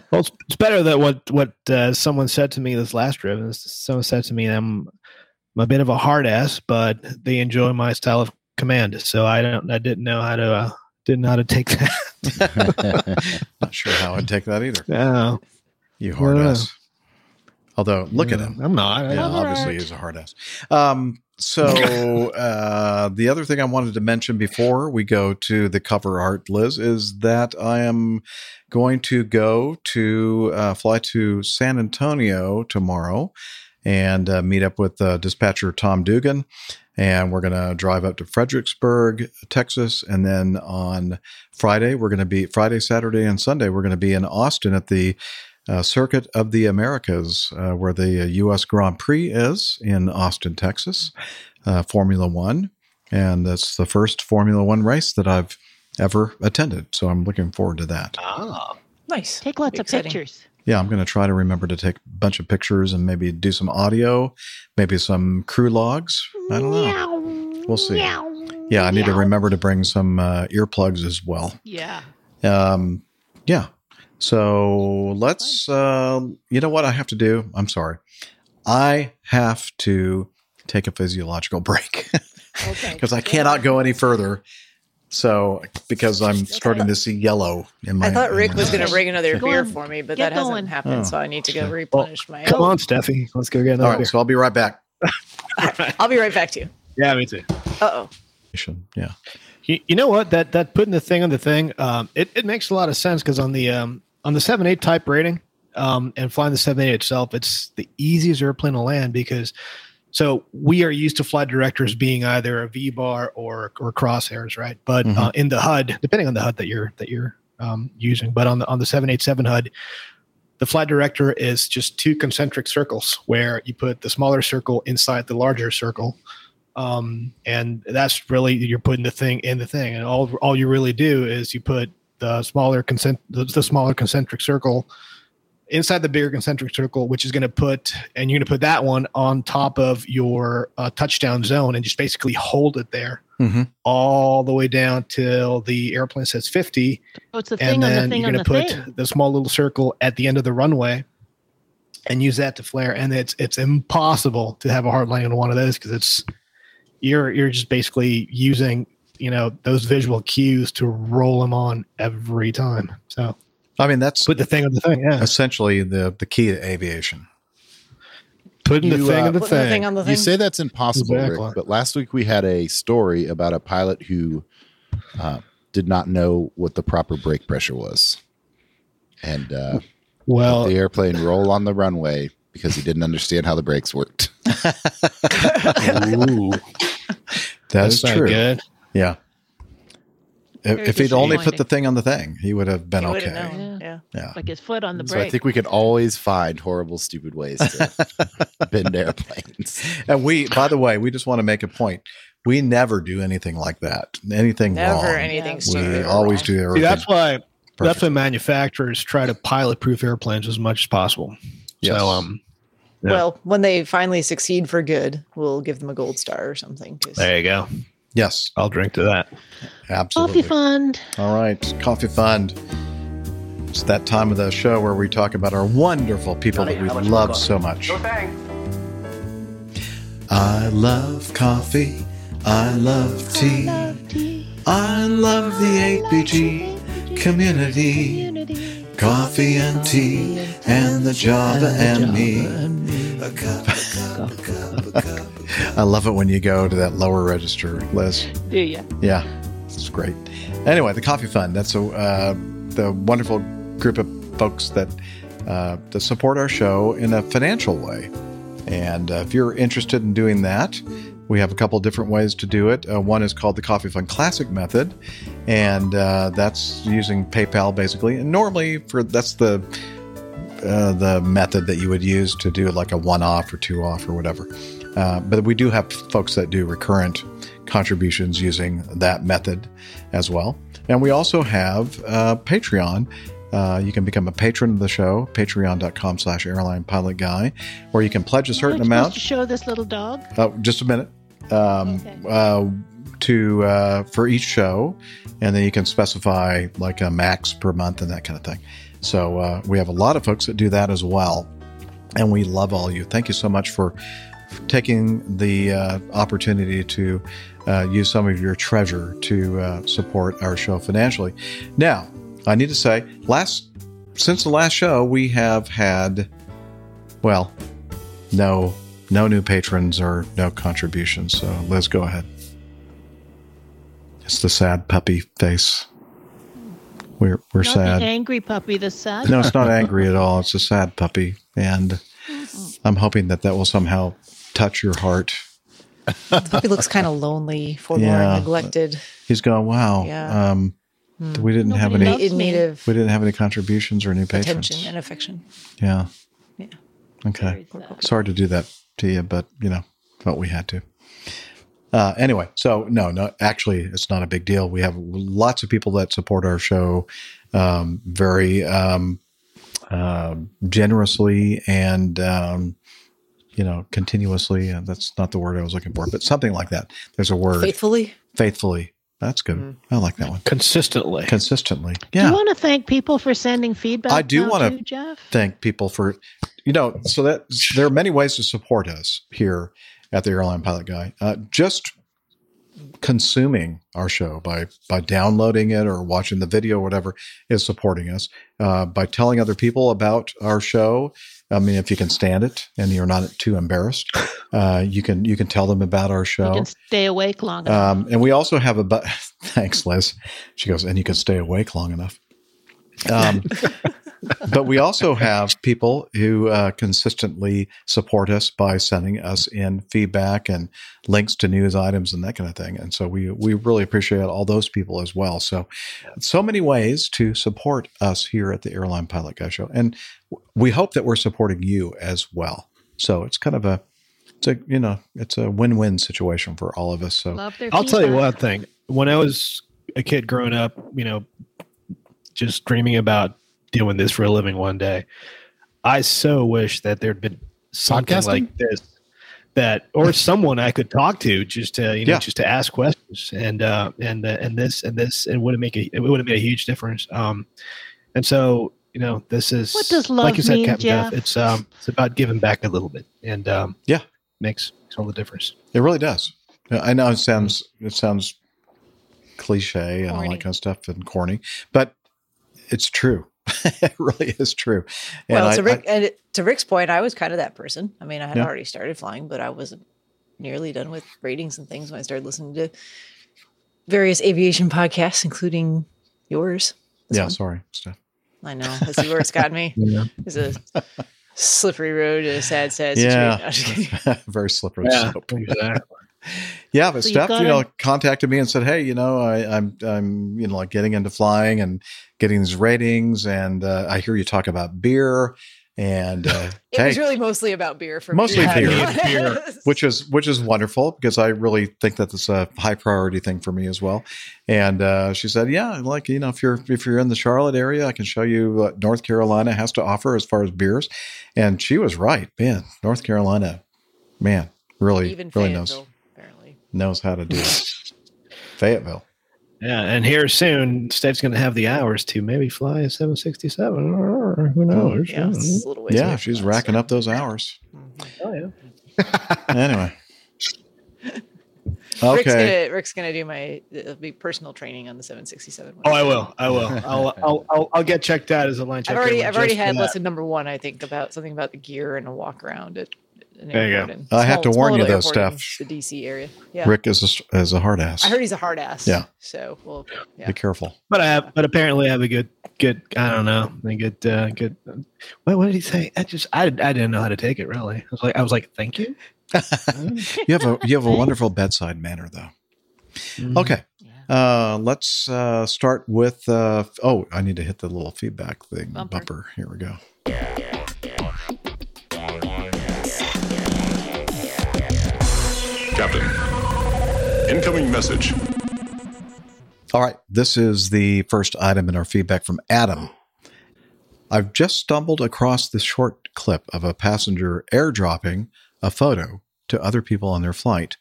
Well, it's, it's better that what what uh, someone said to me this last trip. is Someone said to me, "I'm, I'm a bit of a hard ass, but they enjoy my style of command." So I don't. I didn't know how to. Uh, didn't know how to take that. Not sure how I'd take that either. No. You hard ass. Although, look at him. I'm not. Yeah, obviously, he's a hard ass. Um, so, uh, the other thing I wanted to mention before we go to the cover art, Liz, is that I am going to go to uh, fly to San Antonio tomorrow and uh, meet up with uh, dispatcher Tom Dugan. And we're going to drive up to Fredericksburg, Texas. And then on Friday, we're going to be Friday, Saturday, and Sunday, we're going to be in Austin at the uh, Circuit of the Americas, uh, where the uh, U.S. Grand Prix is in Austin, Texas, uh, Formula One. And that's the first Formula One race that I've ever attended. So I'm looking forward to that. Ah. Nice. Take lots Exciting. of pictures. Yeah, I'm going to try to remember to take a bunch of pictures and maybe do some audio, maybe some crew logs. I don't know. We'll see. Yeah, I need to remember to bring some uh, earplugs as well. Yeah. Um, yeah. So let's, uh, you know what I have to do? I'm sorry. I have to take a physiological break because I cannot go any further. So, because I'm starting to see yellow in my. I thought Rick was going to bring another Go beer on. for me, but Get that hasn't happened. Oh, so I need to go shit. replenish my. Come on, Steffi. Let's go get All another right, beer. so I'll be right back. I'll be right back to you. Yeah, me too. Uh oh. Yeah. You, you know what? That that putting the thing on the thing, um, it, it makes a lot of sense because on the um, on the seven eight type rating, um, and flying the seven eight itself, it's the easiest airplane to land because so we are used to flight directors being either a V bar or or crosshairs, right? But uh, Mhm. in the HUD, depending on the HUD that you're that you're um, using, but on the on the seven eight seven HUD, the flight director is just two concentric circles where you put the smaller circle inside the larger circle um, and that's really you're putting the thing in the thing, and all all you really do is you put the smaller concent the, the smaller concentric circle inside the bigger concentric circle, which is going to put and you're going to put that one on top of your uh, touchdown zone, and just basically hold it there Mm-hmm. all the way down till the airplane says 50 Oh, it's the thing and thing on the then thing you're going to put thing. the small little circle at the end of the runway and use that to flare and it's it's impossible to have a hard landing on one of those because it's you're you're just basically using you know those visual cues to roll them on every time so I mean, that's put the thing on the thing yeah essentially the the key to aviation. putting the You, thing uh, on the Putting the thing, thing on the You say that's impossible, Exactly. Rick, but last week we had a story about a pilot who uh, did not know what the proper brake pressure was. And uh, well the airplane roll on the runway because he didn't understand how the brakes worked. ooh, That that's true. good Yeah. If, Very if he'd only put the thing on the thing, he would have been You would've okay. known. Yeah. Yeah. Like his foot on the So I think we could always find horrible, stupid ways to bend airplanes. And we, by the way, we just want to make a point. We never do anything like that. Anything Never wrong. anything we stupid. or always wrong. do See, that's why that's why manufacturers try to pilot proof airplanes as much as possible Yes. so um Yeah. Well, when they finally succeed for good, we'll give them a gold star or something. there you go yes, i'll drink to that absolutely. Coffee fund. All right, Coffee Fund. It's that time of the show where we talk about our wonderful people that we love so much. I love coffee. I love tea. I love the APG community. Coffee and tea and the Java and me. I love it when you go to that lower register, Liz. Do you? Yeah, it's great. Anyway, the Coffee Fund. That's a uh, the wonderful group of folks that uh, that support our show in a financial way. And uh, if you're interested in doing that, we have a couple different ways to do it. Uh, one is called the Coffee Fund Classic method, and uh, that's using PayPal basically. And normally, for that's the uh, the method that you would use to do like a one off or two off or whatever. Uh, but we do have folks that do recurrent contributions using that method as well. And we also have uh, Patreon. Uh, you can become a patron of the show, patreon.com slash airline pilot guy, where you can pledge a certain amount. to show this little dog? Oh, just a minute. Um, uh, to uh, for each show, and then you can specify like a max per month and that kind of thing. So uh, we have a lot of folks that do that as well, and we love all you. Thank you so much for taking the uh, opportunity to uh, use some of your treasure to uh, support our show financially. Now, I need to say, last since the last show, we have had, well, no no new patrons or no contributions. So Liz, go ahead. It's the sad puppy face. We're we're Not sad. the angry puppy, the sad. No, it's not angry at all. It's a sad puppy, and I'm hoping that that will somehow touch your heart. The puppy looks kind of lonely, forlorn, Yeah. neglected. He's going, wow. Yeah. Um, Hmm. we didn't have any. loves In need of we didn't have any contributions or new patrons. Attention and affection. Yeah. Yeah. Okay. Sorry to do that to you, but you know, but we had to. Uh, anyway, so no, no, actually, it's not a big deal. We have lots of people that support our show um, very um, uh, generously and um, you know continuously. Uh, that's not the word I was looking for, but something like that. There's a word Faithfully. faithfully. That's good. I like that one. Consistently. Consistently. Yeah. Do you want to thank people for sending feedback? I do want to Jeff. thank people for, you know, so that there are many ways to support us here at the Airline Pilot Guy. Uh, just consuming our show by by downloading it or watching the video, or whatever, is supporting us. Uh, by telling other people about our show, I mean, if you can stand it and you're not too embarrassed, uh, you can you can tell them about our show. You can stay awake long enough. Um, and we also have a but. Thanks, Liz. She goes, and you can stay awake long enough. Um, but we also have people who uh, consistently support us by sending us in feedback and links to news items and that kind of thing. And so we we really appreciate all those people as well. So so many ways to support us here at the Airline Pilot Guy Show, and we hope that we're supporting you as well. So it's kind of a it's a you know it's a win win situation for all of us. So I'll tell you feedback. one thing. When I was a kid growing up, you know, just dreaming about doing this for a living one day, I so wish that there'd been something Podcasting? like this that or someone I could talk to just to you know Yeah. just to ask questions and uh and uh, and this and this and would have make a it would have made a huge difference. Um and so you know this is What does love like you said, mean, Captain Jeff, Jeff? it's um it's about giving back a little bit and um yeah makes, makes all the difference. It really does. I know it sounds it sounds cliche and all that kind of stuff and corny, but it's true. it really is true. And well, I- to Rick, I- and to Rick's point, I was kind of that person. I mean, I had Yeah. already started flying, but I wasn't nearly done with ratings and things when I started listening to various aviation podcasts, including yours. yeah, one. sorry, Steph. I know. Let's see where it's got me. Yeah. It's a slippery road to a sad, sad Yeah, situation. No, I'm just kidding. very slippery Yeah, slope. exactly. Yeah, but So Steph, got you know, a- contacted me and said, "Hey, you know, I, I'm, I'm, you know, like getting into flying and getting these ratings, and uh, I hear you talk about beer, and uh, It hey, was really mostly about beer for me mostly me. beer, which is which is wonderful because I really think that it's a high priority thing for me as well. And uh, she said, "Yeah, like you know, if you're if you're in the Charlotte area, I can show you what North Carolina has to offer as far as beers." And she was right, man. North Carolina, man, really Even really knows apparently. knows how to do it. Fayetteville. Yeah, and here soon, Steph's going to have the hours to maybe fly a 767. Or who hmm. knows? Yeah, it's a little ways Yeah, she's from us. racking up those hours. Mm-hmm. Oh yeah. Anyway. Rick's Okay. gonna Rick's gonna do my it'll be personal training on the 767. Oh, I will. I will. I'll, I'll, I'll, I'll get checked out as a line check. I've already I've already had lesson number one. I think about something about the gear and a walk around at an There you airport go. in- I have to warn you though, Steph. The DC area. Yeah. Rick is a, is a hard ass. I heard he's a hard ass. Yeah. So well, yeah. Be careful. But I have, but apparently I have a good, good. I don't know, a good, uh, good. What, what did he say? I just, I, I didn't know how to take it. Really, I was like, I was like, thank you. You have a you have a wonderful bedside manner though. Mm-hmm. Okay. Uh, let's uh, start with. Uh, oh, I need to hit the little feedback thing bumper. Here we go. Captain, incoming message. All right. This is the first item in our feedback from Adam. I've just stumbled across this short clip of a passenger airdropping a photo to other people on their flight.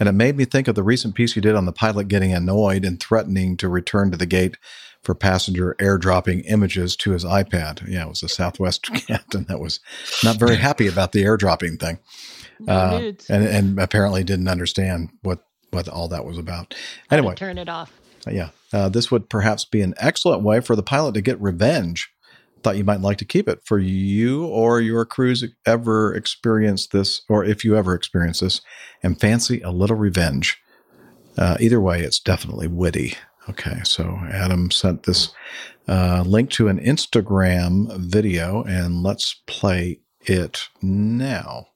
And it made me think of the recent piece you did on the pilot getting annoyed and threatening to return to the gate for passenger airdropping images to his iPad. Yeah, it was a Southwest captain that was not very happy about the airdropping thing. Uh, and, and apparently didn't understand what, what all that was about. Anyway, turn it off. yeah, uh, this would perhaps be an excellent way for the pilot to get revenge. Thought you might like to keep it for you or your crews ever experience this, or if you ever experience this and fancy a little revenge. Uh, either way, it's definitely witty. Okay, so Adam sent this uh, link to an Instagram video, and let's play it now.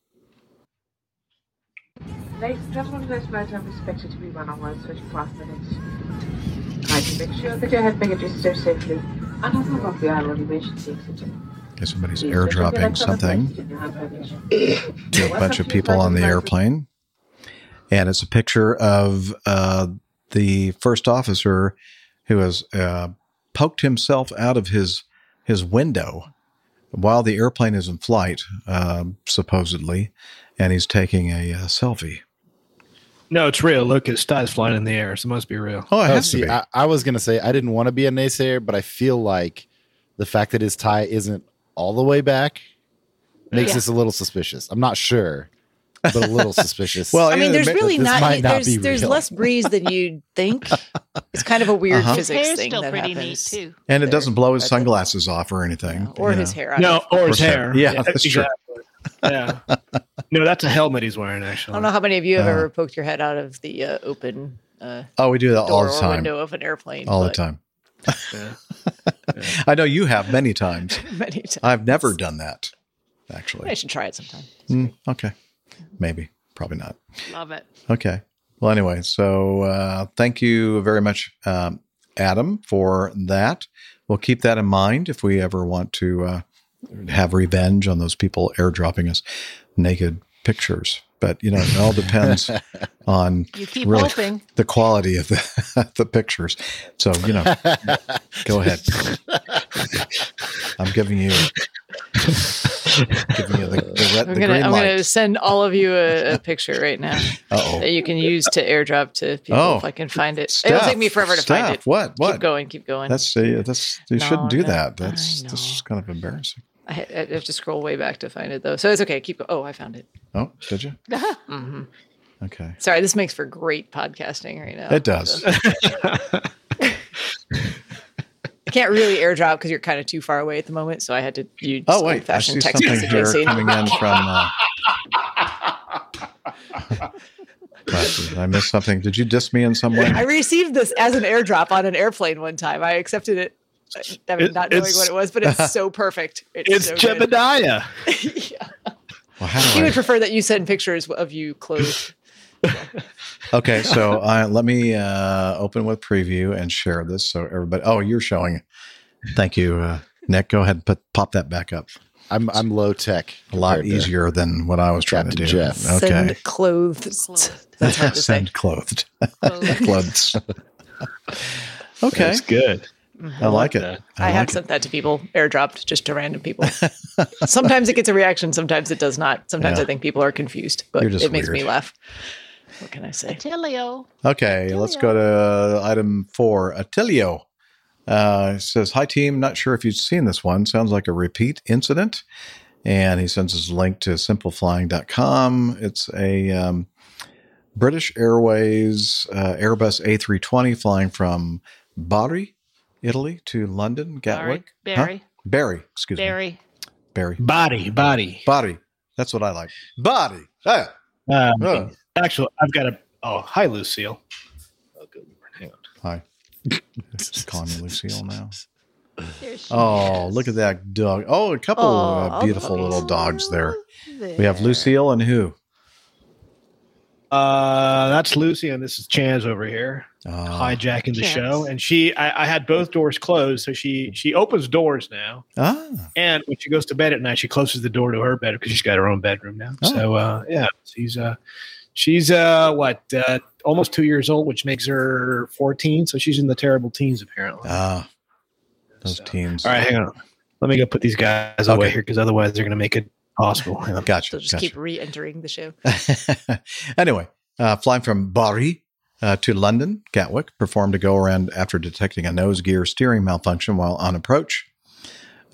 Ladies and gentlemen, flight time is expected to be one hour and 35 minutes. Kindly make sure that your hand baggage is stowed safely and has above the aisle emergency exit. Okay, somebody's Please airdropping something. devices in your hand baggage. to a bunch of people on the airplane. And it's a picture of uh, the first officer who has uh, poked himself out of his his window while the airplane is in flight, uh, supposedly, and he's taking a, uh selfie. No, it's real. Look, his tie's flying in the air, so it must be real. Oh, it Oh, has to be. I, I was gonna say I didn't want to be a naysayer, but I feel like the fact that his tie isn't all the way back makes Yeah. this a little suspicious. I'm not sure, but a little suspicious. Well, I mean, there's really not, not there's there's real. less breeze than you'd think. It's kind of a weird Uh-huh. physics thing still that pretty happens. neat too. and it doesn't blow his sunglasses off or anything. Or you his know. hair. I No, don't, or his hair. hair. Yeah, that's true. Yeah. No, that's a helmet he's wearing, Actually, I don't know how many of you have Uh. ever poked your head out of the uh, open uh, Oh, we do that all the or time. window of an airplane. All the but time. Yeah. I know you have many times. Many times. I've never done that, actually. I should try it sometime. Mm, okay. Maybe. Probably not. Love it. Okay. Well, anyway, so uh, thank you very much, um, Adam, for that. We'll keep that in mind if we ever want to uh, have revenge on those people airdropping us naked pictures. But you know, it all depends on You keep really hoping. the quality of the the pictures. So you know, go ahead. I'm giving you giving you the, the, red, I'm gonna I'm gonna send all of you a, a picture right now Uh-oh. that you can use to airdrop to people Oh. if I can find it. It'll take me forever to find it. What? What? Keep going. Keep going. That's uh, that's you No, shouldn't do no, that. That's this is kind of embarrassing. I, have to scroll way back to find it though, so it's okay. Keep. go- Oh, I found it. Oh, did you? hmm Okay. Sorry, this makes for great podcasting right now. It does. I can't really airdrop because you're kind of too far away at the moment, so I had to use Oh wait, I see old-fashioned text something here messaging. coming in from. Uh, did I missed something. Did you diss me in some way? I received this as an airdrop on an airplane one time. I accepted it. I mean, It- not knowing what it was, but it's so perfect. It's, It's so good. Jebediah. Well, He do would prefer that you send pictures of you clothed. Okay, so uh, let me uh, open with preview and share this so everybody. Oh, you're showing. Thank you, uh, Nick. Go ahead and put pop that back up. I'm I'm low tech. A lot easier than what I was trying to do. Jeff. Okay. Send clothed. That's hard. Send clothed. Clothes. okay. That's good. I like it. I, have like it. sent that to people, airdropped just to random people. sometimes it gets a reaction, sometimes it does not. Sometimes Yeah. I think people are confused, but it makes me laugh. What can I say? Attilio. Okay, let's go to item four. Attilio uh, says, Hi, team. Not sure if you've seen this one. Sounds like a repeat incident. And he sends us a link to simpleflying.com. It's a um, British Airways uh, Airbus A320 flying from Bari, Italy to London, Gatwick. Barry. Huh? Barry. Barry, excuse me. Barry. Barry. Body, body. Body. That's what I like. Body. Ah. Um, Oh. Actually, I've got a. Oh, hi, Lucille. Oh, good Lord. Hang on. Hi. Calling me Lucille now. There she Oh, look at that dog. Oh, a couple uh, Oh, beautiful little dogs there. We have. Lucille and who? Uh, that's Lucy, and this is Chance over here Ah. hijacking the Chance. show. And she, I, I had both doors closed, so she she opens doors now. Ah, And when she goes to bed at night, she closes the door to her bed because she's got her own bedroom now. Oh. So uh, yeah, she's uh, she's uh, what uh, almost two years old, which makes her fourteen. So she's in the terrible teens apparently. ah, those teams. All right, hang on. let me go put these guys away here because otherwise they're going to make it possible. Yeah. Gotcha. They'll just gotcha. keep re-entering the show. anyway, uh, flying from Bari uh, to London, Gatwick performed a go around after detecting a nose gear steering malfunction while on approach.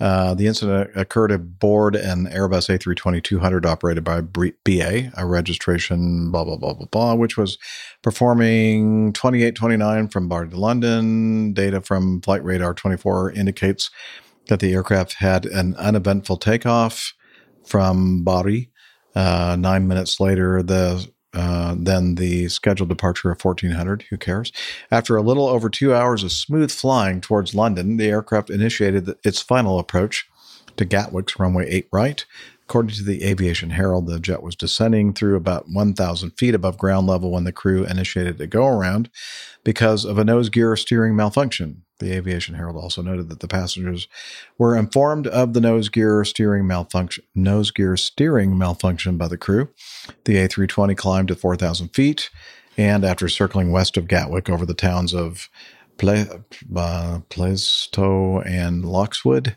Uh, the incident occurred aboard an Airbus A320 200 operated by BA, a registration blah, blah, blah, blah, blah, which was performing 2829 from Bari to London. Data from Flight Radar 24 indicates that the aircraft had an uneventful takeoff from Bari. Uh, nine minutes later, the uh, then the scheduled departure of 1400. Who cares? After a little over two hours of smooth flying towards London, the aircraft initiated its final approach to Gatwick's runway 8 right. According to the Aviation Herald, the jet was descending through about 1,000 feet above ground level when the crew initiated a go around because of a nose gear steering malfunction. The Aviation Herald also noted that the passengers were informed of the nose gear steering malfunction nose gear steering malfunction by the crew. The A320 climbed to 4,000 feet, and after circling west of Gatwick over the towns of Ple- uh, Plaistow and Loxwood,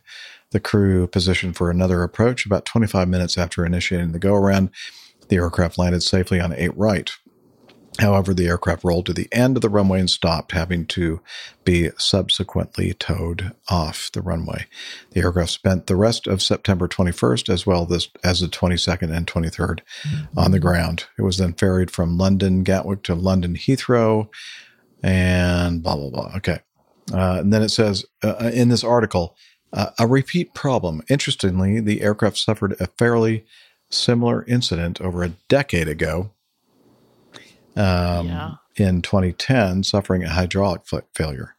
the crew positioned for another approach. About 25 minutes after initiating the go around, the aircraft landed safely on 8 right. However, the aircraft rolled to the end of the runway and stopped, having to be subsequently towed off the runway. The aircraft spent the rest of September 21st, as well as, as the 22nd and 23rd, on the ground. It was then ferried from London Gatwick to London Heathrow, and blah blah blah. Okay, uh, and then it says uh, in this article uh, a repeat problem. Interestingly, the aircraft suffered a fairly similar incident over a decade ago um, in 2010, suffering a hydraulic fa- failure.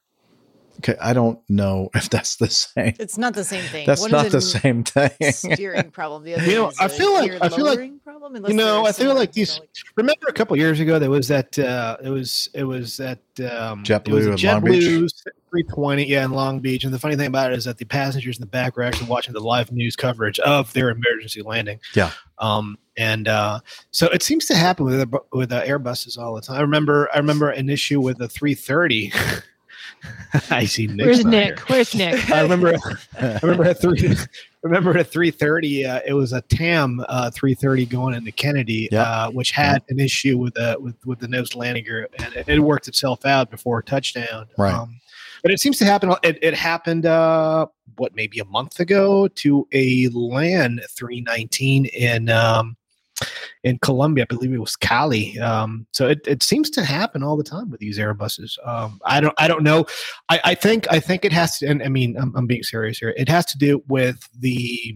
Okay, I don't know if that's the same. It's not the same thing. That's One not is the same thing. steering problem. The other You know, is I a feel like I feel like problem. you know, I feel like these. Remember a couple years ago there was that uh, it was it was that um, JetBlue it was Long Beach? JetBlue 320 yeah in Long Beach, and the funny thing about it is that the passengers in the back were actually watching the live news coverage of their emergency landing. Yeah. Um, and uh, so it seems to happen with with uh, Airbuses all the time. I remember I remember an issue with a 330. I see Nick. Where's Nick? Where's Nick? I remember. I remember at three. Remember at three thirty, uh, it was a TAM uh, three thirty going into Kennedy, uh, which had an issue with the with, with the nose landing gear, and it, it worked itself out before touchdown. Right. Um, but it seems to happen. It, it happened uh, what maybe a month ago to a LAN three nineteen in um, in Colombia. I believe it was Cali. Um, so it, it seems to happen all the time with these Airbuses. Um, I don't I don't know. I, I think I think it has to. And I mean, I'm, I'm being serious here. It has to do with the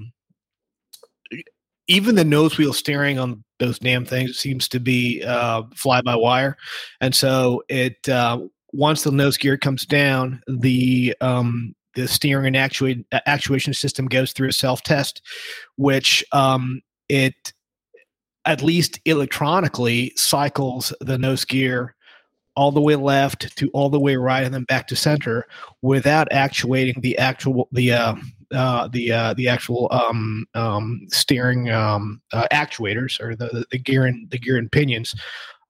even the nose wheel steering on those damn things seems to be uh, fly by wire, and so it uh, once the nose gear comes down, the um, the steering and actuation system goes through a self test, which um, it at least electronically cycles the nose gear all the way left to all the way right and then back to center without actuating the actual the uh, uh, the uh, the actual um, um, steering um, uh, actuators or the the gear and the gear and pinions.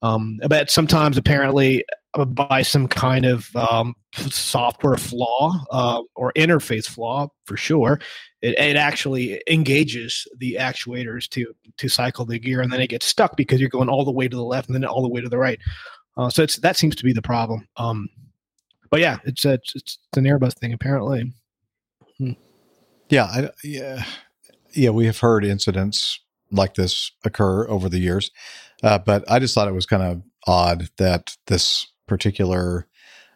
Um, but sometimes apparently by some kind of um, software flaw uh, or interface flaw for sure, it, it actually engages the actuators to to cycle the gear, and then it gets stuck because you're going all the way to the left and then all the way to the right. Uh, so it's that seems to be the problem. Um, but yeah, it's a, it's, it's an Airbus thing apparently. Hmm. Yeah, I, yeah, yeah. We have heard incidents like this occur over the years, uh, but I just thought it was kind of odd that this particular,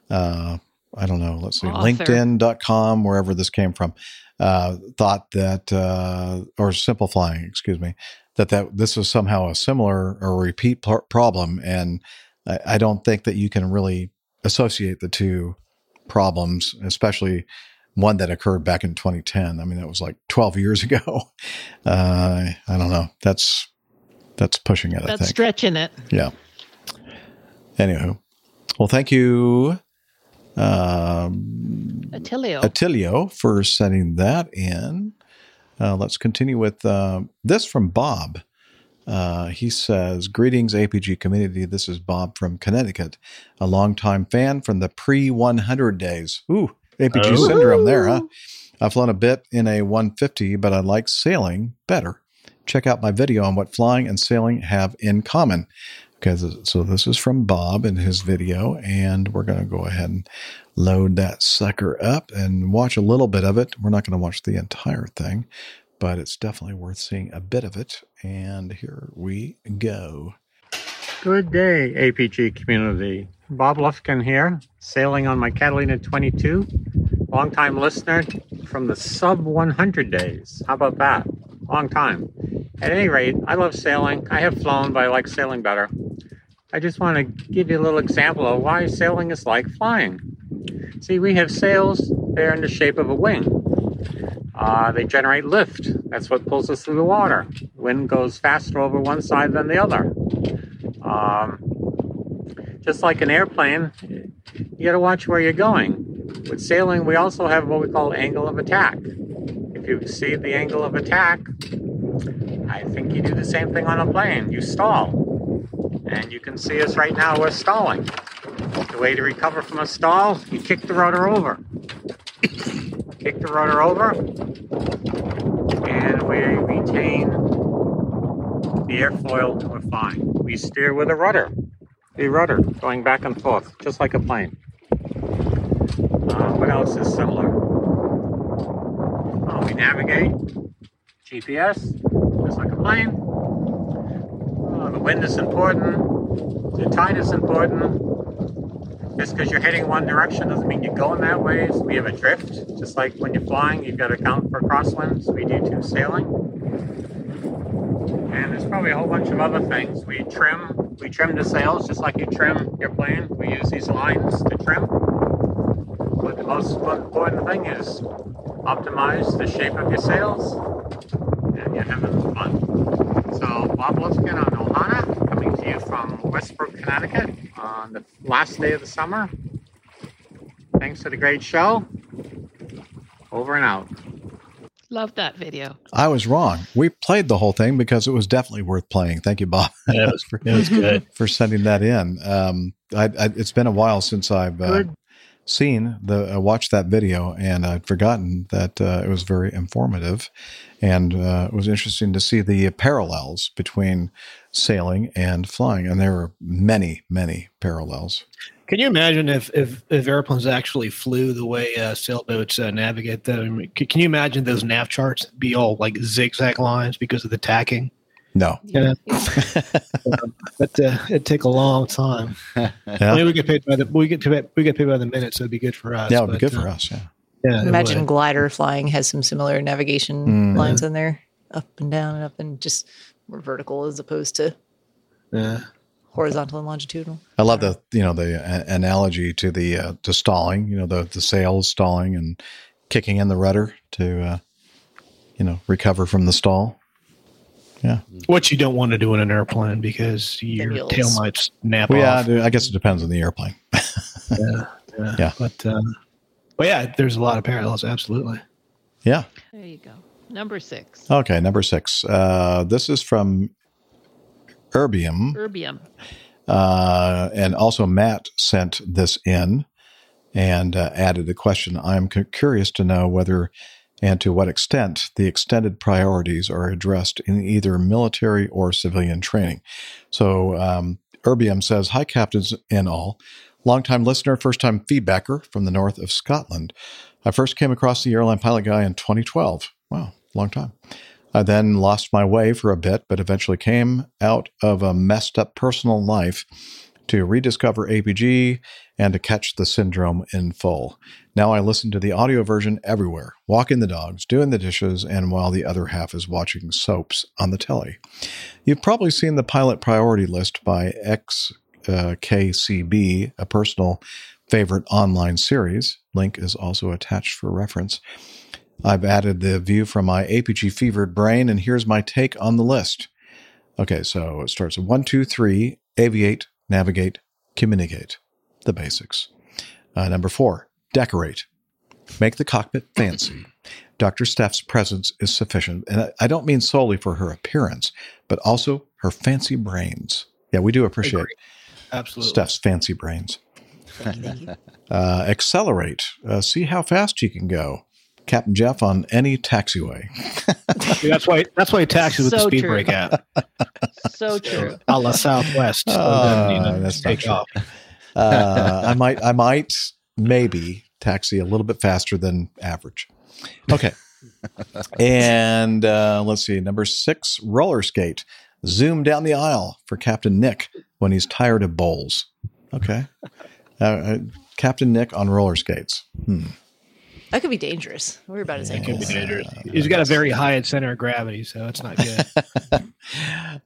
uh, I don't know, let's see, Author. LinkedIn.com, wherever this came from, uh, thought that, uh, or Simple Flying, excuse me, that that this was somehow a similar or repeat pr- problem, and I, I don't think that you can really associate the two problems, especially one that occurred back in 2010. I mean, that was like 12 years ago. Uh, I don't know. That's that's pushing it. I That's stretching it. Yeah. Anywho, well, thank you, um, Attilio. Attilio, for sending that in. Uh, let's continue with uh, this from Bob. Uh, he says, Greetings, APG community. This is Bob from Connecticut, a longtime fan from the pre 100 days. Ooh, APG Oh. syndrome there, huh? I've flown a bit in a 150, but I like sailing better. Check out my video on what flying and sailing have in common. Okay, so this is from Bob in his video, and we're going to go ahead and load that sucker up and watch a little bit of it. We're not going to watch the entire thing, but it's definitely worth seeing a bit of it. And here we go. Good day, APG community. Bob Lufkin here, sailing on my Catalina 22. Longtime listener from the sub 100 days. How about that? Long time. At any rate, I love sailing. I have flown, but I like sailing better. I just want to give you a little example of why sailing is like flying. See, we have sails, they're in the shape of a wing. Uh, they generate lift. That's what pulls us through the water. Wind goes faster over one side than the other. Um, just like an airplane, you got to watch where you're going. With sailing, we also have what we call angle of attack. If you see the angle of attack, I think you do the same thing on a plane. You stall. And you can see us right now, we're stalling. The way to recover from a stall, you kick the rudder over. kick the rudder over, and we retain the airfoil, we're fine. We steer with a rudder, the rudder going back and forth, just like a plane. Uh, what else is similar? We navigate, GPS, just like a plane. Uh, the wind is important, the tide is important. Just because you're heading one direction doesn't mean you're going that way. So we have a drift, just like when you're flying, you've got to account for crosswinds. We do too sailing. And there's probably a whole bunch of other things. We trim, we trim the sails just like you trim your plane. We use these lines to trim. But the most important thing is optimize the shape of your sails, and you're having fun. So Bob Lufkin on Ohana, coming to you from Westbrook, Connecticut, on the last day of the summer. Thanks for the great show. Over and out. Love that video. I was wrong. We played the whole thing because it was definitely worth playing. Thank you, Bob. Yeah, it was, it was good. for sending that in. Um, I, I, it's been a while since I've uh, seen the uh, watched that video, and I'd forgotten that uh, it was very informative, and uh, it was interesting to see the parallels between sailing and flying, and there were many, many parallels. Can you imagine if if, if airplanes actually flew the way uh, sailboats uh, navigate them? Can you imagine those nav charts be all like zigzag lines because of the tacking? No. Yeah. but uh, it'd take a long time. Yeah. I mean, we get paid by the we get paid, we get paid by the minute, so it'd be good for us. Yeah, it would be but, good for uh, us. Yeah. Yeah. Imagine glider flying has some similar navigation Mm. lines in there, up and down and up and just more vertical as opposed to Yeah. horizontal and longitudinal. I love the you know the uh, analogy to the uh, to stalling. You know the the sails stalling and kicking in the rudder to uh, you know recover from the stall. Yeah. What you don't want to do in an airplane because your you'll tail s- might snap Well, yeah. I guess it depends on the airplane. yeah, yeah. Yeah. But um, but yeah, there's a lot of parallels. Absolutely. Yeah. There you go. Number six. Okay, number six. Uh, this is from Erbium. Erbium. Uh, and also, Matt sent this in and uh, added a question. I'm cu- curious to know whether and to what extent the extended priorities are addressed in either military or civilian training. So, um, Erbium says, Hi, captains and all. Longtime listener, first time feedbacker from the north of Scotland. I first came across the airline pilot guy in 2012. Wow, long time. I then lost my way for a bit, but eventually came out of a messed up personal life to rediscover APG and to catch the syndrome in full. Now I listen to the audio version everywhere, walking the dogs, doing the dishes, and while the other half is watching soaps on the telly. You've probably seen the pilot priority list by XKCD, a personal favorite online series. Link is also attached for reference. I've added the view from my APG fevered brain, and here's my take on the list. Okay, so it starts at one, two, three, aviate, navigate, communicate, the basics. Uh, number four, decorate, make the cockpit fancy. Dr. Steph's presence is sufficient, and I- I don't mean solely for her appearance, but also her fancy brains. Yeah, we do appreciate Absolutely. Steph's fancy brains. Uh, accelerate, uh, see how fast you can go. Captain Jeff on any taxiway. See, that's why that's why he taxis with the speed true. brake app. So true. A la Southwest. So Uh, then, that's not take true. off. Uh, I might, I might, maybe taxi a little bit faster than average. Okay. and uh, let's see, number six, roller skate. Zoom down the aisle for Captain Nick when he's tired of bowls. Okay. Uh, uh, Captain Nick on roller skates. Hmm. That could be dangerous. Don't worry about his It could ankles. be dangerous. He's got a very high center of gravity, so it's not good.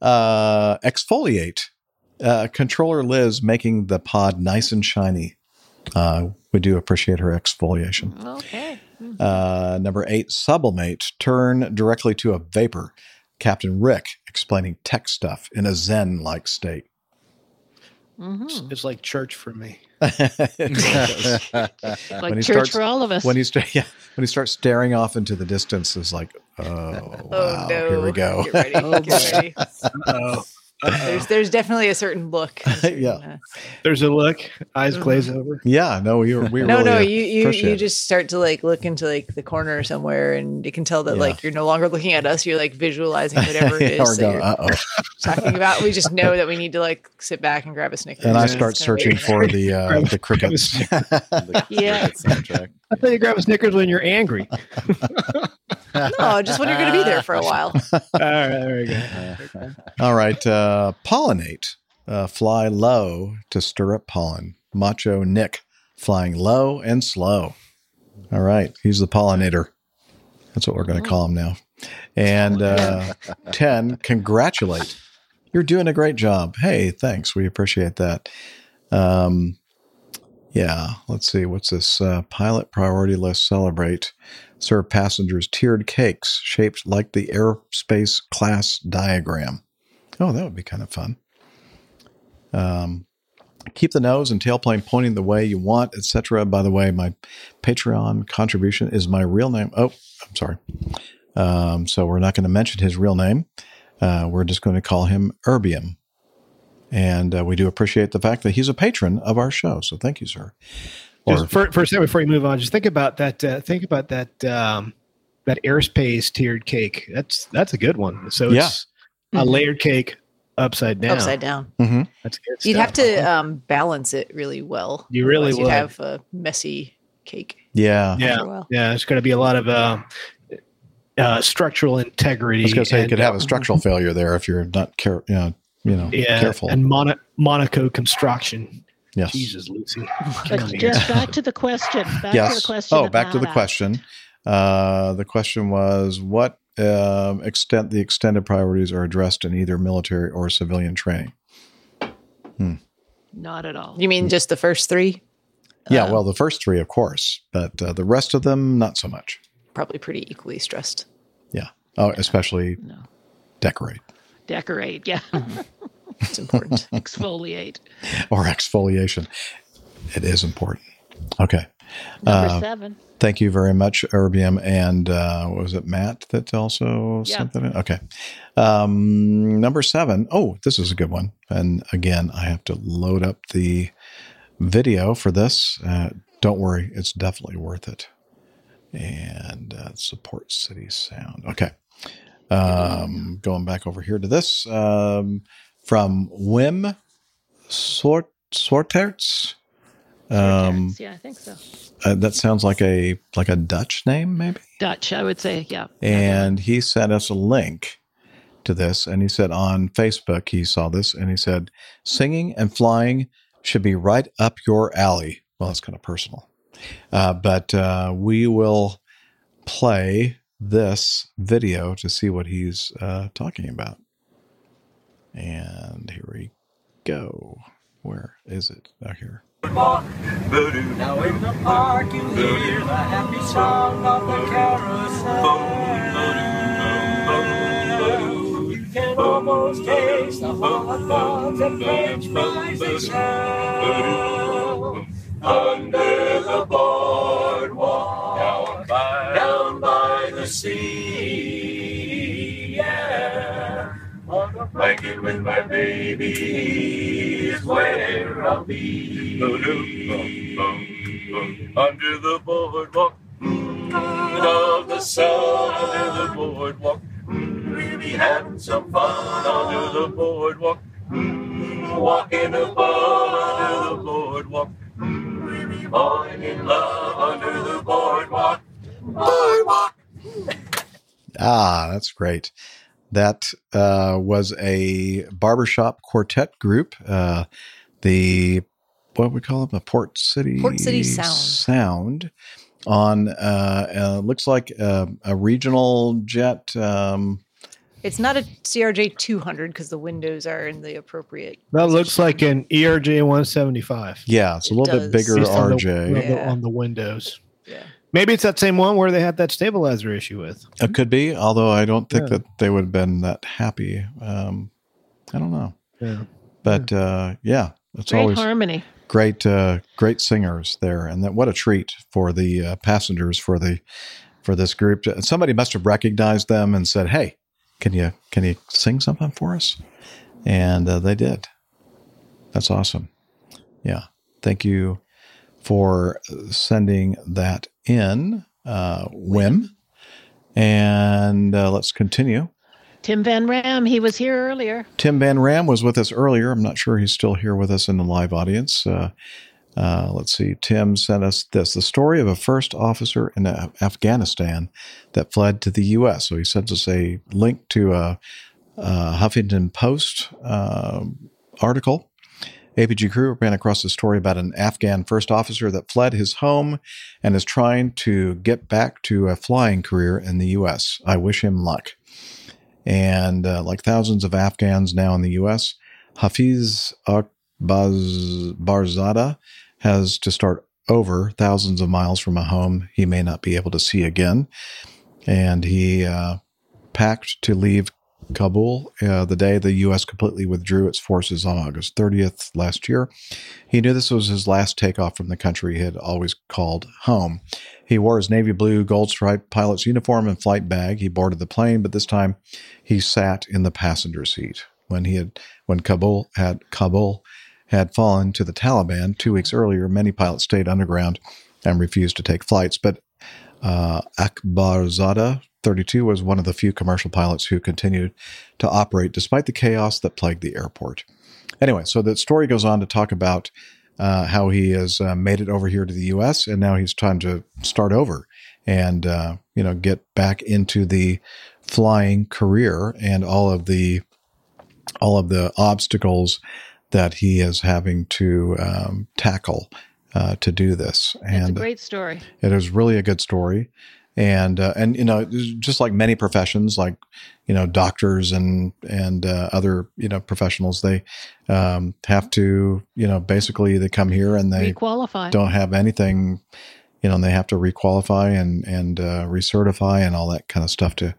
Uh, exfoliate. Uh, controller Liz making the pod nice and shiny. Uh, we do appreciate her exfoliation. Okay. Uh, number eight, sublimate. Turn directly to a vapor. Captain Rick explaining tech stuff in a Zen like state. It's, it's like church for me. Like church for all of us. When he sta- yeah, when he starts staring off into the distance, is like, oh, wow, here we go. Get ready. Oh, Get ready. Uh-oh. There's there's definitely a certain look. yeah, uh, There's a look, eyes mm-hmm. glaze over. yeah. No, we were, we no, really no, you you, you it. just start to like look into like the corner somewhere, and you can tell that Yeah. like you're no longer looking at us. You're like visualizing whatever it Or is that you're talking about. We just know that we need to like sit back and grab a Snickers. And I start searching for the uh, the crickets. Yeah. soundtrack. I thought you grab a Snickers when you're angry. no, just when you're going to be there for a while. All right, there we go. All right, uh, pollinate. Uh, fly low to stir up pollen. Macho Nick flying low and slow. All right, he's the pollinator. That's what we're going to call him now. And uh, 10, congratulate. You're doing a great job. Hey, thanks. We appreciate that. Um, yeah, let's see. What's this? Uh, pilot priority list celebrate. Serve passengers tiered cakes shaped like the airspace class diagram. Oh, that would be kind of fun. Um, keep the nose and tailplane pointing the way you want, etc. By the way, my Patreon contribution is my real name. Oh, I'm sorry. Um, so we're not going to mention his real name. Uh, we're just going to call him Erbium. And uh, we do appreciate the fact that he's a patron of our show. So thank you, sir. Or- Just for, for a second before you move on, just think about that. Uh, think about that. Um, that airspace tiered cake. That's that's a good one. So Yeah. it's a layered cake upside down. Upside down. Mm-hmm. That's good. You'd have to um, balance it really well. You really Otherwise would. You'd have a messy cake. yeah. Yeah, yeah. It's going to be a lot of uh, uh, structural integrity. I was going to say you and, could have uh, a structural failure there if you're not care, you know, you know, yeah, careful. and mono, monocoque construction. yes. Jesus, Lucy. But just back to the question. Back yes. to the question. oh, back to the question. Uh, the question was what um, extent the extended priorities are addressed in either military or civilian training. Not at all. You mean just the first three? Yeah, well, the first three, of course, but uh, the rest of them, not so much. Probably pretty equally stressed. Yeah. Oh, especially no. decorate Decorate. Yeah. It's important. Exfoliate. or exfoliation. It is important. Okay. Number Uh, seven. Thank you very much, Erbium. And uh, was it Matt that also Yeah. sent that in? Okay. Um, number seven. Oh, this is a good one. And again, I have to load up the video for this. Uh, don't worry, it's definitely worth it. And uh, support city sound. Okay. Um, going back over here to this um, from Wim Sort Sorterts. Um, yeah, I think so. uh, that sounds like a like a Dutch name, maybe. Dutch, I would say. Yeah. And he sent us a link to this, and he said on Facebook he saw this, and he said singing and flying should be right up your alley. Well, that's kind of personal, uh, but uh, we will play this video to see what he's uh, talking about. And here we go. Where is it? Oh, here. Now in the park you hear the happy song of the carousel. Almost taste the hot and french fries they sell. Under the The blanket with my baby is where I'll be. Under the boardwalk. Of the sun under the boardwalk. We'll be having some fun under the boardwalk. Walking above under the boardwalk. We'll be falling in love under the boardwalk. Boardwalk. Ah, that's great. That uh, was a barbershop quartet group. Uh, the what we call them, the Port City Port City Sound. Sound on uh, uh, looks like a, a regional jet. Um, It's not a CRJ 200 because the windows are in the appropriate. That looks like an ERJ 175. yeah, it's a little bit bigger Based on the- RJ. on the- on the windows. Maybe it's that same one where they had that stabilizer issue with. It could be, although I don't think Yeah. that they would have been that happy. Um, I don't know. Yeah. But uh, yeah, it's Great always harmony. great, uh, great singers there, and that what a treat for the uh, passengers for the for this group. Somebody must have recognized them and said, "Hey, can you can you sing something for us?" And uh, they did. That's awesome. Yeah, thank you for sending that in, uh, Wim. And uh, let's continue. Tim Van Ram, he was here earlier. Tim Van Ram was with us earlier. I'm not sure he's still here with us in the live audience. Uh, uh, let's see. Tim sent us this the story of a first officer in Af- Afghanistan that fled to the U.S. So he sends us a link to a, a Huffington Post uh, article. APG crew ran across a story about an Afghan first officer that fled his home and is trying to get back to a flying career in the U.S. I wish him luck. And uh, like thousands of Afghans now in the U.S., Hafiz Barzada has to start over thousands of miles from a home he may not be able to see again. And he uh, packed to leave Kabul uh, the day the U.S. completely withdrew its forces on August 30th last year. He knew this was his last takeoff from the country he had always called home. He wore his navy blue gold striped pilot's uniform and flight bag. He boarded the plane, but this time he sat in the passenger seat. When he had when Kabul had Kabul had fallen to the Taliban two weeks earlier, many pilots stayed underground and refused to take flights. But uh, Akbarzada, 32, was one of the few commercial pilots who continued to operate despite the chaos that plagued the airport. Anyway, so the story goes on to talk about uh, how he has uh, made it over here to the U.S. and now he's time to start over and uh, you know get back into the flying career and all of the all of the obstacles that he is having to um, tackle uh, to do this. It's a And great story. it is really a good story. And uh, and you know just like many professions like you know doctors and and uh, other you know professionals they um, have to you know basically they come here and they Requalify. don't have anything you know and they have to requalify and and uh, recertify and all that kind of stuff to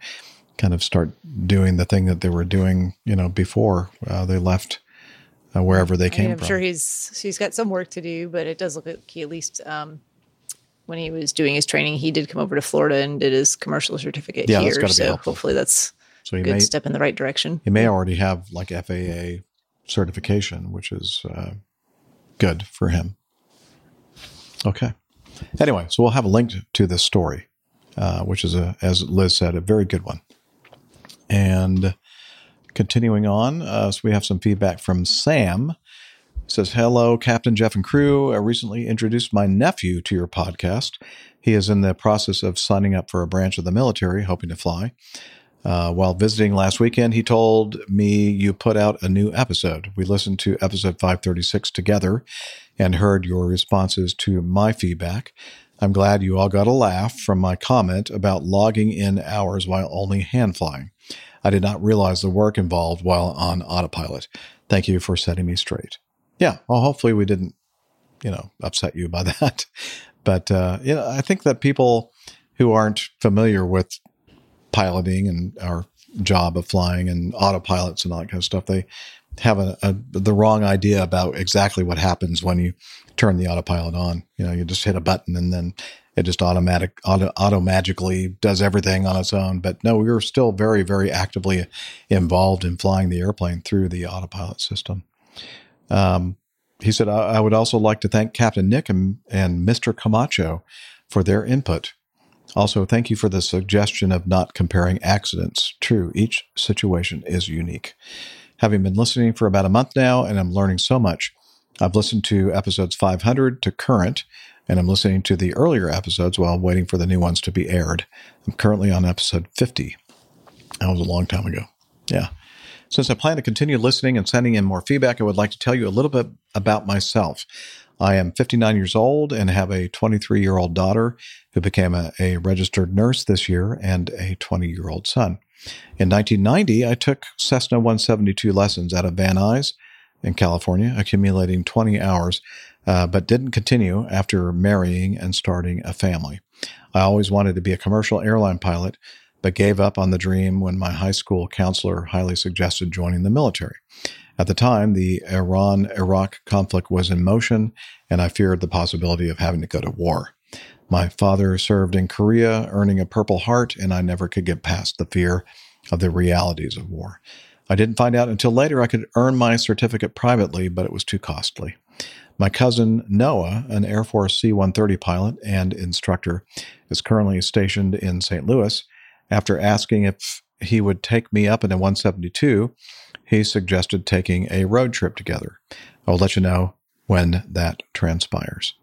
kind of start doing the thing that they were doing you know before uh, they left uh, wherever they I came mean, I'm from. sure he's he's got some work to do, but it does look like he at least um, when he was doing his training, he did come over to Florida and did his commercial certificate Yeah, that's here. So hopefully that's So a good may- step in the right direction. He may already have like FAA certification, which is uh, good for him. Okay. Anyway, so we'll have a link to this story, uh, which is a, as Liz said, a very good one. And continuing on, uh, so we have some feedback from Sam. Says, Hello, Captain Jeff and crew. I recently introduced my nephew to your podcast. He is in the process of signing up for a branch of the military, hoping to fly. Uh, while visiting last weekend, he told me you put out a new episode. We listened to episode 536 together and heard your responses to my feedback. I'm glad you all got a laugh from my comment about logging in hours while only hand flying. I did not realize the work involved while on autopilot. Thank you for setting me straight. Yeah, well, hopefully we didn't, you know, upset you by that. But uh, you know, I think that people who aren't familiar with piloting and our job of flying and autopilots and all that kind of stuff, they have a, a the wrong idea about exactly what happens when you turn the autopilot on. You know, you just hit a button and then it just automatic auto, auto magically does everything on its own. But no, we were still very very actively involved in flying the airplane through the autopilot system. Um, he said, I, I would also like to thank Captain Nick and, and Mr. Camacho for their input. Also, thank you for the suggestion of not comparing accidents. True, each situation is unique. Having been listening for about a month now, and I'm learning so much, I've listened to episodes 500 to current, and I'm listening to the earlier episodes while waiting for the new ones to be aired. I'm currently on episode 50. That was a long time ago. Yeah. Since I plan to continue listening and sending in more feedback, I would like to tell you a little bit about myself. I am 59 years old and have a 23 year old daughter who became a, a registered nurse this year and a 20 year old son. In 1990, I took Cessna 172 lessons out of Van Nuys in California, accumulating 20 hours, uh, but didn't continue after marrying and starting a family. I always wanted to be a commercial airline pilot, but gave up on the dream when my high school counselor highly suggested joining the military. At the time, the Iran Iraq conflict was in motion, and I feared the possibility of having to go to war. My father served in Korea, earning a Purple Heart, and I never could get past the fear of the realities of war. I didn't find out until later I could earn my certificate privately, but it was too costly. My cousin Noah, an Air Force C 130 pilot and instructor, is currently stationed in St. Louis. After asking if he would take me up in a 172, he suggested taking a road trip together. I will let you know when that transpires.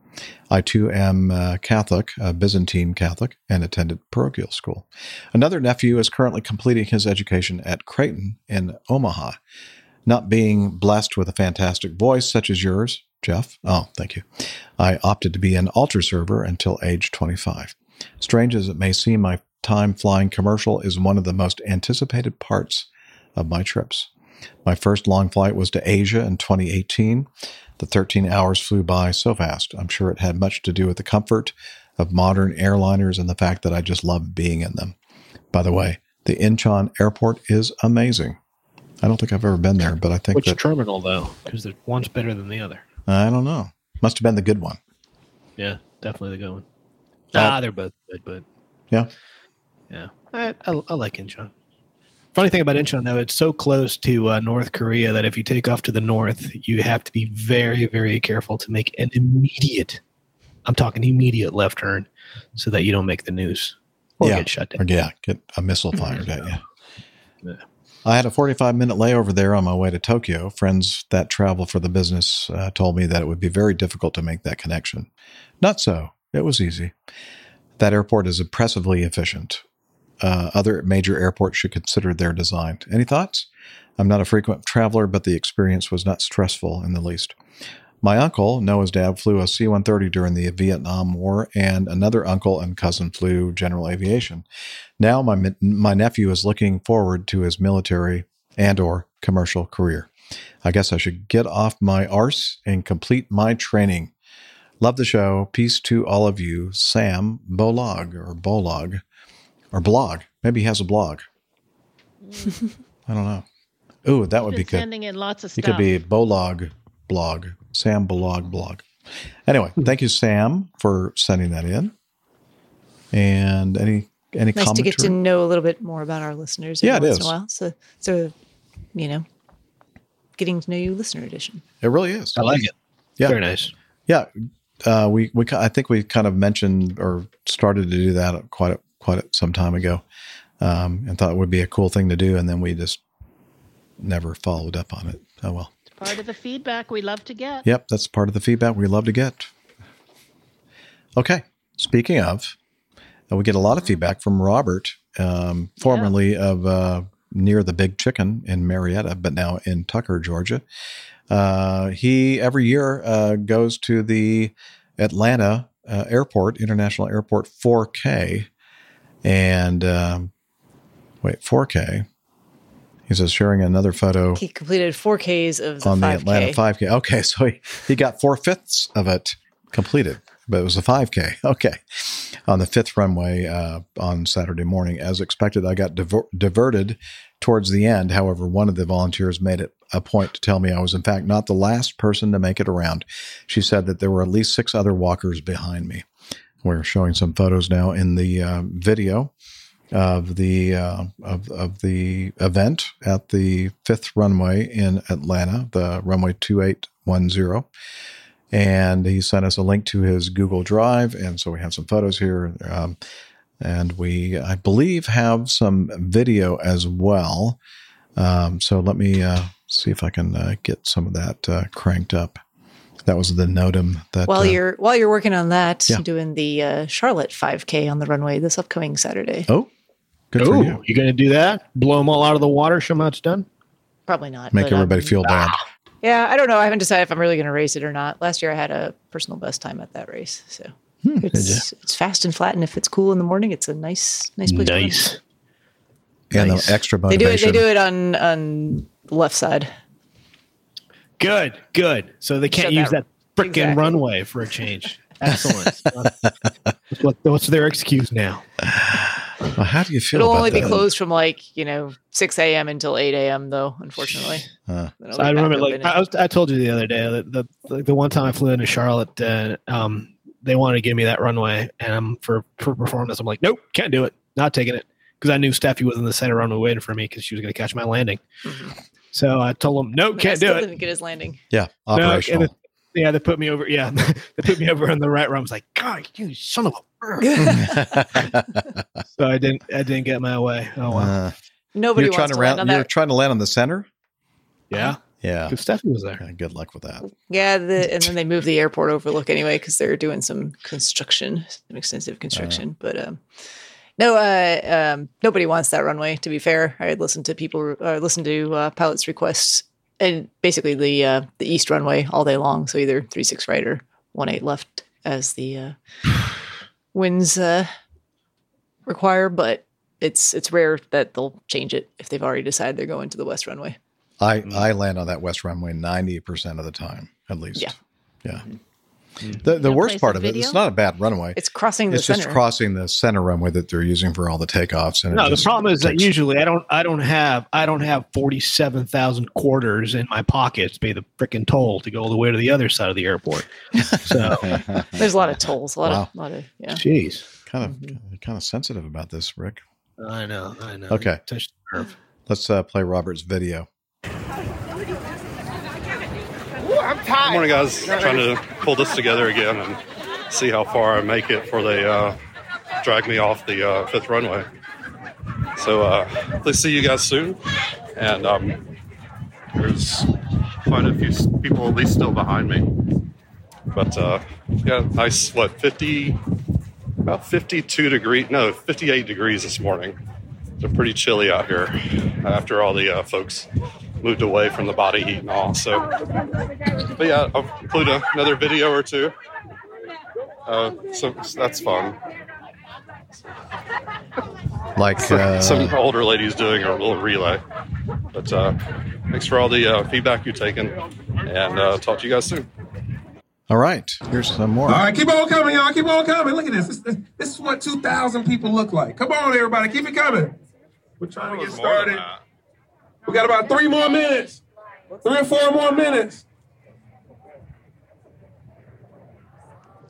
I too am uh, Catholic, a Byzantine Catholic, and attended parochial school. Another nephew is currently completing his education at Creighton in Omaha. Not being blessed with a fantastic voice such as yours, Jeff, oh, thank you, I opted to be an altar server until age 25. Strange as it may seem, my time flying commercial is one of the most anticipated parts of my trips. My first long flight was to Asia in 2018. The 13 hours flew by so fast. I'm sure it had much to do with the comfort of modern airliners and the fact that I just love being in them. By the way, the Incheon airport is amazing. I don't think I've ever been there, but I think Which that terminal though? Because one's better than the other. I don't know. Must have been the good one. Yeah, definitely the good one. Uh, Ah, they're both good, but Yeah. Yeah, I, I, I like Incheon. Funny thing about Incheon though, it's so close to uh, North Korea that if you take off to the north, you have to be very, very careful to make an immediate. I'm talking immediate left turn, so that you don't make the news or yeah. get shut down. Or, yeah, get a missile fired at you. Yeah. I had a 45 minute layover there on my way to Tokyo. Friends that travel for the business uh, told me that it would be very difficult to make that connection. Not so. It was easy. That airport is impressively efficient. Uh, other major airports should consider their design. Any thoughts? I'm not a frequent traveler, but the experience was not stressful in the least. My uncle, Noah's dad, flew a C 130 during the Vietnam War, and another uncle and cousin flew general aviation. Now, my, my nephew is looking forward to his military and or commercial career. I guess I should get off my arse and complete my training. Love the show. Peace to all of you. Sam Bolog or Bolog or blog. Maybe he has a blog. I don't know. Ooh, that would be Been good. sending in lots of stuff. He could be Bolog blog. Sam Bolog blog. Anyway, thank you, Sam, for sending that in. And any any nice to get to know a little bit more about our listeners every Yeah, it once is. in a while. So, so you know, getting to know you, listener edition. It really is. I like it. Yeah, Very nice. Yeah, uh, we we I think we kind of mentioned or started to do that quite a, quite some time ago, um, and thought it would be a cool thing to do, and then we just never followed up on it. Oh well. Part of the feedback we love to get. Yep, that's part of the feedback we love to get. Okay, speaking of, uh, we get a lot of feedback from Robert, um, formerly of uh, near the Big Chicken in Marietta, but now in Tucker, Georgia. Uh, he every year uh, goes to the Atlanta uh, Airport, International Airport 4K, and um, wait, 4K. He says sharing another photo He completed four Ks of the on the 5K. Atlanta 5K. Okay, so he, he got four fifths of it completed, but it was a 5K. Okay, on the fifth runway uh, on Saturday morning. As expected, I got diver- diverted towards the end. However, one of the volunteers made it a point to tell me I was, in fact, not the last person to make it around. She said that there were at least six other walkers behind me. We're showing some photos now in the uh, video of the uh, of of the event at the fifth runway in Atlanta, the runway two eight one zero. And he sent us a link to his Google Drive, and so we have some photos here. Um, and we, I believe, have some video as well. Um, so let me uh, see if I can uh, get some of that uh, cranked up. That was the NOTAM that. while uh, you're while you're working on that, Yeah. doing the uh, Charlotte 5K on the runway this upcoming Saturday. Oh, good for you. you going to do that? Blow them all out of the water? Show them how it's done? Probably not. Make but, um, everybody feel bad. Yeah, I don't know. I haven't decided if I'm really going to race it or not. Last year I had a personal best time at that race, so Hmm, it's it's fast and flat, and if it's cool in the morning, it's a nice nice place. to run. Nice. And the extra motivation. They do it. They do it on on left side. Good, good. So they can't Shut use that- that freaking exactly. runway for a change. Excellent. What's what, what's their excuse now? Well, how do you feel It'll about only be closed from like you know 6 a.m. until 8 a.m. though. Unfortunately, Uh, It'll So I remember, like I, was, I told you the other day that the, the the one time I flew into Charlotte, uh, um, they wanted to give me that runway, and I'm for for performance. I'm like, nope, can't do it, not taking it, because I knew Steffi was in the center runway waiting for me because she was going to catch my landing. So I told them, no, But can't still do it. Didn't get his landing. Yeah, No, and operational. it- yeah, they put me over. Yeah, they put me over in the right room. I was like, God, you son of a. so I didn't. I didn't get my way. Oh wow. Uh, Nobody you're trying wants to to land round, on You're that. trying to land on the center. Yeah, Yeah. because Steffi was there. Okay, Good luck with that. Yeah, the, and then they moved the airport overlook anyway because they're doing some construction, some extensive construction. but um, no, uh, um, nobody wants that runway. To be fair, I had listened to people, uh, listened to uh, pilots' requests, and basically the uh, the east runway all day long. So either three six right or one eight left as the uh, winds uh, require. But it's it's rare that they'll change it if they've already decided they're going to the west runway. I, I land on that west runway 90% of the time, at least. Yeah. Yeah. The, the worst part some of it, it's not a bad runway. It's crossing the It's just center. crossing the center runway that they're using for all the takeoffs. And No, the problem is that usually I don't. I don't have. I don't have forty-seven thousand quarters in my pocket to pay the freaking toll to go all the way to the other side of the airport. So, There's a lot of tolls, a lot Wow. of, lot of yeah. jeez, kind of kind of sensitive about this, Rick. I know. I know. Okay. Touched the nerve. Let's uh, play Robert's video. Good morning, guys. Trying to pull this together again and see how far I make it before they uh, drag me off the uh, fifth runway. So, uh, let's see you guys soon. And um, there's quite a few people, at least still behind me. But uh, yeah, nice. What 50? About 52 degrees. No, 58 degrees this morning. It's pretty chilly out here after all the uh, folks moved away from the body heat and all. So, but yeah, I'll include a, another video or two. Uh, so that's fun. Like uh, Some older ladies doing a little relay. But uh, thanks for all the uh, feedback you've taken, and uh, talk to you guys soon. All right, here's some more. All right, keep on coming, y'all. Keep on coming. Look at this. This, this is what 2,000 people look like. Come on, everybody. Keep it coming. We're trying to get started. We got about three more minutes. Three or four more minutes.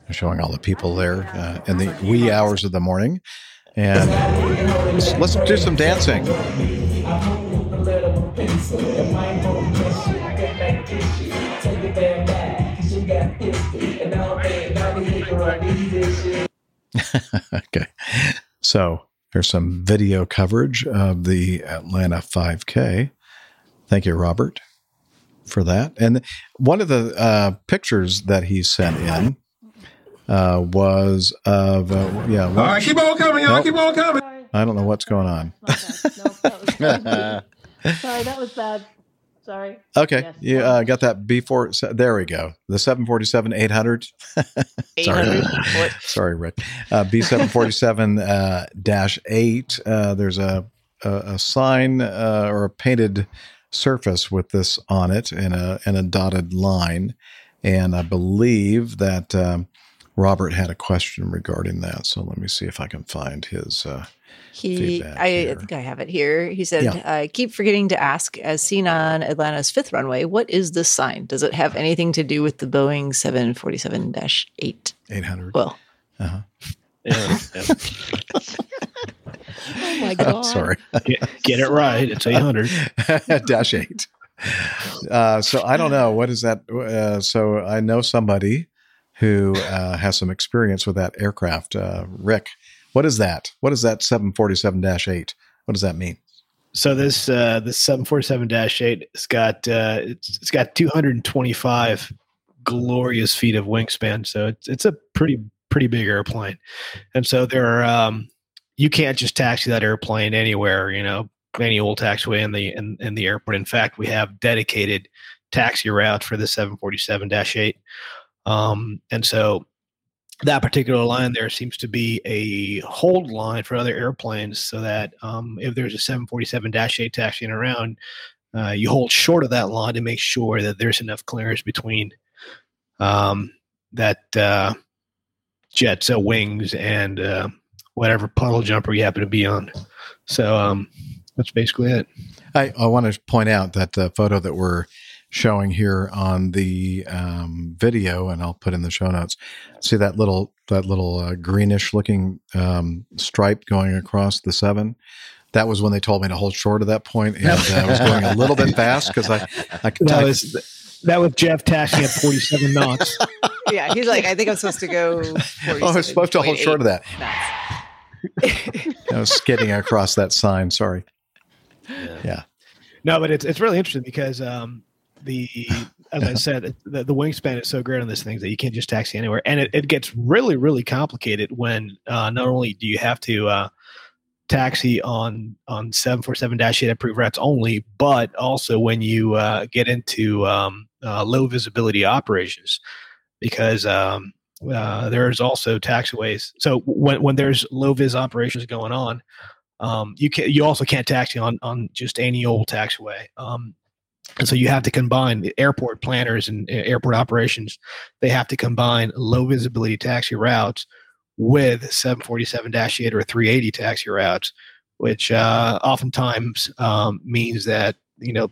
They're showing all the people there uh, in the wee hours of the morning. And let's, let's do some dancing. okay. So there's some video coverage of the Atlanta 5K. Thank you, Robert, for that. And one of the uh, pictures that he sent in uh, was of, uh, yeah. All right, keep on coming, y'all. Nope. Keep on coming. I don't know what's going on. Sorry, that was bad. Sorry. Okay, Yes. you uh, got that before. So there we go. The 747 800. 800? What? Sorry, Rick. Uh, B747 uh, dash 8. Uh, there's a, a, a sign uh, or a painted surface with this on it and a, and a dotted line. And I believe that um, Robert had a question regarding that. So let me see if I can find his. Uh, He, I, I here. think I have it here. He said, Yeah. "I keep forgetting to ask, as seen on Atlanta's fifth runway, what is this sign? Does it have anything to do with the Boeing 747-8?" 800. Well, Uh-huh. oh my god! Sorry. Get, get it right. It's 800. dash eight. Uh, so I don't know what is that. Uh, so I know somebody who uh, has some experience with that aircraft. Uh, Rick, what is that? What is that 747 8? What does that mean? So this uh, this 747-8 it's got uh, it's, it's got 225 glorious feet of wingspan. So it's it's a pretty pretty big airplane, and so there are um, you can't just taxi that airplane anywhere. You know, any old taxiway in the in, in the airport. In fact, we have dedicated taxi routes for the 747-8, um, and so that particular line there seems to be a hold line for other airplanes so that um, if there's a 747-8 taxiing around uh, you hold short of that line to make sure that there's enough clearance between um, that uh, jet so wings and uh, whatever puddle jumper you happen to be on. So um, that's basically it. I, I want to point out that the photo that we're showing here on the um, video, and I'll put in the show notes. See that little that little uh, greenish looking um, stripe going across the seven. That was when they told me to hold short at that point, and uh, I was going a little bit fast because I I could. that was that was Jeff taxing at 47 knots yeah, he's like, I think I'm supposed to go. Oh, I was supposed to hold short of that. I was skidding across that sign. Sorry. Yeah. No, but it's it's really interesting because um, the as I said, the, the wingspan is so great on this thing that you can't just taxi anywhere, and it, it gets really really complicated when uh, not only do you have to uh, taxi on on seven four seven dash eight approved routes only, but also when you uh, get into um, uh, low visibility operations, because um, uh, there's also taxiways. So when when there's low vis operations going on, um, you can you also can't taxi on on just any old taxiway. Um, and so you have to combine the airport planners and airport operations. They have to combine low visibility taxi routes with 747-8 or 380 taxi routes, which uh, oftentimes um, means that you know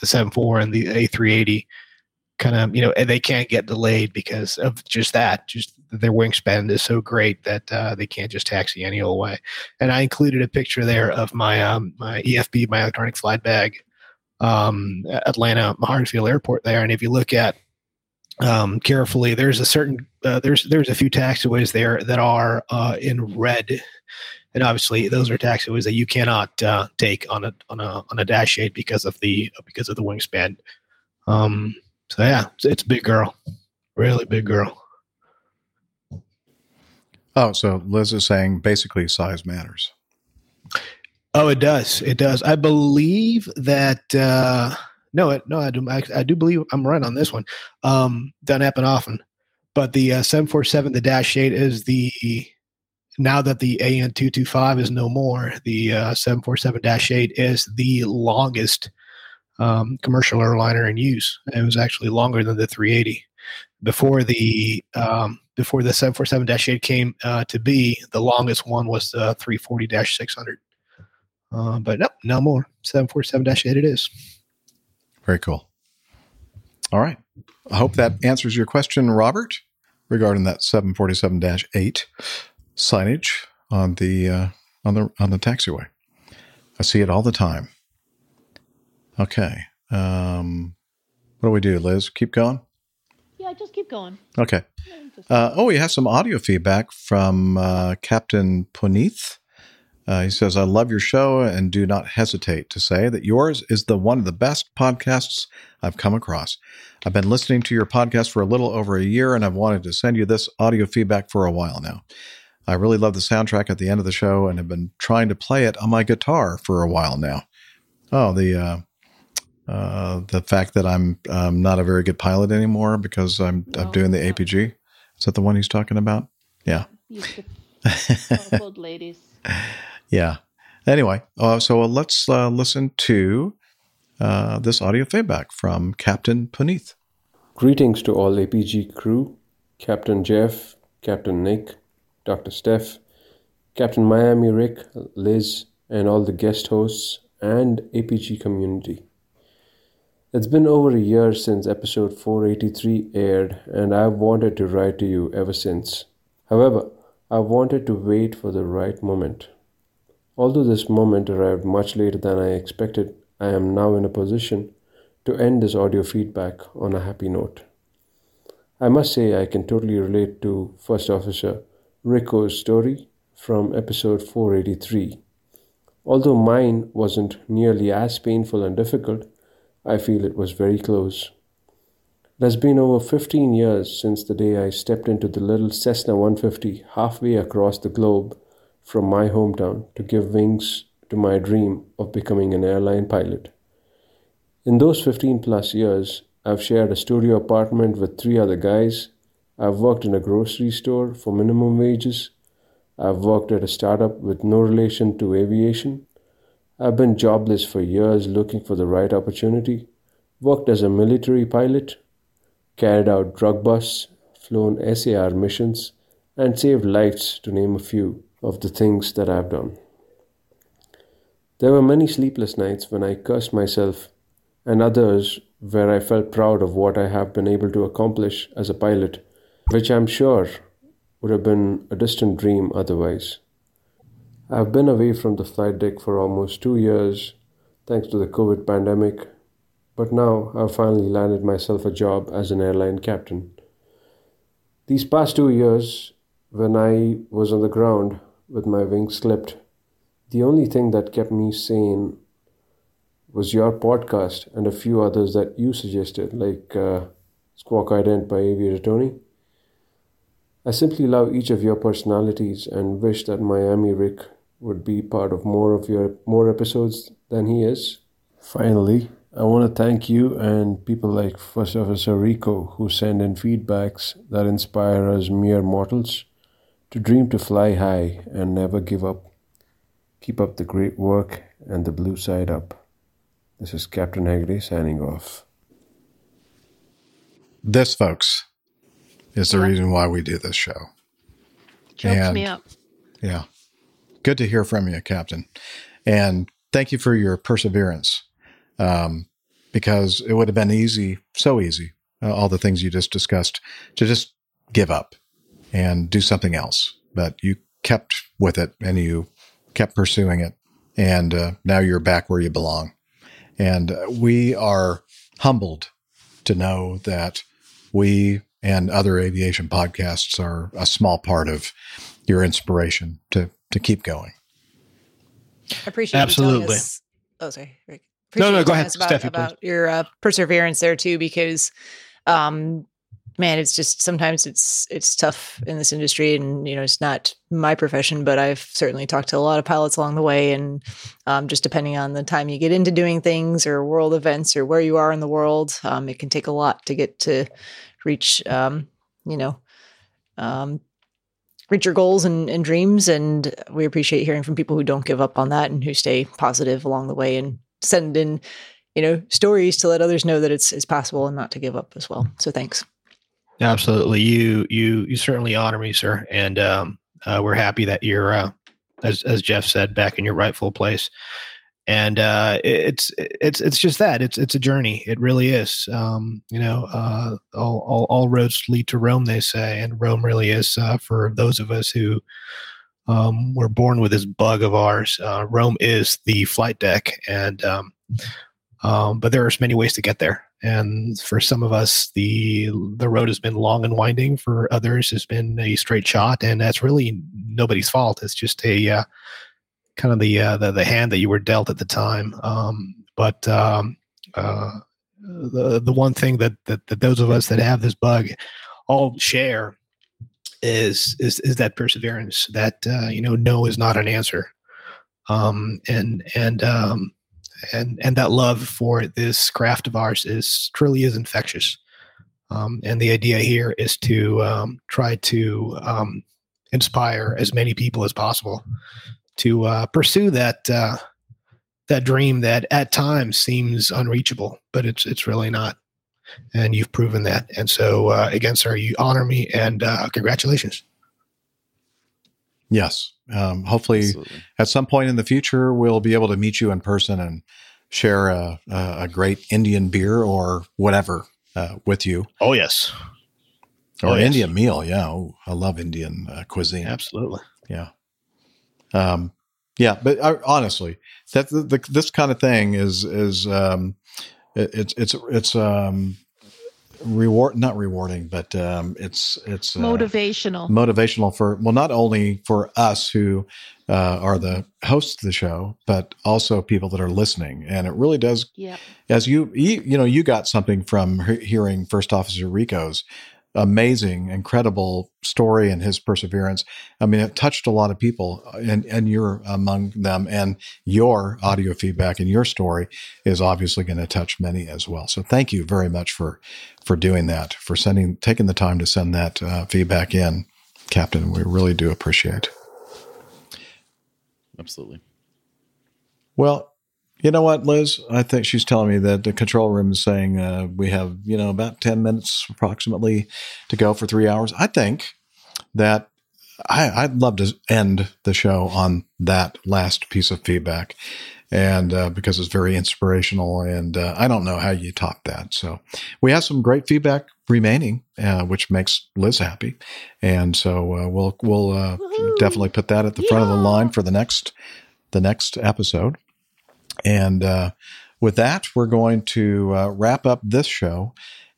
the 74 and the A380 kind of you know they can't get delayed because of just that just their wingspan is so great that uh, they can't just taxi any old way and i included a picture there of my um, my efb my electronic flight bag um, atlanta hartsfield airport there and if you look at um, carefully there's a certain uh, there's there's a few taxiways there that are uh, in red and obviously those are taxiways that you cannot uh, take on a on a on a dash eight because of the because of the wingspan um, so yeah, it's, it's big girl, really big girl. Oh, so Liz is saying basically size matters. Oh, it does. It does. I believe that. Uh, no, no, I do. I, I, do believe I'm right on this one. Um, doesn't happen often, but the uh, 747, the Dash 8 is the now that the AN 225 is no more. The uh, 747 Dash 8 is the longest um, commercial airliner in use. It was actually longer than the 380. Before the um, before the 747 dash eight came uh, to be, the longest one was the 340-600. Uh, but no, no more. 747-8 it is. Very cool. All right. I hope that answers your question, Robert, regarding that 747-8 signage on the uh, on the on the taxiway. I see it all the time. Okay. Um, what do we do, Liz? Keep going? Yeah, just keep going. Okay. Uh, oh, we have some audio feedback from uh, Captain Puneeth. Uh, he says, I love your show and do not hesitate to say that yours is the one of the best podcasts I've come across. I've been listening to your podcast for a little over a year and I've wanted to send you this audio feedback for a while now. I really love the soundtrack at the end of the show and have been trying to play it on my guitar for a while now. Oh, the uh, uh, the fact that I'm um, not a very good pilot anymore because I'm no, I'm doing the APG. Is that the one he's talking about? Yeah. old ladies. Yeah. Anyway, uh, so uh, let's uh, listen to uh, this audio feedback from Captain Puneeth. Greetings to all APG crew, Captain Jeff, Captain Nick, Dr. Steph, Captain Miami Rick, Liz, and all the guest hosts and APG community. It's been over a year since episode 483 aired, and I've wanted to write to you ever since. However, I've wanted to wait for the right moment. Although this moment arrived much later than I expected, I am now in a position to end this audio feedback on a happy note. I must say I can totally relate to First Officer Rico's story from episode 483. Although mine wasn't nearly as painful and difficult, I feel it was very close. It has been over 15 years since the day I stepped into the little Cessna 150 halfway across the globe from my hometown to give wings to my dream of becoming an airline pilot. In those 15 plus years, I've shared a studio apartment with three other guys. I've worked in a grocery store for minimum wages. I've worked at a startup with no relation to aviation. I've been jobless for years looking for the right opportunity. Worked as a military pilot, carried out drug busts, flown SAR missions, and saved lives, to name a few of the things that I've done. There were many sleepless nights when I cursed myself, and others where I felt proud of what I have been able to accomplish as a pilot, which I'm sure would have been a distant dream otherwise. I've been away from the flight deck for almost two years thanks to the COVID pandemic, but now I've finally landed myself a job as an airline captain. These past two years, when I was on the ground with my wings clipped, the only thing that kept me sane was your podcast and a few others that you suggested, like uh, Squawk Ident by Aviator Tony. I simply love each of your personalities and wish that Miami Rick would be part of more of your more episodes than he is. Finally, I want to thank you and people like First Officer Rico who send in feedbacks that inspire us mere mortals to dream to fly high and never give up. Keep up the great work and the blue side up. This is Captain Haggerty signing off. This, folks, is the reason why we do this show. Chokes me up. Yeah. Good to hear from you, Captain. And thank you for your perseverance um, because it would have been easy, so easy, uh, all the things you just discussed, to just give up and do something else. But you kept with it and you kept pursuing it. And uh, now you're back where you belong. And uh, we are humbled to know that we and other aviation podcasts are a small part of your inspiration to to keep going. I appreciate You Absolutely. telling us, oh, sorry. Rick. No, no, Appreciate you go ahead, us About, Steffi, about your uh, perseverance there too, because, um, man, it's just sometimes it's it's tough in this industry, and you know, it's not my profession, but I've certainly talked to a lot of pilots along the way, and um, just depending on the time you get into doing things or world events or where you are in the world, um, it can take a lot to get to reach, um, you know, um, reach your goals and, and dreams. And we appreciate hearing from people who don't give up on that and who stay positive along the way and send in, you know, stories to let others know that it's, it's possible and not to give up as well. So thanks. Absolutely. You you you certainly honor me, sir. And um uh, we're happy that you're uh as as Jeff said, back in your rightful place. And uh it's it's it's just that. It's it's a journey. It really is. Um, you know, uh all all, all roads lead to Rome, they say, and Rome really is uh for those of us who um were born with this bug of ours. Uh Rome is the flight deck and um but there are many ways to get there. And for some of us, the the road has been long and winding. For others, has been a straight shot, and that's really nobody's fault. It's just a uh, kind of the, uh, the the hand that you were dealt at the time. Um, but um, uh, the the one thing that, that that those of us that have this bug all share is is is that perseverance. That uh, you know, no is not an answer. Um, and and um, and and that love for this craft of ours is truly is infectious. Um, and the idea here is to um, try to um, inspire as many people as possible to uh, pursue that uh, that dream that at times seems unreachable, but it's it's really not. And you've proven that. And so, uh, again, sir, you honor me, and uh, congratulations. Yes. Um, hopefully, at some point in the future, we'll be able to meet you in person and share a, a, a great Indian beer or whatever uh, with you. Oh yes, or Oh, yes. Indian meal. Yeah, oh, I love Indian uh, cuisine. Absolutely. Yeah. Um, yeah, but uh, honestly, that the, the, this kind of thing is is um, it, it's it's it's um, reward not rewarding, but um, it's it's uh, Motivational. motivational for well, not only for us who uh, are the hosts of the show, but also people that are listening, and it really does. Yep. As you you, you know, you got something from hearing First Officer Rico's amazing, incredible story and his perseverance. I mean, it touched a lot of people, and and you're among them. And your audio feedback and your story is obviously going to touch many as well. So thank you very much for for doing that, for sending taking the time to send that uh, feedback in, Captain. We really do appreciate. Absolutely. Well, you know what, Liz? I think she's telling me that the control room is saying uh, we have, you know, about 10 minutes approximately to go for three hours. I think that I, I'd love to end the show on that last piece of feedback. And uh, because it's very inspirational, and uh, I don't know how you top that. So we have some great feedback remaining, uh, which makes Liz happy, and so uh, we'll we'll uh, definitely put that at the front of the line for the next the next episode. And uh, with that, we're going to uh, wrap up this show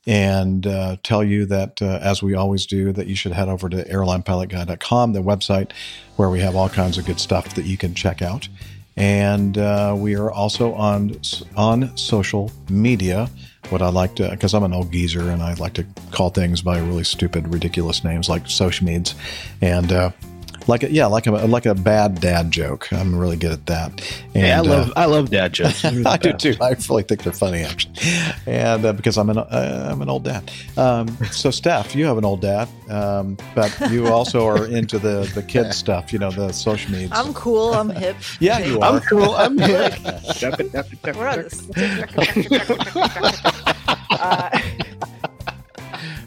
and uh, tell you that, uh, as we always do, that you should head over to airlinepilotguy.com, the website where we have all kinds of good stuff that you can check out. And uh, we are also on on social media. What I like to, because I'm an old geezer and I like to call things by really stupid, ridiculous names like social meds, and uh, like a, yeah, like a like a bad dad joke. I'm really good at that. And, Yeah, I love- I love dad jokes. They're I do too. I really think they're funny actually, and uh, because I'm an uh, I'm an old dad. Um, so Steph, you have an old dad, um, but you also are into the the kid stuff. You know the social media. I'm cool. I'm hip. Yeah, you are. I'm cool. I'm hip. We're on this.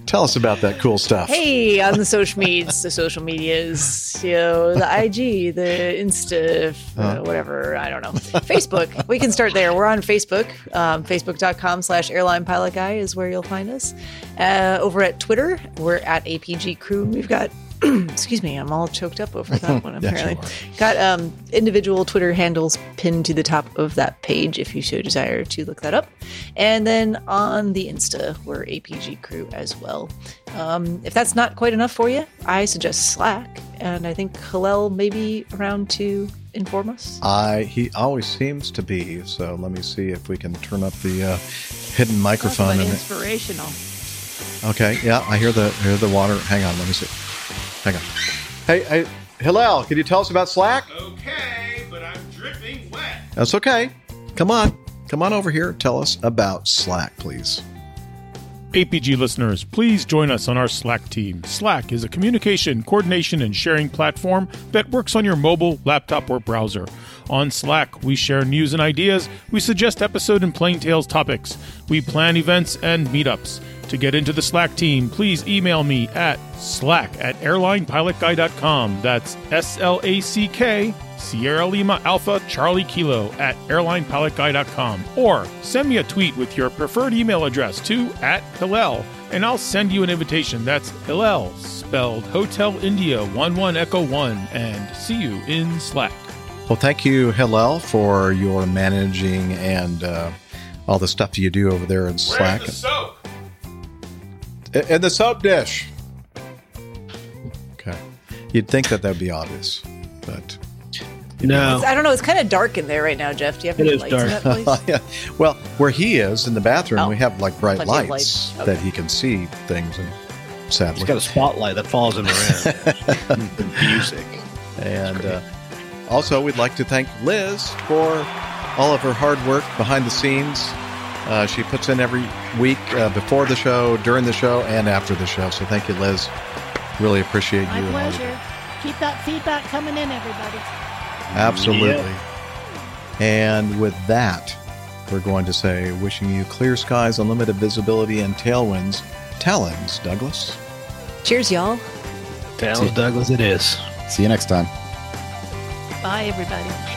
Tell us about that cool stuff. Hey, on the social medias, the social medias, you know, the IG, the Insta, Uh. whatever, I don't know. Facebook, we can start there. We're on Facebook. Um, Facebook.com slash airline pilot guy is where you'll find us. Uh, over at Twitter, we're at APG crew. We've got, excuse me, I'm all choked up over that one, Yes, you apparently. Got um, individual Twitter handles pinned to the top of that page if you so desire to look that up. And then on the Insta, we're APG Crew as well. Um, if that's not quite enough for you, I suggest Slack. And I think Hillel may be around to inform us. I he always seems to be. So let me see if we can turn up the uh, hidden microphone. And Inspirational. okay, yeah, I hear the hear the water. Hang on, let me see. Hang on. Hey, hey, Hillel, can you tell us about Slack? Okay, but I'm dripping wet. That's okay. Come on, come on over here. Tell us about Slack, please. APG listeners, please join us on our Slack team. Slack is a communication, coordination, and sharing platform that works on your mobile, laptop, or browser. On Slack, we share news and ideas, we suggest episode and plain tales topics, we plan events and meetups. To get into the Slack team, please email me at slack at airlinepilotguy.com. That's S L A C K Sierra Lima Alpha Charlie Kilo at airlinepilotguy.com or send me a tweet with your preferred email address to at Hillel and I'll send you an invitation. That's Hillel, spelled Hotel India 11 Echo 1, and see you in Slack. Well, thank you, Hillel, for your managing and uh, all the stuff you do over there in Slack. Where's the soap? In in the soap dish. Okay. You'd think that that would be obvious, but no. I don't know. It's kind of dark in there right now, Jeff. Do you have any lights in that place? yeah. Well, where he is in the bathroom, we have like bright Plenty of lights lights. that he can see things, and sadly, He's got a spotlight that follows him around. Music. And uh, also, we'd like to thank Liz for all of her hard work behind the scenes. Uh, she puts in every week uh, before the show, during the show, and after the show. So thank you, Liz. Really appreciate My you. and all you pleasure. Keep that feedback coming in, everybody. Absolutely. And with that, we're going to say, wishing you clear skies, unlimited visibility, and tailwinds. Talons, Douglas. Cheers, y'all. Talons, Douglas, it is. See you next time. Bye, everybody.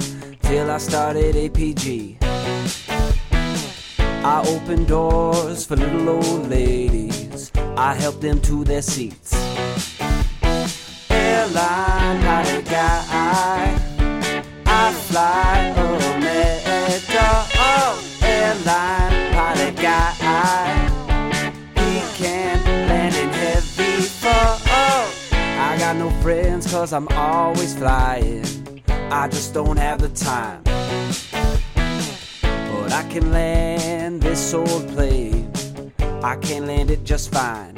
till I started APG. I opened doors for little old ladies. I helped them to their seats. Airline pilot guy. I fly Omega. Oh, airline pilot guy. He can land in heavy fall. I got no friends cause I'm always flying. I just don't have the time. But I can land this old plane. I can land it just fine.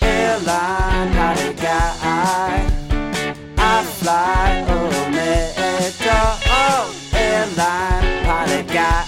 Airline, not a guy. I fly a letter. Oh, airline, pilot guy.